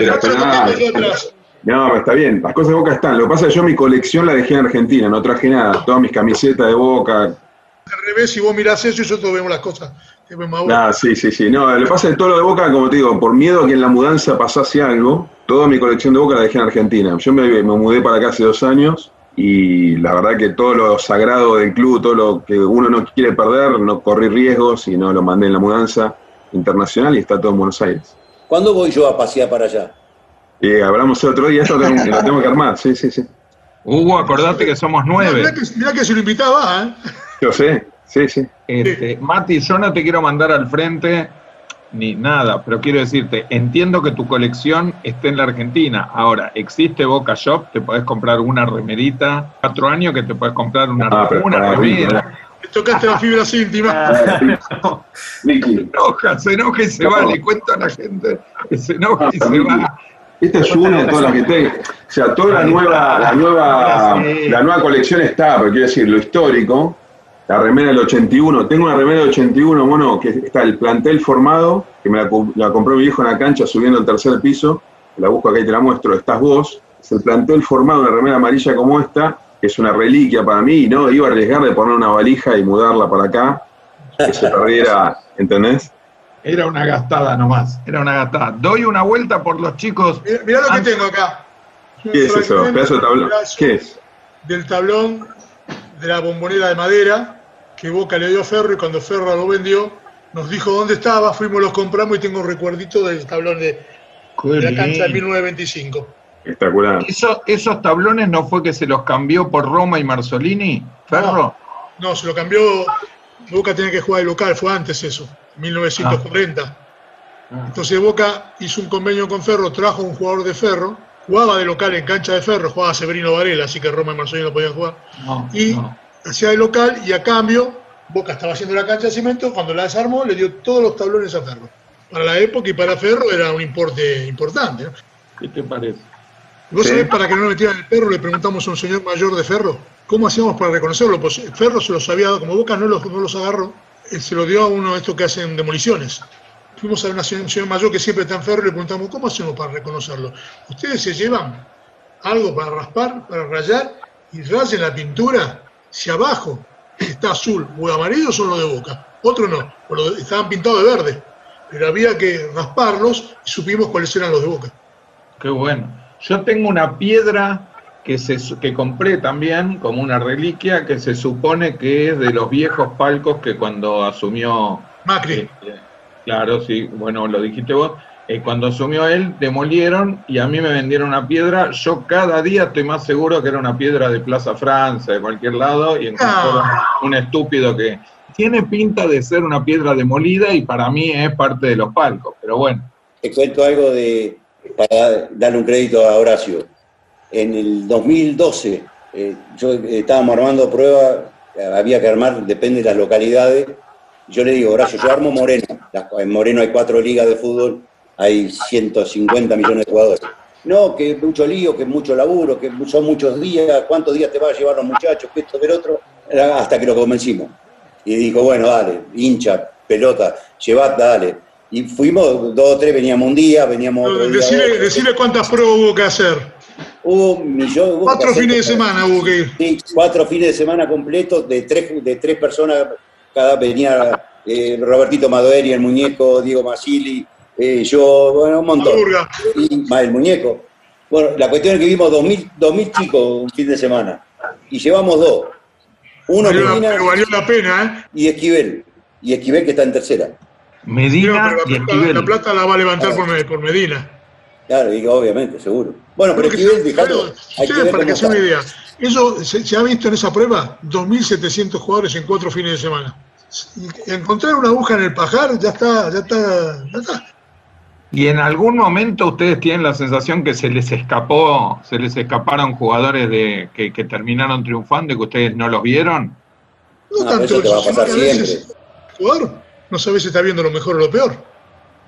yo atrás. No, pero está bien, las cosas de Boca están. Lo que pasa es que yo mi colección la dejé en Argentina, no traje nada. Todas mis camisetas de Boca. Al revés, si vos mirás eso y nosotros vemos las cosas ahora. Nada, sí, sí, sí. No, lo que pasa es que todo lo de Boca, como te digo, por miedo a que en la mudanza pasase algo, toda mi colección de Boca la dejé en Argentina. Yo me, me mudé para acá hace dos años y la verdad que todo lo sagrado del club, todo lo que uno no quiere perder, no corrí riesgos y no lo mandé en la mudanza internacional y está todo en Buenos Aires. ¿Cuándo voy yo a pasear para allá? Y hablamos el otro día, esto lo tengo, [laughs] lo tengo que armar, sí, sí, sí. Hugo, acordate que somos Mirá nueve. que, mirá que si lo invitaba, ¿eh? Yo sé, sí, sí. Este, Mati, yo no te quiero mandar al frente ni nada, pero quiero decirte, entiendo que tu colección esté en la Argentina. Ahora, existe Boca Shop, te podés comprar una remerita, cuatro años que te podés comprar una, Ah, pero una remera. Le tocaste las fibras íntimas. [laughs] Vicky. Se enoja, se enoja y se va, le cuento a la gente que se enoja y Ah, se va. Esta es una de todas las que tengo. O sea, toda la nueva, la nueva, la nueva colección está, pero quiero decir, lo histórico, la remera del 81. Tengo una remera del 81, bueno, que está el plantel formado, que me la, compró mi hijo en la cancha subiendo al tercer piso. La busco acá y te la muestro. Estás vos. Es el plantel formado, una remera amarilla como esta, que es una reliquia para mí, y no iba a arriesgar de poner una valija y mudarla para acá, que se perdiera, ¿entendés? Era una gastada nomás, era una gastada. Doy una vuelta por los chicos. Mirá, mirá lo que tengo acá. ¿Qué es eso? ¿Pedazo de tablón? ¿Qué es? Del tablón de la bombonera de madera que Boca le dio a Ferro y cuando Ferro lo vendió, nos dijo dónde estaba, fuimos, los compramos y tengo un recuerdito del tablón de, de la cancha de 1925. Espectacular. Eso- ¿Esos tablones no fue que se los cambió por Roma y Marzolini? ¿Ferro? No, se lo cambió. Boca tenía que jugar de local, fue antes eso, 1940. Entonces Boca hizo un convenio con Ferro, trajo un jugador de Ferro, jugaba de local en cancha de Ferro, jugaba Severino Varela, así que Roma y Marzolini no podían jugar. No, Y no. hacía de local y a cambio, Boca estaba haciendo la cancha de cemento, cuando la desarmó le dio todos los tablones a Ferro. Para la época y para Ferro era un importe importante. ¿no? ¿Qué te parece? ¿Vos Sí. sabés para que no metieran el perro? Le preguntamos a un señor mayor de Ferro, ¿cómo hacíamos para reconocerlo? Pues Ferro se los había dado, como Boca no los, no los agarró, él se lo dio a uno de estos que hacen demoliciones. Fuimos a una señora- mayor que siempre está en Ferro y le preguntamos, ¿cómo hacemos para reconocerlo? Ustedes se llevan algo para raspar, para rayar, y rayen la pintura, si abajo está azul o amarillo son los de Boca, otros no, estaban pintados de verde, pero había que rasparlos y supimos cuáles eran los de Boca. Qué bueno. Yo tengo una piedra que, se, que compré también como una reliquia que se supone que es de los viejos palcos que cuando asumió Macri. Este, claro, sí, bueno, lo dijiste vos. Eh, cuando asumió él, demolieron y a mí me vendieron una piedra. Yo cada día estoy más seguro que era una piedra de Plaza Francia, de cualquier lado, y encontraron un estúpido que tiene pinta de ser una piedra demolida y para mí es parte de los palcos, pero bueno. Te cuento algo de, para darle un crédito a Horacio. En el 2012, eh, yo estábamos armando pruebas, había que armar, depende de las localidades. Yo le digo, Horacio, yo armo Moreno. En Moreno hay cuatro ligas de fútbol, hay 150 millones de jugadores. No, que mucho lío, que mucho laburo, que son muchos días, cuántos días te va a llevar los muchachos, que esto, que el otro, hasta que lo convencimos. Y dijo, bueno, dale, hincha, pelota, llevad, dale. Y fuimos, dos o tres, veníamos un día, veníamos otro día. Otro. decile cuántas pruebas hubo que hacer. Hubo un millón. hubo Cuatro fines de semana hubo que ir. Sí, cuatro fines de semana completos de tres, de tres personas. Cada venía eh, Robertito Madoeri, el muñeco, Diego Masili, eh, yo, bueno, un montón. Y más el muñeco. Bueno, la cuestión es que vimos 2.000 2.000 chicos un fin de semana y llevamos dos. Uno Valió la- Medina pero valió la pena, ¿eh? y Esquivel. Y Esquivel que está en tercera. Medina Pero y la, plata, Esquivel. la plata la va a levantar por, por Medina. Claro, digo, obviamente, seguro. Bueno, pero Esquivel, pero, ver para que cómo se den una idea, eso se, se ha visto en esa prueba 2.700 jugadores en cuatro fines de semana. Y encontrar una aguja en el pajar ya está, ya está, ya está. ¿Y en algún momento ustedes tienen la sensación que se les escapó, se les escaparon jugadores de que, que terminaron triunfando y que ustedes no los vieron? No No, tanto, eso te va a pasar veces jugador no sabe si está viendo lo mejor o lo peor.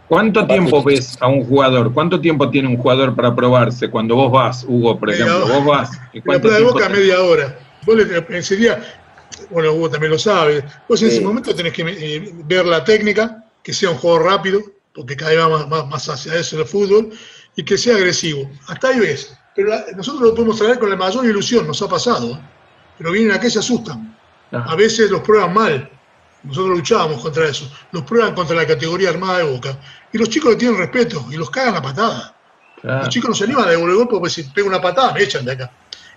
¿Cuánto tiempo ves a un jugador? ¿Cuánto tiempo tiene un jugador para probarse? Cuando vos vas, Hugo, por Media ejemplo, hora. vos vas. ¿y La prueba de boca, te- media hora. Vos le, sería, bueno, Hugo también lo sabe. Vos en Sí. ese momento tenés que eh, ver la técnica, que sea un juego rápido, porque cada vez va más, más, más hacia eso el fútbol, y que sea agresivo. Hasta ahí ves. Pero la- nosotros lo podemos traer con la mayor ilusión, nos ha pasado. ¿eh? Pero vienen acá y se asustan. Ah, A veces los prueban mal. Nosotros luchábamos contra eso. Los prueban contra la categoría armada de Boca. Y los chicos le tienen respeto y los cagan a patada. claro. Los chicos no se animan a devolver golpe porque si pega una patada me echan de acá.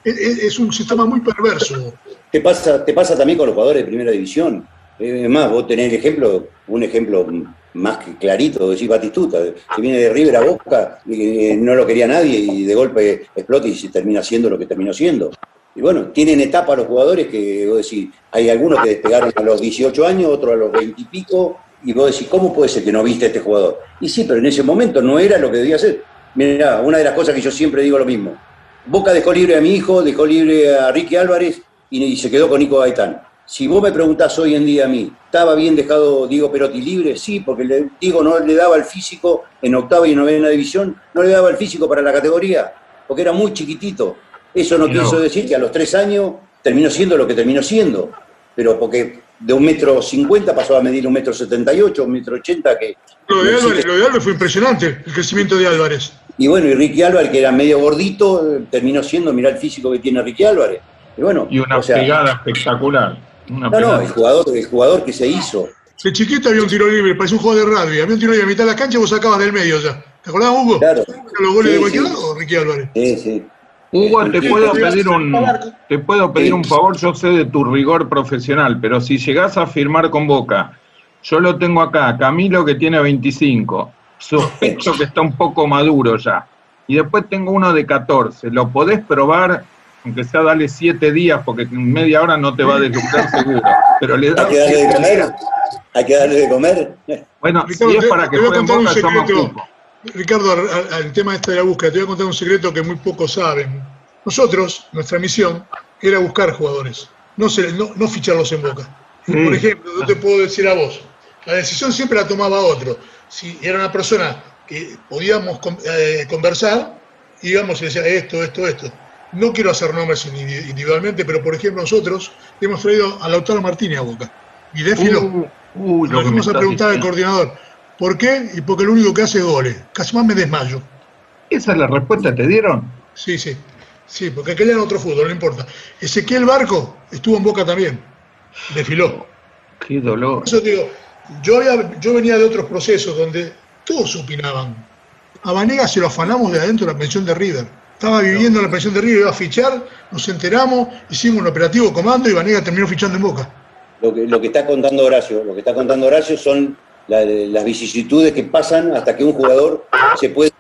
Es, es- es un sistema muy perverso. [laughs] Te pasa, te pasa también con los jugadores de primera división. Eh, Es más, vos tenés el ejemplo, un ejemplo más que clarito, decís Batistuta, que viene de River a Boca, y, eh, no lo quería nadie y de golpe explota y se termina siendo lo que terminó siendo. Y bueno, tienen etapa los jugadores que vos decís, hay algunos que despegaron a los 18 años, otros a los 20 y pico, y vos decís, ¿cómo puede ser que no viste a este jugador? Y sí, pero en ese momento no era lo que debía ser. Mirá, una de las cosas que yo siempre digo lo mismo. Boca dejó libre a mi hijo, dejó libre a Ricky Álvarez y, se quedó con Nico Gaitán. Si vos me preguntás hoy en día a mí, ¿estaba bien dejado Diego Perotti libre? Sí, porque Diego no le daba el físico en octava y novena división, no le daba el físico para la categoría, porque era muy chiquitito. Eso no quiso decir que a los tres años terminó siendo lo que terminó siendo, pero porque de un metro cincuenta pasó a medir un metro setenta y ocho, un metro ochenta, que Lo de, no Álvarez, existe. lo de Álvarez fue impresionante, el crecimiento de Álvarez. Y bueno, y Ricky Álvarez, que era medio gordito, terminó siendo, mirá el físico que tiene Ricky Álvarez. Y bueno, Y una o sea, pegada espectacular. Una No, no, pegada. el jugador, el jugador que se hizo. De chiquito había un tiro libre, parecía un juego de rugby. Había un tiro libre a mitad de la cancha y vos sacabas del medio ya. ¿Te acordás, Hugo? Claro. Los goles Sí, de cualquier sí. lado, Ricky Álvarez. Sí, sí. Hugo, te Sí, puedo pedir un, te puedo pedir un favor, yo sé de tu rigor profesional, pero si llegás a firmar con Boca, yo lo tengo acá, Camilo que tiene 25, sospecho que está un poco maduro ya, y después tengo uno de 14, ¿lo podés probar? Aunque sea dale 7 días, porque en media hora no te va a deslumbrar seguro, pero le Hay que darle de comer. Hay que darle de comer. Bueno, si es te- para te que voy a juegue en contar un Boca, yo me ocupo. Ricardo, al, al- tema este de la búsqueda, te voy a contar un secreto que muy pocos saben. Nosotros, nuestra misión era buscar jugadores, no, se- no, no ficharlos en boca. Por ejemplo, yo te puedo decir a vos, la decisión siempre la tomaba otro. Si era una persona que podíamos eh, conversar, íbamos y decía esto, esto, esto. No quiero hacer nombres indi- individualmente, pero por ejemplo nosotros hemos traído a Lautaro Martínez a Boca. Y défilo. Uh, uy, lo Nos me fuimos a preguntar al coordinador, ¿por qué? Y porque lo único que hace es goles. Casi más me desmayo. ¿Esa es la respuesta que te dieron? Sí, sí. Sí, porque querían otro fútbol, no importa. Ezequiel Barco estuvo en Boca también. Desfiló. Qué dolor. Por eso te digo, yo, había- yo venía de otros procesos donde todos opinaban. A Vanega se lo afanamos de adentro de la pensión de River. Estaba viviendo en la pensión de River, iba a fichar, nos enteramos, hicimos un operativo comando y Vanega terminó fichando en Boca. Lo que, lo que está contando Horacio, lo que está contando Horacio son la- las vicisitudes que pasan hasta que un jugador se puede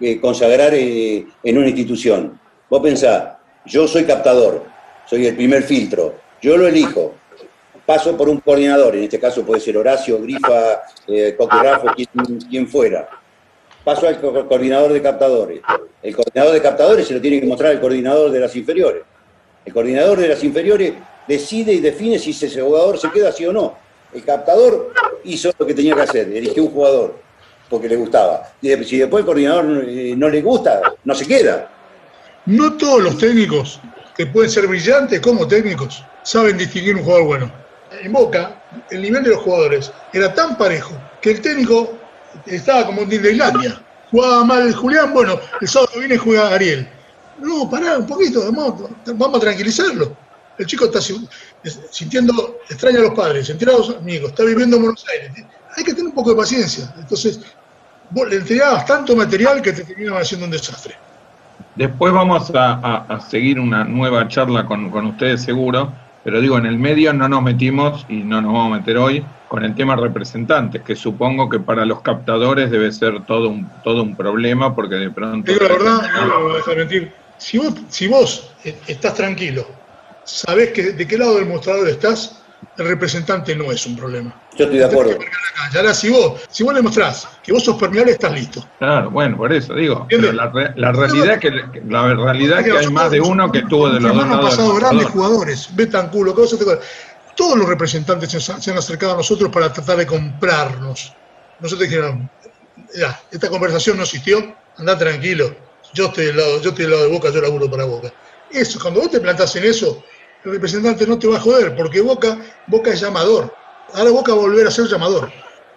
eh, consagrar eh, en una institución. Vos pensás, yo soy captador, soy el primer filtro, yo lo elijo, paso por un coordinador, en este caso puede ser Horacio, Grifa, eh, quien, fuera. Paso al co- coordinador de captadores. El coordinador de captadores se lo tiene que mostrar al coordinador de las inferiores. El coordinador de las inferiores decide y define si ese jugador se queda sí o no. El captador hizo lo que tenía que hacer, eligió un jugador porque le gustaba. Y si después el coordinador eh, no le gusta, no se queda. No todos los técnicos, que pueden ser brillantes como técnicos, saben distinguir un jugador bueno. En Boca, el nivel de los jugadores era tan parejo que el técnico estaba como un de Islandia. Jugaba mal Julián, bueno, el sábado viene juega Ariel. No, pará un poquito, vamos a tranquilizarlo. El chico está si- sintiendo, extraña a los padres, entera a los amigos, está viviendo en Buenos Aires. Hay que tener un poco de paciencia. Entonces, vos le entregabas tanto material que te terminaban haciendo un desastre. Después vamos a, a- a seguir una nueva charla con, con ustedes seguro, pero digo, en el medio no nos metimos y no nos vamos a meter hoy con el tema representantes, que supongo que para los captadores debe ser todo un, todo un problema porque de pronto... Digo la verdad, [laughs] no lo voy a dejar mentir. Si vos, si vos eh, estás tranquilo, sabés que de qué lado del mostrador estás, el representante no es un problema. Yo estoy de acuerdo. Ahora, si vos, si vos le mostrás que vos sos permeable, estás listo. Claro, bueno, por eso digo. La, re- la realidad es que la realidad es que hay más de uno que estuvo de los dos del pasado grandes jugadores, Betanculo, cosas, te- todos los representantes se, se han acercado a nosotros para tratar de comprarnos. Nosotros dijeron, ya, esta conversación no existió, anda tranquilo, yo estoy del lado, yo estoy del lado de Boca, yo laburo para Boca. Eso, cuando vos te plantás en eso, el representante no te va a joder, porque Boca, Boca es llamador. Ahora Boca va a volver a ser llamador.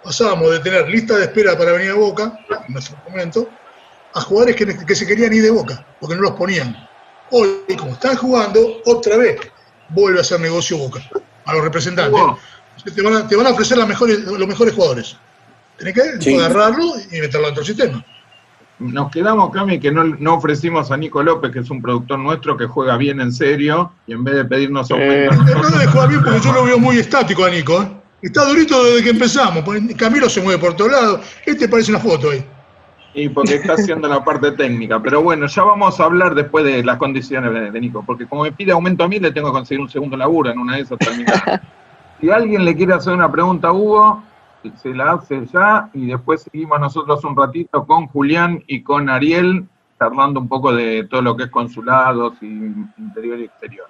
Pasábamos de tener lista de espera para venir a Boca, en nuestro momento, a jugadores que, que se querían ir de Boca, porque no los ponían. Hoy, como están jugando, otra vez vuelve a hacer negocio Boca, a los representantes. Te van a, te van a ofrecer las mejores, los mejores jugadores. Tenés que Sí. agarrarlo y meterlo dentro del sistema. Nos quedamos, Cami, que no, no ofrecimos a Nico López, que es un productor nuestro que juega bien en serio, y en vez de pedirnos aumento. No lo de jugar bien porque yo lo veo muy estático a Nico. ¿eh? Está durito desde que empezamos. porque Camilo se mueve por todos lados. Este parece una foto ahí. Y porque está haciendo la parte técnica. Pero bueno, ya vamos a hablar después de las condiciones de, de Nico, porque como me pide aumento a mí, le tengo que conseguir un segundo laburo en una de esas terminadas. [laughs] si alguien le quiere hacer una pregunta a Hugo, se la hace ya y después seguimos nosotros un ratito con Julián y con Ariel, charlando un poco de todo lo que es consulados y interior y exterior.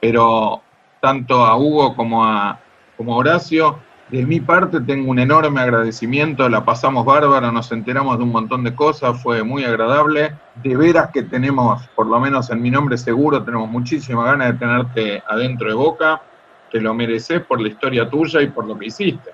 Pero tanto a Hugo como a, como Horacio, de mi parte tengo un enorme agradecimiento, la pasamos bárbaro, nos enteramos de un montón de cosas, fue muy agradable. De veras que tenemos, por lo menos en mi nombre seguro, tenemos muchísima ganas de tenerte adentro de Boca, te lo mereces por la historia tuya y por lo que hiciste.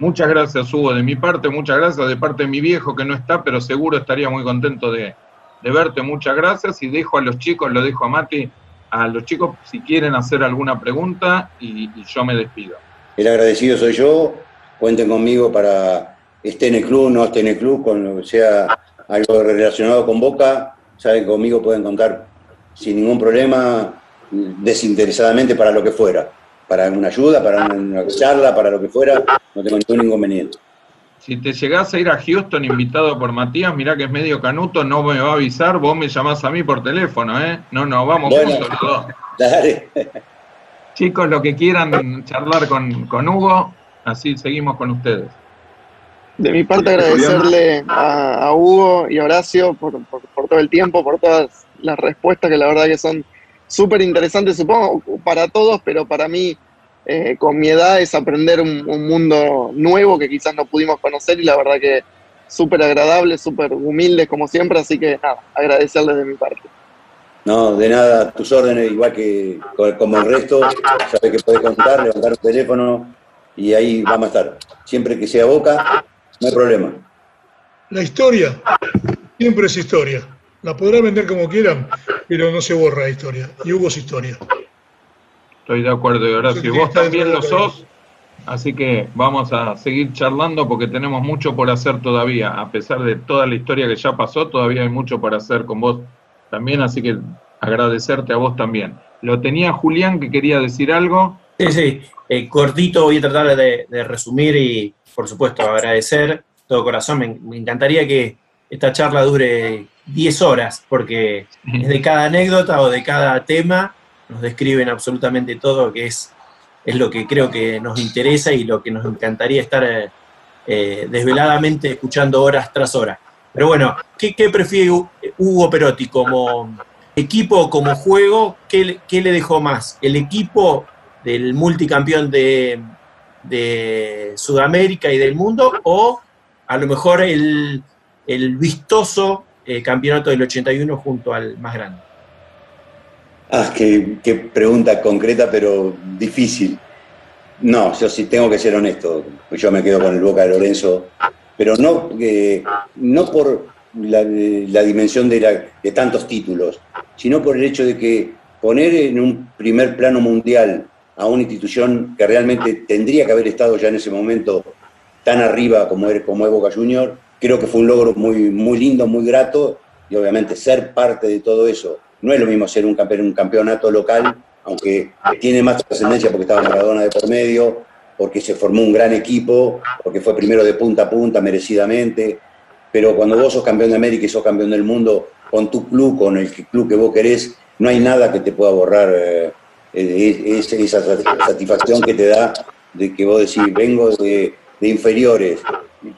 Muchas gracias Hugo de mi parte, muchas gracias de parte de mi viejo que no está, pero seguro estaría muy contento de, de verte, muchas gracias y dejo a los chicos, lo dejo a Mati, a los chicos si quieren hacer alguna pregunta y, yo me despido. El agradecido soy yo, cuenten conmigo para esté en el club, no esté en el club, con lo que sea algo relacionado con Boca, saben conmigo pueden contar sin ningún problema, desinteresadamente para lo que fuera, para una ayuda, para una charla, para lo que fuera, no tengo ningún inconveniente. Si te llegás a ir a Houston invitado por Matías, mirá que es medio canuto, no me va a avisar, vos me llamás a mí por teléfono, ¿eh? No, no, vamos Bueno. juntos los dos. [laughs] Dale. Chicos, lo que quieran charlar con, con Hugo, así seguimos con ustedes. De mi parte, agradecerle a, a Hugo y a Horacio por, por- por todo el tiempo, por todas las respuestas que la verdad que son súper interesantes, supongo, para todos, pero para mí, eh, con mi edad, es aprender un, un mundo nuevo que quizás no pudimos conocer y la verdad que súper agradable, súper humildes como siempre, así que nada, agradecerles de mi parte. No, de nada, a tus órdenes, igual que co- como el resto, sabes que podés contar, levantar un teléfono y ahí vamos a estar. Siempre que sea Boca, no hay problema. La historia siempre es historia. La podrán vender como quieran, pero no se borra la historia. Y Hugo es historia. Estoy de acuerdo, y Horacio. Sí, Vos también lo sos, así que vamos a seguir charlando porque tenemos mucho por hacer todavía. A pesar de toda la historia que ya pasó, todavía hay mucho por hacer con vos también, así que agradecerte a vos también. Lo tenía Julián que quería decir algo. Sí, sí. Eh, cortito voy a tratar de, de resumir y, por supuesto, agradecer todo corazón. Me, me encantaría que esta charla dure 10 horas, porque es de cada anécdota o de cada tema nos describen absolutamente todo, que es, es lo que creo que nos interesa y lo que nos encantaría estar eh, eh, desveladamente escuchando horas tras horas. Pero bueno, ¿qué, qué prefiere Hu- Hugo Perotti como equipo o como juego? ¿Qué, qué le dejó más? ¿El equipo del multicampeón de, de Sudamérica y del mundo o a lo mejor el, el vistoso eh, campeonato del 81 junto al más grande? Ah, qué, pregunta concreta, pero difícil. No, yo sí tengo que ser honesto. Yo me quedo con el Boca de Lorenzo, pero no, eh, no por la, dimensión de, la- tantos títulos, sino por el hecho de que poner en un primer plano mundial a una institución que realmente tendría que haber estado ya en ese momento tan arriba como es, como Boca Junior, creo que fue un logro muy, muy lindo, muy grato, y obviamente ser parte de todo eso. No es lo mismo ser un, campe- un campeonato local, aunque tiene más trascendencia porque estaba Maradona de por medio, porque se formó un gran equipo, porque fue primero de punta a punta, merecidamente. Pero cuando vos sos campeón de América y sos campeón del mundo, con tu club, con el club que vos querés, no hay nada que te pueda borrar eh, es- esa satisfacción que te da de que vos decís, vengo de, de inferiores,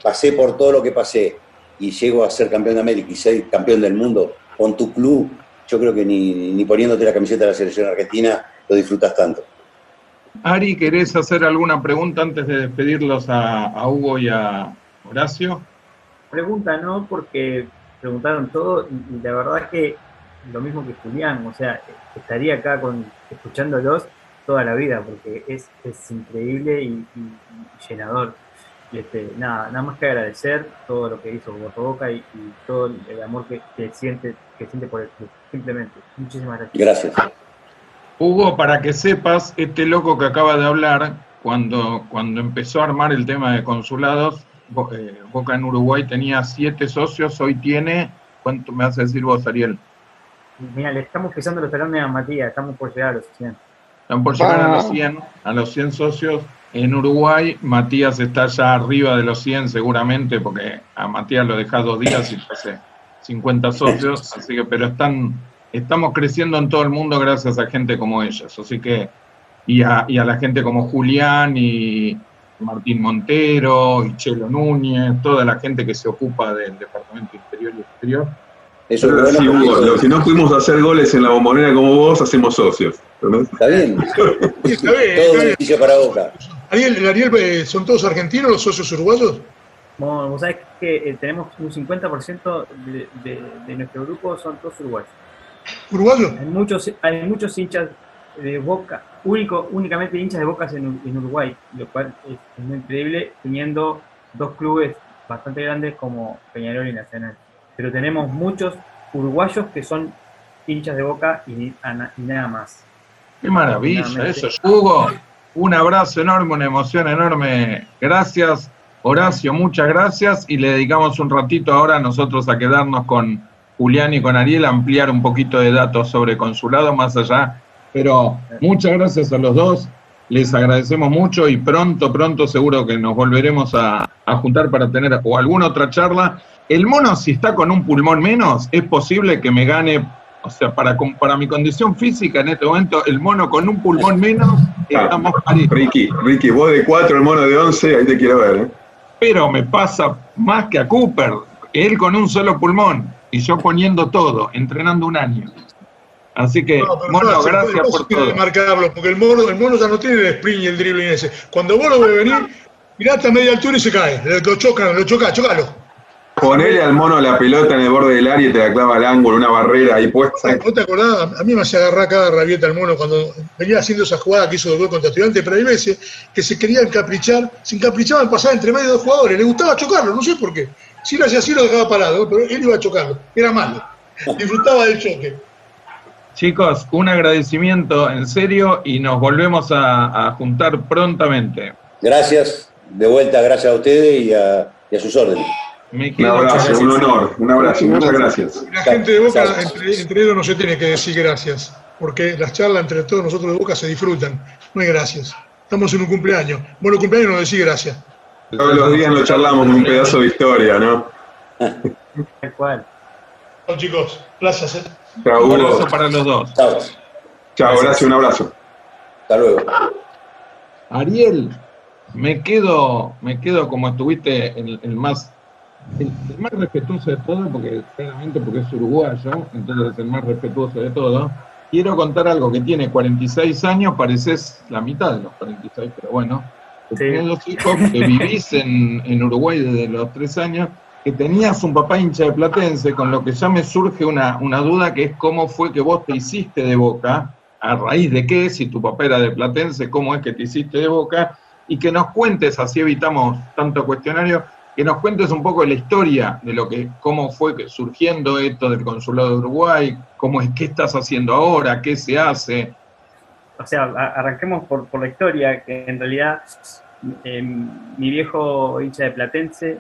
pasé por todo lo que pasé y llego a ser campeón de América y ser campeón del mundo con tu club, yo creo que ni, ni poniéndote la camiseta de la selección argentina lo disfrutas tanto. Ari, ¿querés hacer alguna pregunta antes de despedirlos a, a Hugo y a Horacio? Pregunta no, porque preguntaron todo y, la verdad es que lo mismo que Julián, o sea, estaría acá con, escuchándolos toda la vida, porque es, es increíble y, y- y llenador. Y este, nada, nada más que agradecer todo lo que hizo Boca a Boca y, y todo el amor que, que siente, que siente por el club. Simplemente. Muchísimas gracias. Gracias. Hugo, para que sepas, este loco que acaba de hablar, cuando, cuando empezó a armar el tema de consulados, eh, Boca en Uruguay tenía siete socios, hoy tiene, ¿cuánto me vas a decir vos, Ariel? Mira, le estamos pisando los talones a Matías, estamos por llegar a los 100. Están por llegar a los Ah. 100, a los 100 socios. En Uruguay, Matías está ya arriba de los 100 seguramente, porque a Matías lo dejás dos días y te hace 50 socios, así que, pero están, estamos creciendo en todo el mundo gracias a gente como ellos, así que, y a, y a la gente como Julián y Martín Montero y Chelo Núñez, toda la gente que se ocupa del departamento interior y exterior. Eso es Pero Hugo, eso- lo- si no pudimos hacer goles en la bombonera como vos, hacemos socios. ¿verdad? [laughs] Está bien. Está bien, Todo está bien. beneficio para Boca. Ariel, el Ariel, eh, ¿son todos argentinos los socios uruguayos? Vos, vos sabés que eh, tenemos un 50% de, de, de nuestro grupo son todos uruguayos. ¿Uruguayos? Hay muchos, hay muchos hinchas de Boca, único, únicamente hinchas de Boca en, en Uruguay, lo cual es, es muy increíble, teniendo dos clubes bastante grandes como Peñarol y Nacional. Pero tenemos muchos uruguayos que son hinchas de Boca y, y nada más. Qué maravilla eso. Hugo, un abrazo enorme, una emoción enorme. Gracias, Horacio, muchas gracias. Y le dedicamos un ratito ahora a nosotros a quedarnos con Julián y con Ariel, a ampliar un poquito de datos sobre consulado más allá. Pero muchas gracias a los dos. Les agradecemos mucho y pronto, pronto seguro que nos volveremos a, a juntar para tener o alguna otra charla. El mono, si está con un pulmón menos, es posible que me gane o sea, para, para mi condición física en este momento, el mono con un pulmón menos, estamos parejos. Ricky, Ricky, vos de 4, el mono de 11, ahí te quiero ver. ¿eh? Pero me pasa más que a Cooper, él con un solo pulmón y yo poniendo todo, entrenando un año. Así que, No, mono, no, gracias no por todo. marcarlo, porque el mono, el mono ya no tiene el sprint y el dribbling ese. Cuando vos lo ves venir, mirá hasta media altura y se cae. Lo chocan, lo choca, chocalo. Ponele al mono la pelota en el borde del área y te la clava al ángulo, una barrera ahí puesta. ¿No te acordás? A mí me hacía agarrar cada rabieta el mono cuando venía haciendo esa jugada que hizo el gol contra estudiantes, pero hay veces que se querían encaprichar, se encaprichaban pasar entre medio de dos jugadores, le gustaba chocarlo, no sé por qué. Si lo hacía así lo dejaba parado, pero él iba a chocarlo, era malo, disfrutaba del choque. Chicos, un agradecimiento en serio y nos volvemos a, a juntar prontamente. Gracias, de vuelta, gracias a ustedes y a, y a sus órdenes. Me Un abrazo, un honor, un abrazo, muchas gracias. La gente de Boca, entre, entre ellos no se tiene que decir gracias, porque las charlas entre todos nosotros de Boca se disfrutan, no hay gracias. Estamos en un cumpleaños, vos los cumpleaños no decís gracias. Todos los días nos charlamos un pedazo de historia, ¿no? Tal cual. Chao chicos, gracias. eh. Chao, Un abrazo para los dos. Chao, Chao, gracias, un abrazo. hasta luego. Ariel, me quedo, me quedo como estuviste el, el más el, el más respetuoso de todo, porque claramente porque es uruguayo, entonces el más respetuoso de todo. Quiero contar algo que tiene 46 años, pareces la mitad de los 46, pero bueno, Sí. tenés dos hijos, que vivís en, en Uruguay desde los tres años, que tenías un papá hincha de Platense, con lo que ya me surge una, una duda que es cómo fue que vos te hiciste de boca, a raíz de qué, si tu papá era de Platense, cómo es que te hiciste de boca, y que nos cuentes, así evitamos tanto cuestionario, que nos cuentes un poco la historia de lo que, cómo fue surgiendo esto del consulado de Uruguay, cómo es, qué estás haciendo ahora, qué se hace. o sea, arranquemos por, por la historia, que en realidad eh, mi viejo hincha de Platense,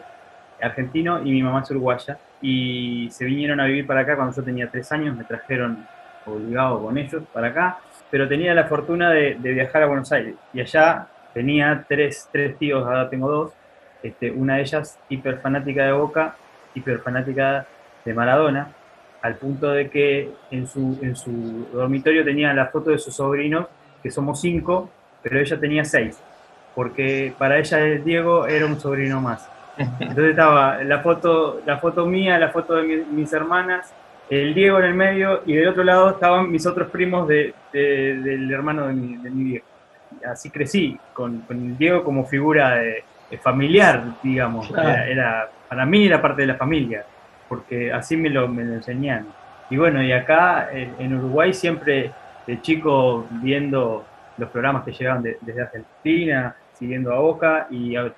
argentino, y mi mamá es uruguaya, y se vinieron a vivir para acá cuando yo tenía tres años, me trajeron obligado con ellos para acá, pero tenía la fortuna de, de viajar a Buenos Aires, y allá tenía tres, tres tíos, ahora tengo dos, este, una de ellas hiper fanática de Boca, hiper fanática de Maradona, al punto de que en su, en su dormitorio tenía la foto de sus sobrinos, que somos cinco, pero ella tenía seis, porque para ella el Diego era un sobrino más. Entonces estaba la foto, la foto mía, la foto de mi- mis hermanas, el Diego en el medio, y del otro lado estaban mis otros primos de, de- del hermano de mi, de mi viejo. así crecí, con, con Diego como figura de familiar, digamos. Claro. Era, era- para mí era parte de la familia, porque así me lo, me lo enseñaron. Y bueno, y acá en, en Uruguay siempre de chico viendo los programas que llegaban de- desde Argentina, siguiendo a Boca, y a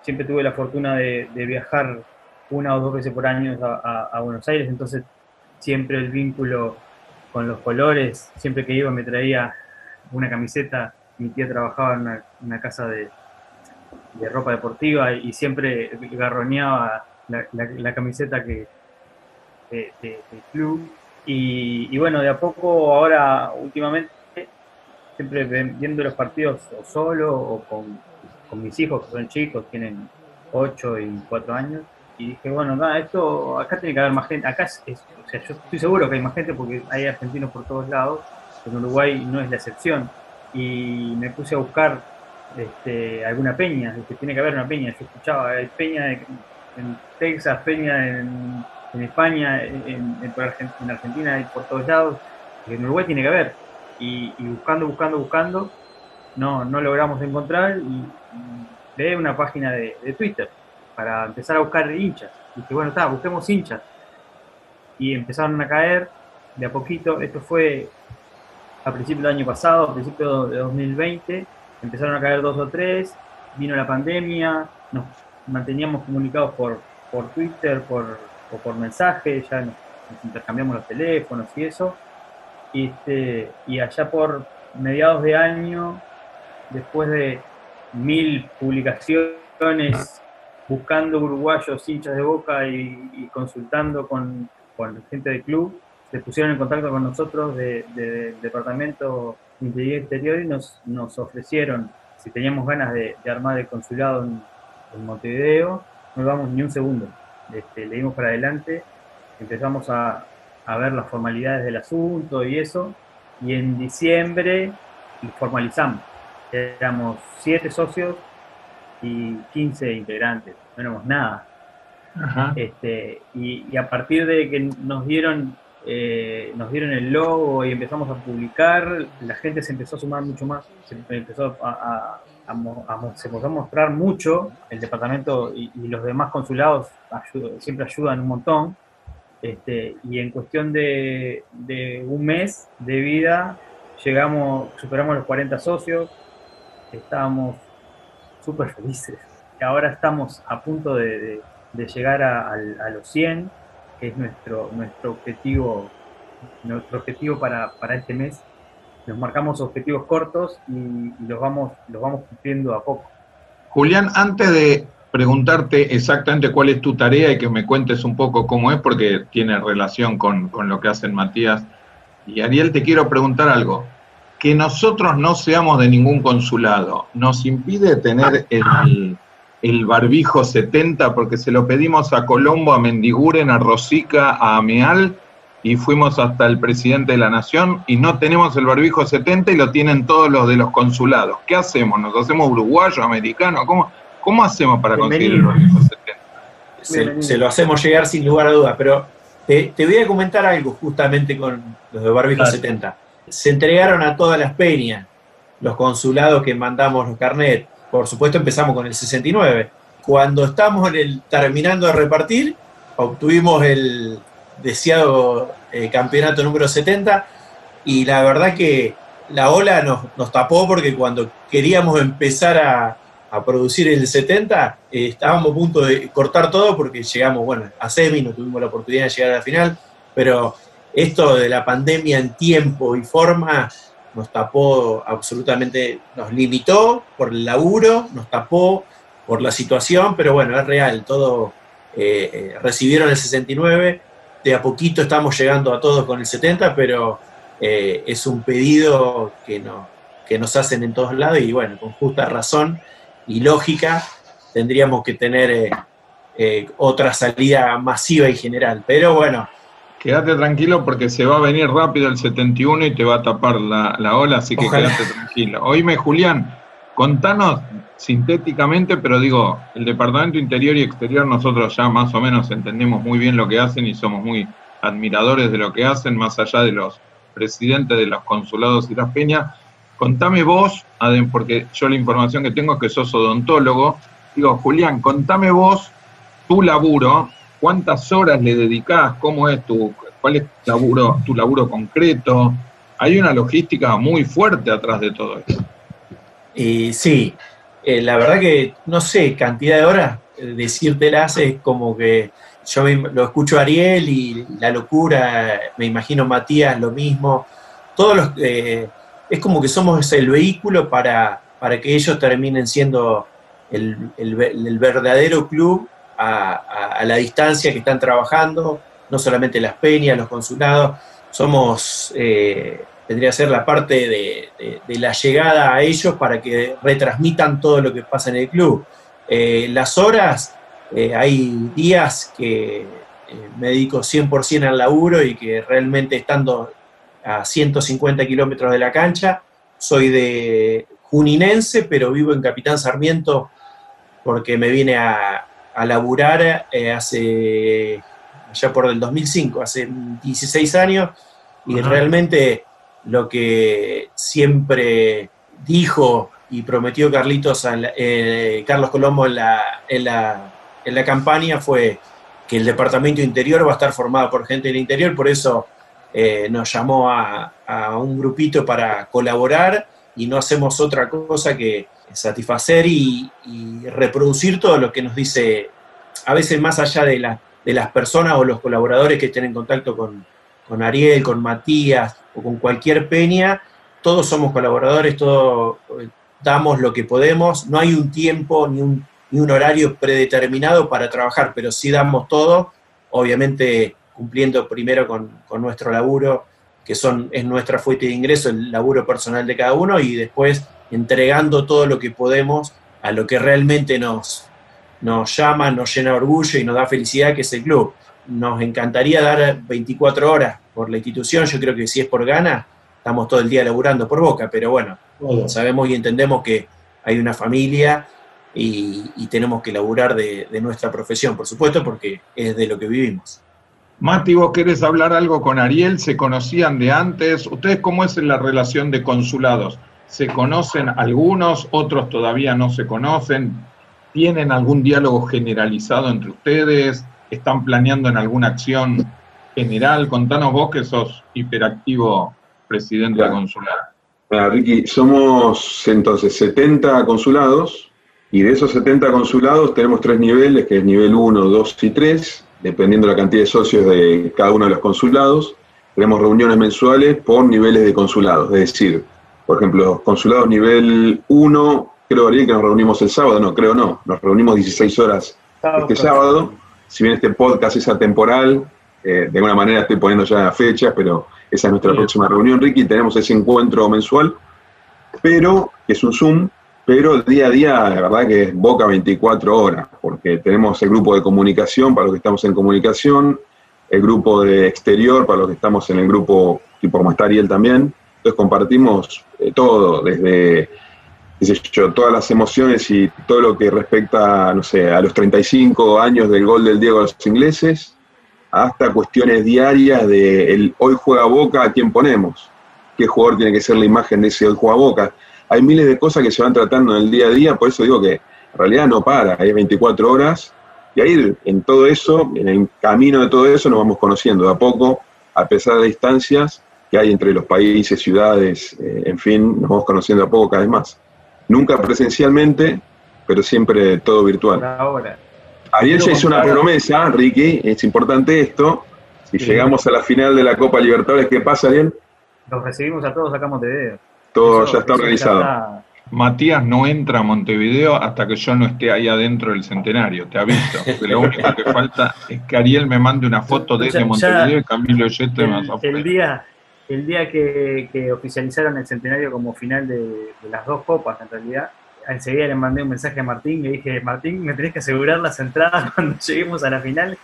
siempre tuve la fortuna de, de viajar una o dos veces por año a, a- a Buenos Aires, entonces siempre el vínculo con los colores, siempre que iba me traía una camiseta, mi tía trabajaba en una, una casa de, de ropa deportiva y siempre garroneaba la, camiseta que de- de- del club. Y, bueno, de a poco ahora últimamente, siempre viendo los partidos o solo o con, mis hijos que son chicos, tienen 8 y 4 años, y dije, bueno, nada, esto, acá tiene que haber más gente, acá es- o sea, yo estoy seguro que hay más gente porque hay argentinos por todos lados, en Uruguay no es la excepción, y me puse a buscar este, alguna peña, que tiene que haber una peña, yo escuchaba, hay peña en, Texas, peña en, España, en, en- en Argentina y por todos lados, en Uruguay tiene que haber, y, buscando, buscando, buscando, no, no logramos encontrar, y, ve una página de, de Twitter para empezar a buscar hinchas, y dije, bueno, está, busquemos hinchas, y empezaron a caer de a poquito, esto fue a principios del año pasado, a principios de 2020, empezaron a caer dos o tres, vino la pandemia, nos manteníamos comunicados por, por Twitter, por, o por mensajes, ya nos, nos intercambiamos los teléfonos y eso. Y, este, y allá por mediados de año, después de mil publicaciones buscando uruguayos hinchas de boca y, y consultando con, con gente del club, se pusieron en contacto con nosotros de- de- del departamento y Exterior y nos, nos ofrecieron, si teníamos ganas de, de armar el consulado en, en Montevideo, no damos ni un segundo. Este, le dimos para adelante, empezamos a, a ver las formalidades del asunto y eso, y en diciembre formalizamos. Éramos siete socios y 15 integrantes, no éramos nada. Este, y, y a partir de que nos dieron, eh, nos dieron el logo y empezamos a publicar, la gente se empezó a sumar mucho más, se empezó a, a- a a mostrar mucho, el departamento y, los demás consulados siempre ayudan un montón. Este, y en cuestión de, un mes de vida, llegamos, superamos los 40 socios, estábamos súper felices. Ahora estamos a punto de, de- llegar a los 100, es nuestro, nuestro objetivo, nuestro objetivo para, para este mes. Nos marcamos objetivos cortos y, y los, vamos, los vamos cumpliendo a poco. Julián, antes de preguntarte exactamente cuál es tu tarea y que me cuentes un poco cómo es, porque tiene relación con, con lo que hacen Matías y Ariel, te quiero preguntar algo. Que nosotros no seamos de ningún consulado, ¿nos impide tener el, el barbijo 70? Porque se lo pedimos a Colombo, a Mendiguren, a Rosica, a Ameal, y fuimos hasta el presidente de la nación y no tenemos el barbijo 70 y lo tienen todos los de los consulados. ¿Qué hacemos? ¿Nos hacemos uruguayos, americanos? ¿Cómo, cómo hacemos para conseguir el barbijo 70? se, se lo hacemos llegar sin lugar a dudas, pero te, te voy a comentar algo justamente con los de Barbijo Claro. 70. Se entregaron a todas las peñas los consulados que mandamos los carnet. Por supuesto empezamos con el 69. Cuando estamos terminando de repartir, obtuvimos el deseado eh, campeonato número 70 y la verdad que la ola nos, nos tapó porque cuando queríamos empezar a, a producir el 70, eh, estábamos a punto de cortar todo porque llegamos, bueno, a semi, no tuvimos la oportunidad de llegar a la final, pero esto de la pandemia en tiempo y forma nos tapó absolutamente, nos limitó por el laburo, nos tapó por la situación, pero bueno, es real, todo eh, eh, recibieron el 69, de a poquito estamos llegando a todos con el 70, pero eh, es un pedido que, no, que nos hacen en todos lados y bueno, con justa razón y lógica tendríamos que tener eh, otra salida masiva y general. Pero bueno, Quédate tranquilo porque se va a venir rápido el 71 y te va a tapar la, la ola, así que Ojalá. quédate tranquilo. Oíme, Julián, contanos sintéticamente, pero digo, el Departamento Interior y Exterior nosotros ya más o menos entendemos muy bien lo que hacen y somos muy admiradores de lo que hacen, más allá de los presidentes de los consulados y las peñas. contame vos, porque yo la información que tengo es que sos odontólogo. Digo, Julián, contame vos tu laburo, cuántas horas le dedicás, cómo es tu, cuál es tu laburo, tu laburo concreto. Hay una logística muy fuerte atrás de todo esto. Y sí, eh, la verdad que no sé, cantidad de horas, eh, decírtelas es como que yo lo escucho a Ariel y la locura, me imagino Matías lo mismo. Todos los, eh, es como que somos el vehículo para, para que ellos terminen siendo el verdadero club a, la distancia que están trabajando, no solamente las peñas, los consulados, somos, eh, tendría que ser la parte de, la llegada a ellos para que retransmitan todo lo que pasa en el club. Eh, las horas, eh, hay días que eh, me dedico 100% al laburo y que realmente estando a 150 kilómetros de la cancha, soy de juninense, pero vivo en Capitán Sarmiento porque me vine a, a laburar eh, hace, ya por el 2005, hace 16 años, y realmente lo que siempre dijo y prometió Carlitos, a la- eh, Carlos Colombo en la, en, la, en la campaña fue que el departamento interior va a estar formado por gente del interior, por eso eh, nos llamó a, a un grupito para colaborar y no hacemos otra cosa que satisfacer y, reproducir todo lo que nos dice, a veces más allá de, de las personas o los colaboradores que estén en contacto con, con Ariel, con Matías o con cualquier peña, todos somos colaboradores, todos eh, damos lo que podemos, no hay un tiempo ni un, ni un horario predeterminado para trabajar, pero sí damos todo, obviamente cumpliendo primero con, con nuestro laburo, que son, es nuestra fuente de ingreso, el laburo personal de cada uno, y después entregando todo lo que podemos a lo que realmente nos, nos llama, nos llena de orgullo y nos da felicidad, que es el club. Nos encantaría dar 24 horas por la institución, yo creo que si es por gana, estamos todo el día laburando por boca, pero bueno, sabemos y entendemos que hay una familia y, y tenemos que laburar de, de nuestra profesión, por supuesto, porque es de lo que vivimos. Mati, vos querés hablar algo con Ariel, ¿se conocían de antes? ¿Ustedes cómo es la relación de consulados? ¿Se conocen algunos, otros todavía no se conocen? ¿Tienen algún diálogo generalizado entre ustedes? ¿Están planeando en alguna acción general? Contanos vos que sos hiperactivo presidente Claro. consular. Mira, Ricky, somos entonces 70 consulados y de esos 70 consulados tenemos tres niveles, que es nivel 1, 2 y 3, dependiendo de la cantidad de socios de cada uno de los consulados. Tenemos reuniones mensuales por niveles de consulados, es decir, por ejemplo, consulados nivel 1, creo Ariel que nos reunimos el sábado, no, creo no, nos reunimos 16 horas este sábado, si bien este podcast es atemporal, eh, de alguna manera estoy poniendo ya fechas, pero esa es nuestra Sí. próxima reunión, Ricky, tenemos ese encuentro mensual, pero que es un Zoom, pero día a día, la verdad que es boca 24 horas, porque tenemos el grupo de comunicación para los que estamos en comunicación, el grupo de exterior para los que estamos en el grupo, tipo como está Ariel también, entonces compartimos eh, todo, desde yo, todas las emociones y todo lo que respecta, no sé, a los 35 años del gol del Diego a los ingleses, hasta cuestiones diarias de el hoy juega Boca, ¿a quién ponemos? ¿Qué jugador tiene que ser la imagen de ese hoy juega Boca? Hay miles de cosas que se van tratando en el día a día, por eso digo que en realidad no para, hay 24 horas, y ahí en todo eso, en el camino de todo eso, nos vamos conociendo de a poco, a pesar de distancias que hay entre los países, ciudades, eh, en fin, nos vamos conociendo de a poco cada vez más. Nunca presencialmente, pero siempre todo virtual. Por ahora. Ariel ya hizo una promesa, Ricky, es importante esto. Si Sí. llegamos a la final de la Copa Libertadores, ¿qué pasa, Ariel? Los recibimos a todos acá en Montevideo. Todo Eso- ya está organizado. está- Matías no entra a Montevideo hasta que yo no esté ahí adentro del centenario, te aviso. [laughs] Lo único que falta es que Ariel me mande una foto desde Ya- ya- Montevideo y Camilo Yete más el, afuera. el día, el día que, oficializaron el centenario como final de, las dos copas, en realidad, enseguida le mandé un mensaje a Martín, le dije, Martín, me tenés que asegurar las entradas [laughs] cuando lleguemos a la final.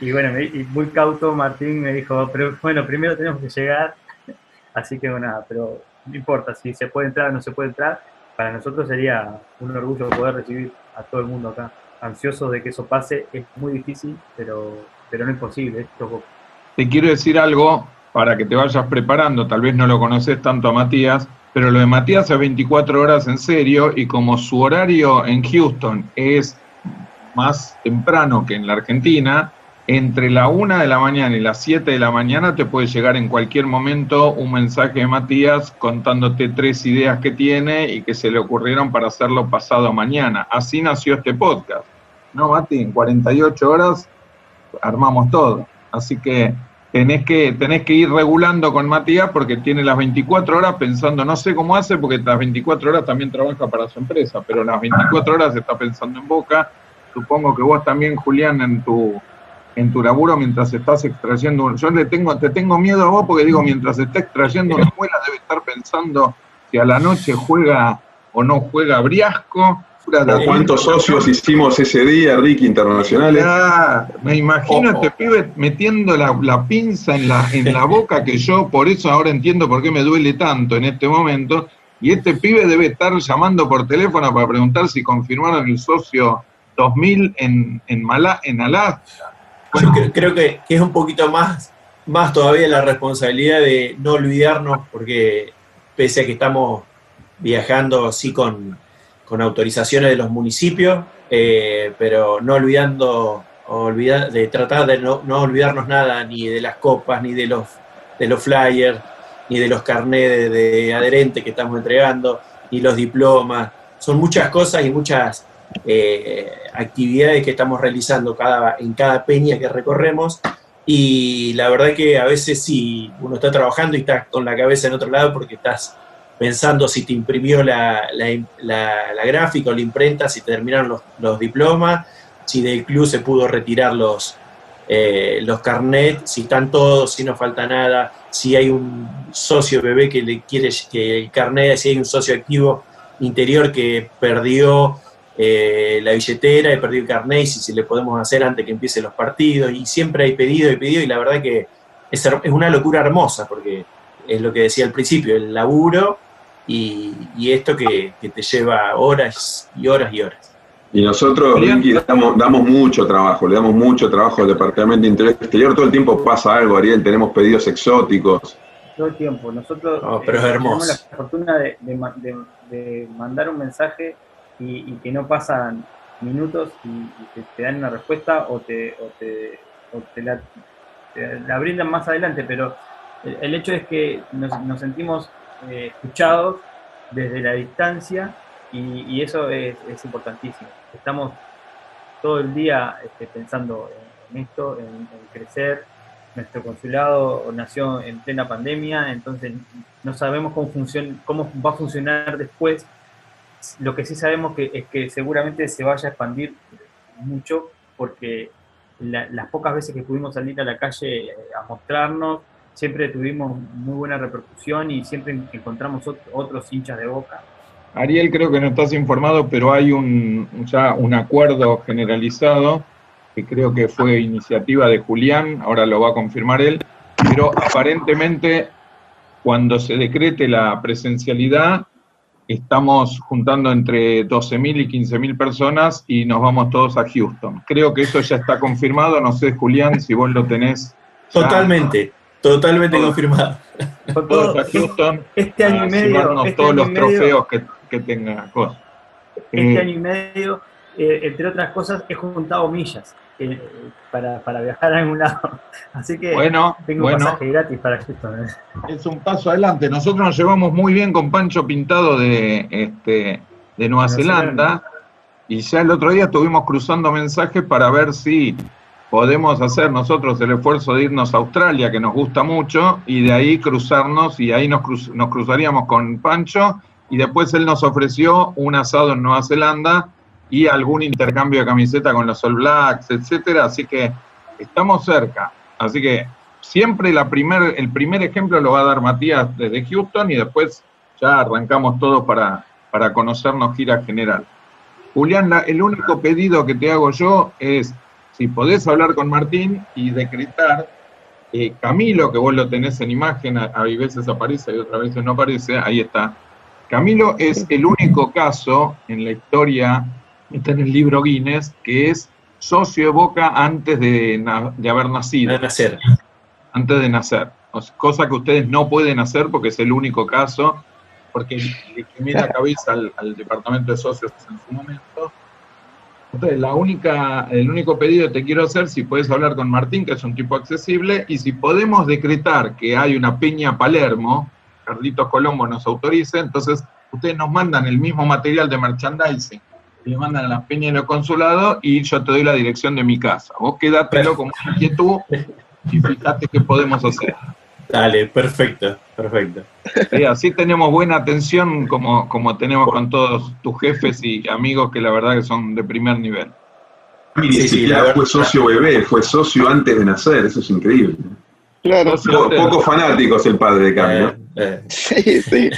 Y bueno, me- y muy cauto Martín me dijo, pero bueno, primero tenemos que llegar. [laughs] Así que bueno, nada, pero no importa si se puede entrar o no se puede entrar. Para nosotros sería un orgullo poder recibir a todo el mundo acá. Ansioso de que eso pase, es muy difícil, pero, pero no es Boca. Te quiero decir algo para que te vayas preparando, tal vez no lo conoces tanto a Matías, pero lo de Matías es 24 horas en serio y como su horario en Houston es más temprano que en la Argentina, entre la 1 de la mañana y las 7 de la mañana te puede llegar en cualquier momento un mensaje de Matías contándote tres ideas que tiene y que se le ocurrieron para hacerlo pasado mañana. Así nació este podcast. ¿No, Mati? En 48 horas armamos todo. Así que tenés que, tenés que ir regulando con Matías porque tiene las 24 horas pensando, no sé cómo hace, porque las 24 horas también trabaja para su empresa, pero las 24 horas está pensando en Boca. Supongo que vos también, Julián, en tu, en tu laburo mientras estás extrayendo, yo le tengo, te tengo miedo a vos porque digo, mientras está extrayendo una muela debe estar pensando si a la noche juega o no juega Briasco, ¿Cuántos socios hicimos ese día, Ricky, internacionales? me imagino este pibe metiendo la, pinza en la, en la boca, que yo por eso ahora entiendo por qué me duele tanto en este momento. Y este pibe debe estar llamando por teléfono para preguntar si confirmaron el socio 2000 en, en, Mala, en Alaska. Yo creo, que, que, es un poquito más, más todavía la responsabilidad de no olvidarnos, porque pese a que estamos viajando así con, con autorizaciones de los municipios, eh, pero no olvidando olvidar, de tratar de no, olvidarnos nada ni de las copas, ni de los, de los flyers, ni de los carnets de, adherente que estamos entregando, ni los diplomas. Son muchas cosas y muchas eh, actividades que estamos realizando cada, en cada peña que recorremos. Y la verdad que a veces sí, uno está trabajando y está con la cabeza en otro lado porque estás pensando si te imprimió la, la, gráfica o la imprenta, si terminaron los, los, diplomas, si del club se pudo retirar los, eh, los carnets, si están todos, si no falta nada, si hay un socio bebé que le quiere que el carnet, si hay un socio activo interior que perdió eh, la billetera y perdió el carnet, si, si le podemos hacer antes que empiecen los partidos, y siempre hay pedido y pedido, y la verdad que es una locura hermosa, porque es lo que decía al principio, el laburo y, esto que, te lleva horas y horas y horas. Y nosotros, Ricky, damos, damos mucho trabajo, le damos mucho trabajo al Departamento de Interés Exterior. Todo el tiempo pasa algo, Ariel, tenemos pedidos exóticos. Todo el tiempo. Nosotros pero es eh, tenemos la fortuna de, mandar un mensaje y, que no pasan minutos y, te, dan una respuesta o te, o te, la, la, brindan más adelante, pero el, hecho es que nos sentimos eh, escuchados desde la distancia y, eso es, importantísimo. Estamos todo el día este, pensando en, esto, en, crecer. Nuestro consulado nació en plena pandemia, entonces no sabemos cómo, funciona, cómo va a funcionar después. Lo que sí sabemos que, es que seguramente se vaya a expandir mucho porque las pocas veces que pudimos salir a la calle eh, a mostrarnos, siempre tuvimos muy buena repercusión y siempre encontramos otros hinchas de boca. Ariel, creo que no estás informado, pero hay un, ya un acuerdo generalizado que creo que fue iniciativa de Julián, ahora lo va a confirmar él, pero aparentemente cuando se decrete la presencialidad, estamos juntando entre 12.000 y 15.000 personas y nos vamos todos a Houston. Creo que eso ya está confirmado, no sé, Julián, si vos lo tenés. Totalmente. Totalmente confirmado. este año y medio. Este todos los trofeos que, que tenga Este año y medio, eh, entre otras cosas, he juntado millas eh, para, para, viajar a algún lado. [laughs] Así que bueno, tengo bueno, pasaje gratis para Houston. ¿eh? Es un paso adelante. Nosotros nos llevamos muy bien con Pancho Pintado de, este, de Nueva, Zelanda. Y ya el otro día estuvimos cruzando mensajes para ver si podemos hacer nosotros el esfuerzo de irnos a Australia, que nos gusta mucho, y de ahí cruzarnos, y ahí nos, cruzaríamos con Pancho, y después él nos ofreció un asado en Nueva Zelanda y algún intercambio de camiseta con los All Blacks, etcétera, así que estamos cerca. Así que siempre la primer, el primer ejemplo lo va a dar Matías desde Houston y después ya arrancamos todo para, para conocernos gira general. Julián, el único pedido que te hago yo es si podés hablar con Martín y decretar, eh, Camilo, que vos lo tenés en imagen, a, veces aparece y otras veces no aparece, ahí está. Camilo es el único caso en la historia, está en el libro Guinness, que es socio de Boca antes de, haber nacido. De nacer. Antes de nacer. cosa que ustedes no pueden hacer porque es el único caso. porque le quemé la [laughs] cabeza al, al departamento de socios en su momento. Entonces, la única, el único pedido que te quiero hacer, si puedes hablar con Martín, que es un tipo accesible, y si podemos decretar que hay una peña Palermo, Carlitos Colombo nos autorice, entonces ustedes nos mandan el mismo material de merchandising, le mandan a la peña en el consulado y yo te doy la dirección de mi casa. Vos quédatelo como inquietud y fíjate qué podemos hacer. Dale, perfecto, perfecto. Sí, así tenemos buena atención como, como tenemos con todos tus jefes y amigos que la verdad que son de primer nivel. Y ni Sí, siquiera fue socio bebé, fue socio antes de nacer, eso es increíble. Claro. Po- Pocos fanáticos el padre de Cami, ¿no? Eh, eh, Sí, sí.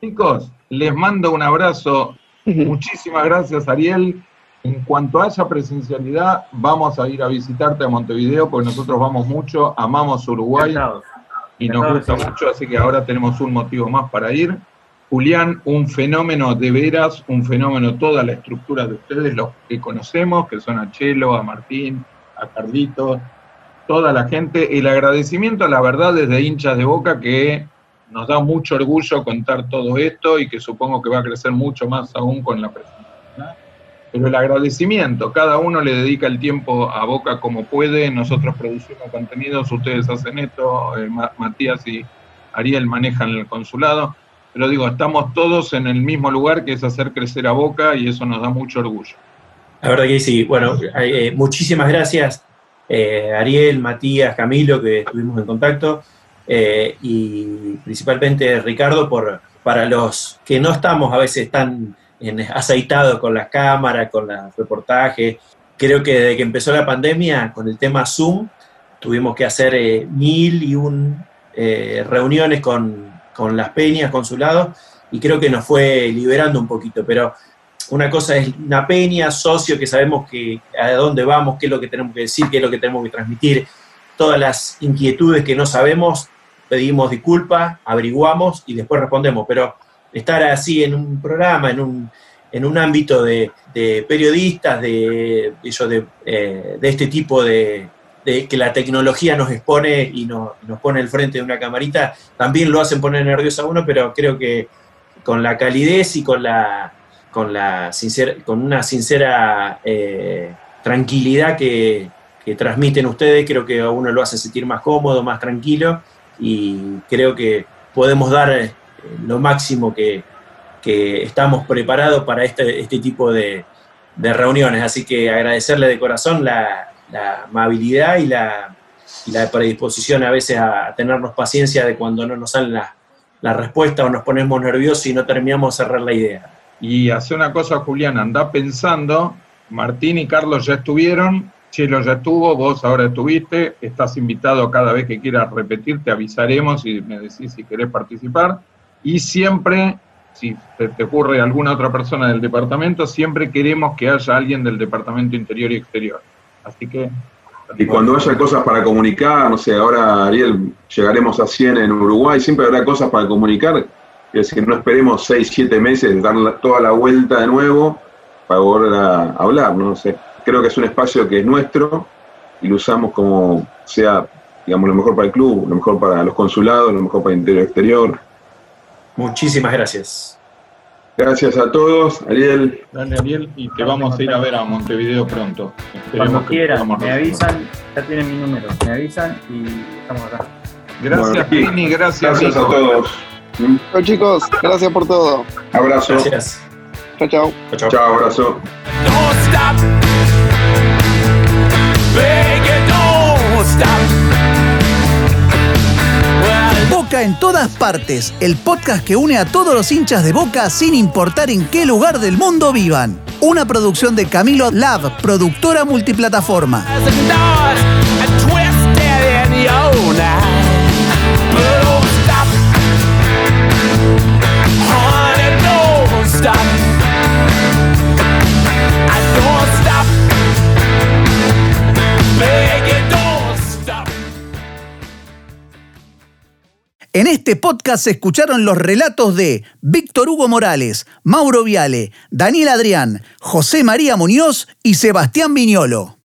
Chicos, les mando un abrazo. Muchísimas gracias, Ariel. En cuanto haya presencialidad, vamos a ir a visitarte a Montevideo, porque nosotros vamos mucho, amamos Uruguay y nos Encantado, gusta sí. mucho, así que ahora tenemos un motivo más para ir. Julián, un fenómeno de veras, un fenómeno toda la estructura de ustedes, los que conocemos, que son a Chelo, a Martín, a Carlitos, toda la gente. El agradecimiento, la verdad, desde hinchas de boca, que nos da mucho orgullo contar todo esto y que supongo que va a crecer mucho más aún con la presencialidad. Pero el agradecimiento, cada uno le dedica el tiempo a Boca como puede, nosotros producimos contenidos, ustedes hacen esto, eh, Ma- Matías y Ariel manejan el consulado, pero digo, estamos todos en el mismo lugar que es hacer crecer a Boca y eso nos da mucho orgullo. La verdad que sí. Bueno, eh, muchísimas gracias, eh, Ariel, Matías, Camilo, que estuvimos en contacto, y principalmente Ricardo, por, para los que no estamos a veces tan en- aceitados con las cámaras, con los reportajes. Creo que desde que empezó la pandemia, con el tema Zoom, tuvimos que hacer eh, mil y un eh, reuniones con, con las peñas, consulados, y creo que nos fue liberando un poquito, pero una cosa es una peña, socio, que sabemos que a dónde vamos, qué es lo que tenemos que decir, qué es lo que tenemos que transmitir, todas las inquietudes que no sabemos, pedimos disculpas, averiguamos y después respondemos, pero estar así en un programa, en un, en un ámbito de, periodistas, de, eso de, eh, este tipo de, que la tecnología nos expone y nos, nos pone al frente de una camarita, también lo hacen poner nervioso a uno, pero creo que con la calidez y con la con la sincera, con una sincera eh, tranquilidad que, que transmiten ustedes, creo que a uno lo hace sentir más cómodo, más tranquilo y creo que podemos dar lo máximo que, que estamos preparados para este, este tipo de, de reuniones. Así que agradecerle de corazón la, la amabilidad y la, la predisposición a veces a tenernos paciencia de cuando no nos salen las la respuestas o nos ponemos nerviosos y no terminamos de cerrar la idea. Y hace una cosa, Julián, anda pensando, Martín y Carlos ya estuvieron, Chelo ya estuvo, vos ahora estuviste, estás invitado cada vez que quieras repetir, te avisaremos y me decís si querés participar. Y siempre, si te, ocurre alguna otra persona del departamento, siempre queremos que haya alguien del departamento interior y exterior. Así que... Y cuando haya cosas para comunicar, no sé, ahora Ariel, llegaremos a 100 en Uruguay, siempre habrá cosas para comunicar, es decir, no esperemos 6, 7 meses, dar toda la vuelta de nuevo para volver a hablar, no sé. Creo que es un espacio que es nuestro y lo usamos como sea, digamos, lo mejor para el club, lo mejor para los consulados, lo mejor para el interior exterior. Muchísimas gracias. Gracias a todos, Ariel. Dale, Ariel, y te vamos a ir a ver a Montevideo pronto. Esperemos Cuando quieran, me avisan, ya tienen mi número, me avisan y estamos acá. Gracias, Bueno, Pini, gracias, Gracias a todos. Chao chicos, gracias por todo. Abrazo. Gracias. Chao, chao. Chao, abrazo. Don't stop. You, don't stop. En todas partes, el podcast que une a todos los hinchas de Boca sin importar en qué lugar del mundo vivan. Una producción de Camilo Lab, productora multiplataforma. En este podcast se escucharon los relatos de Víctor Hugo Morales, Mauro Viale, Daniel Adrián, José María Muñoz y Sebastián Viñolo.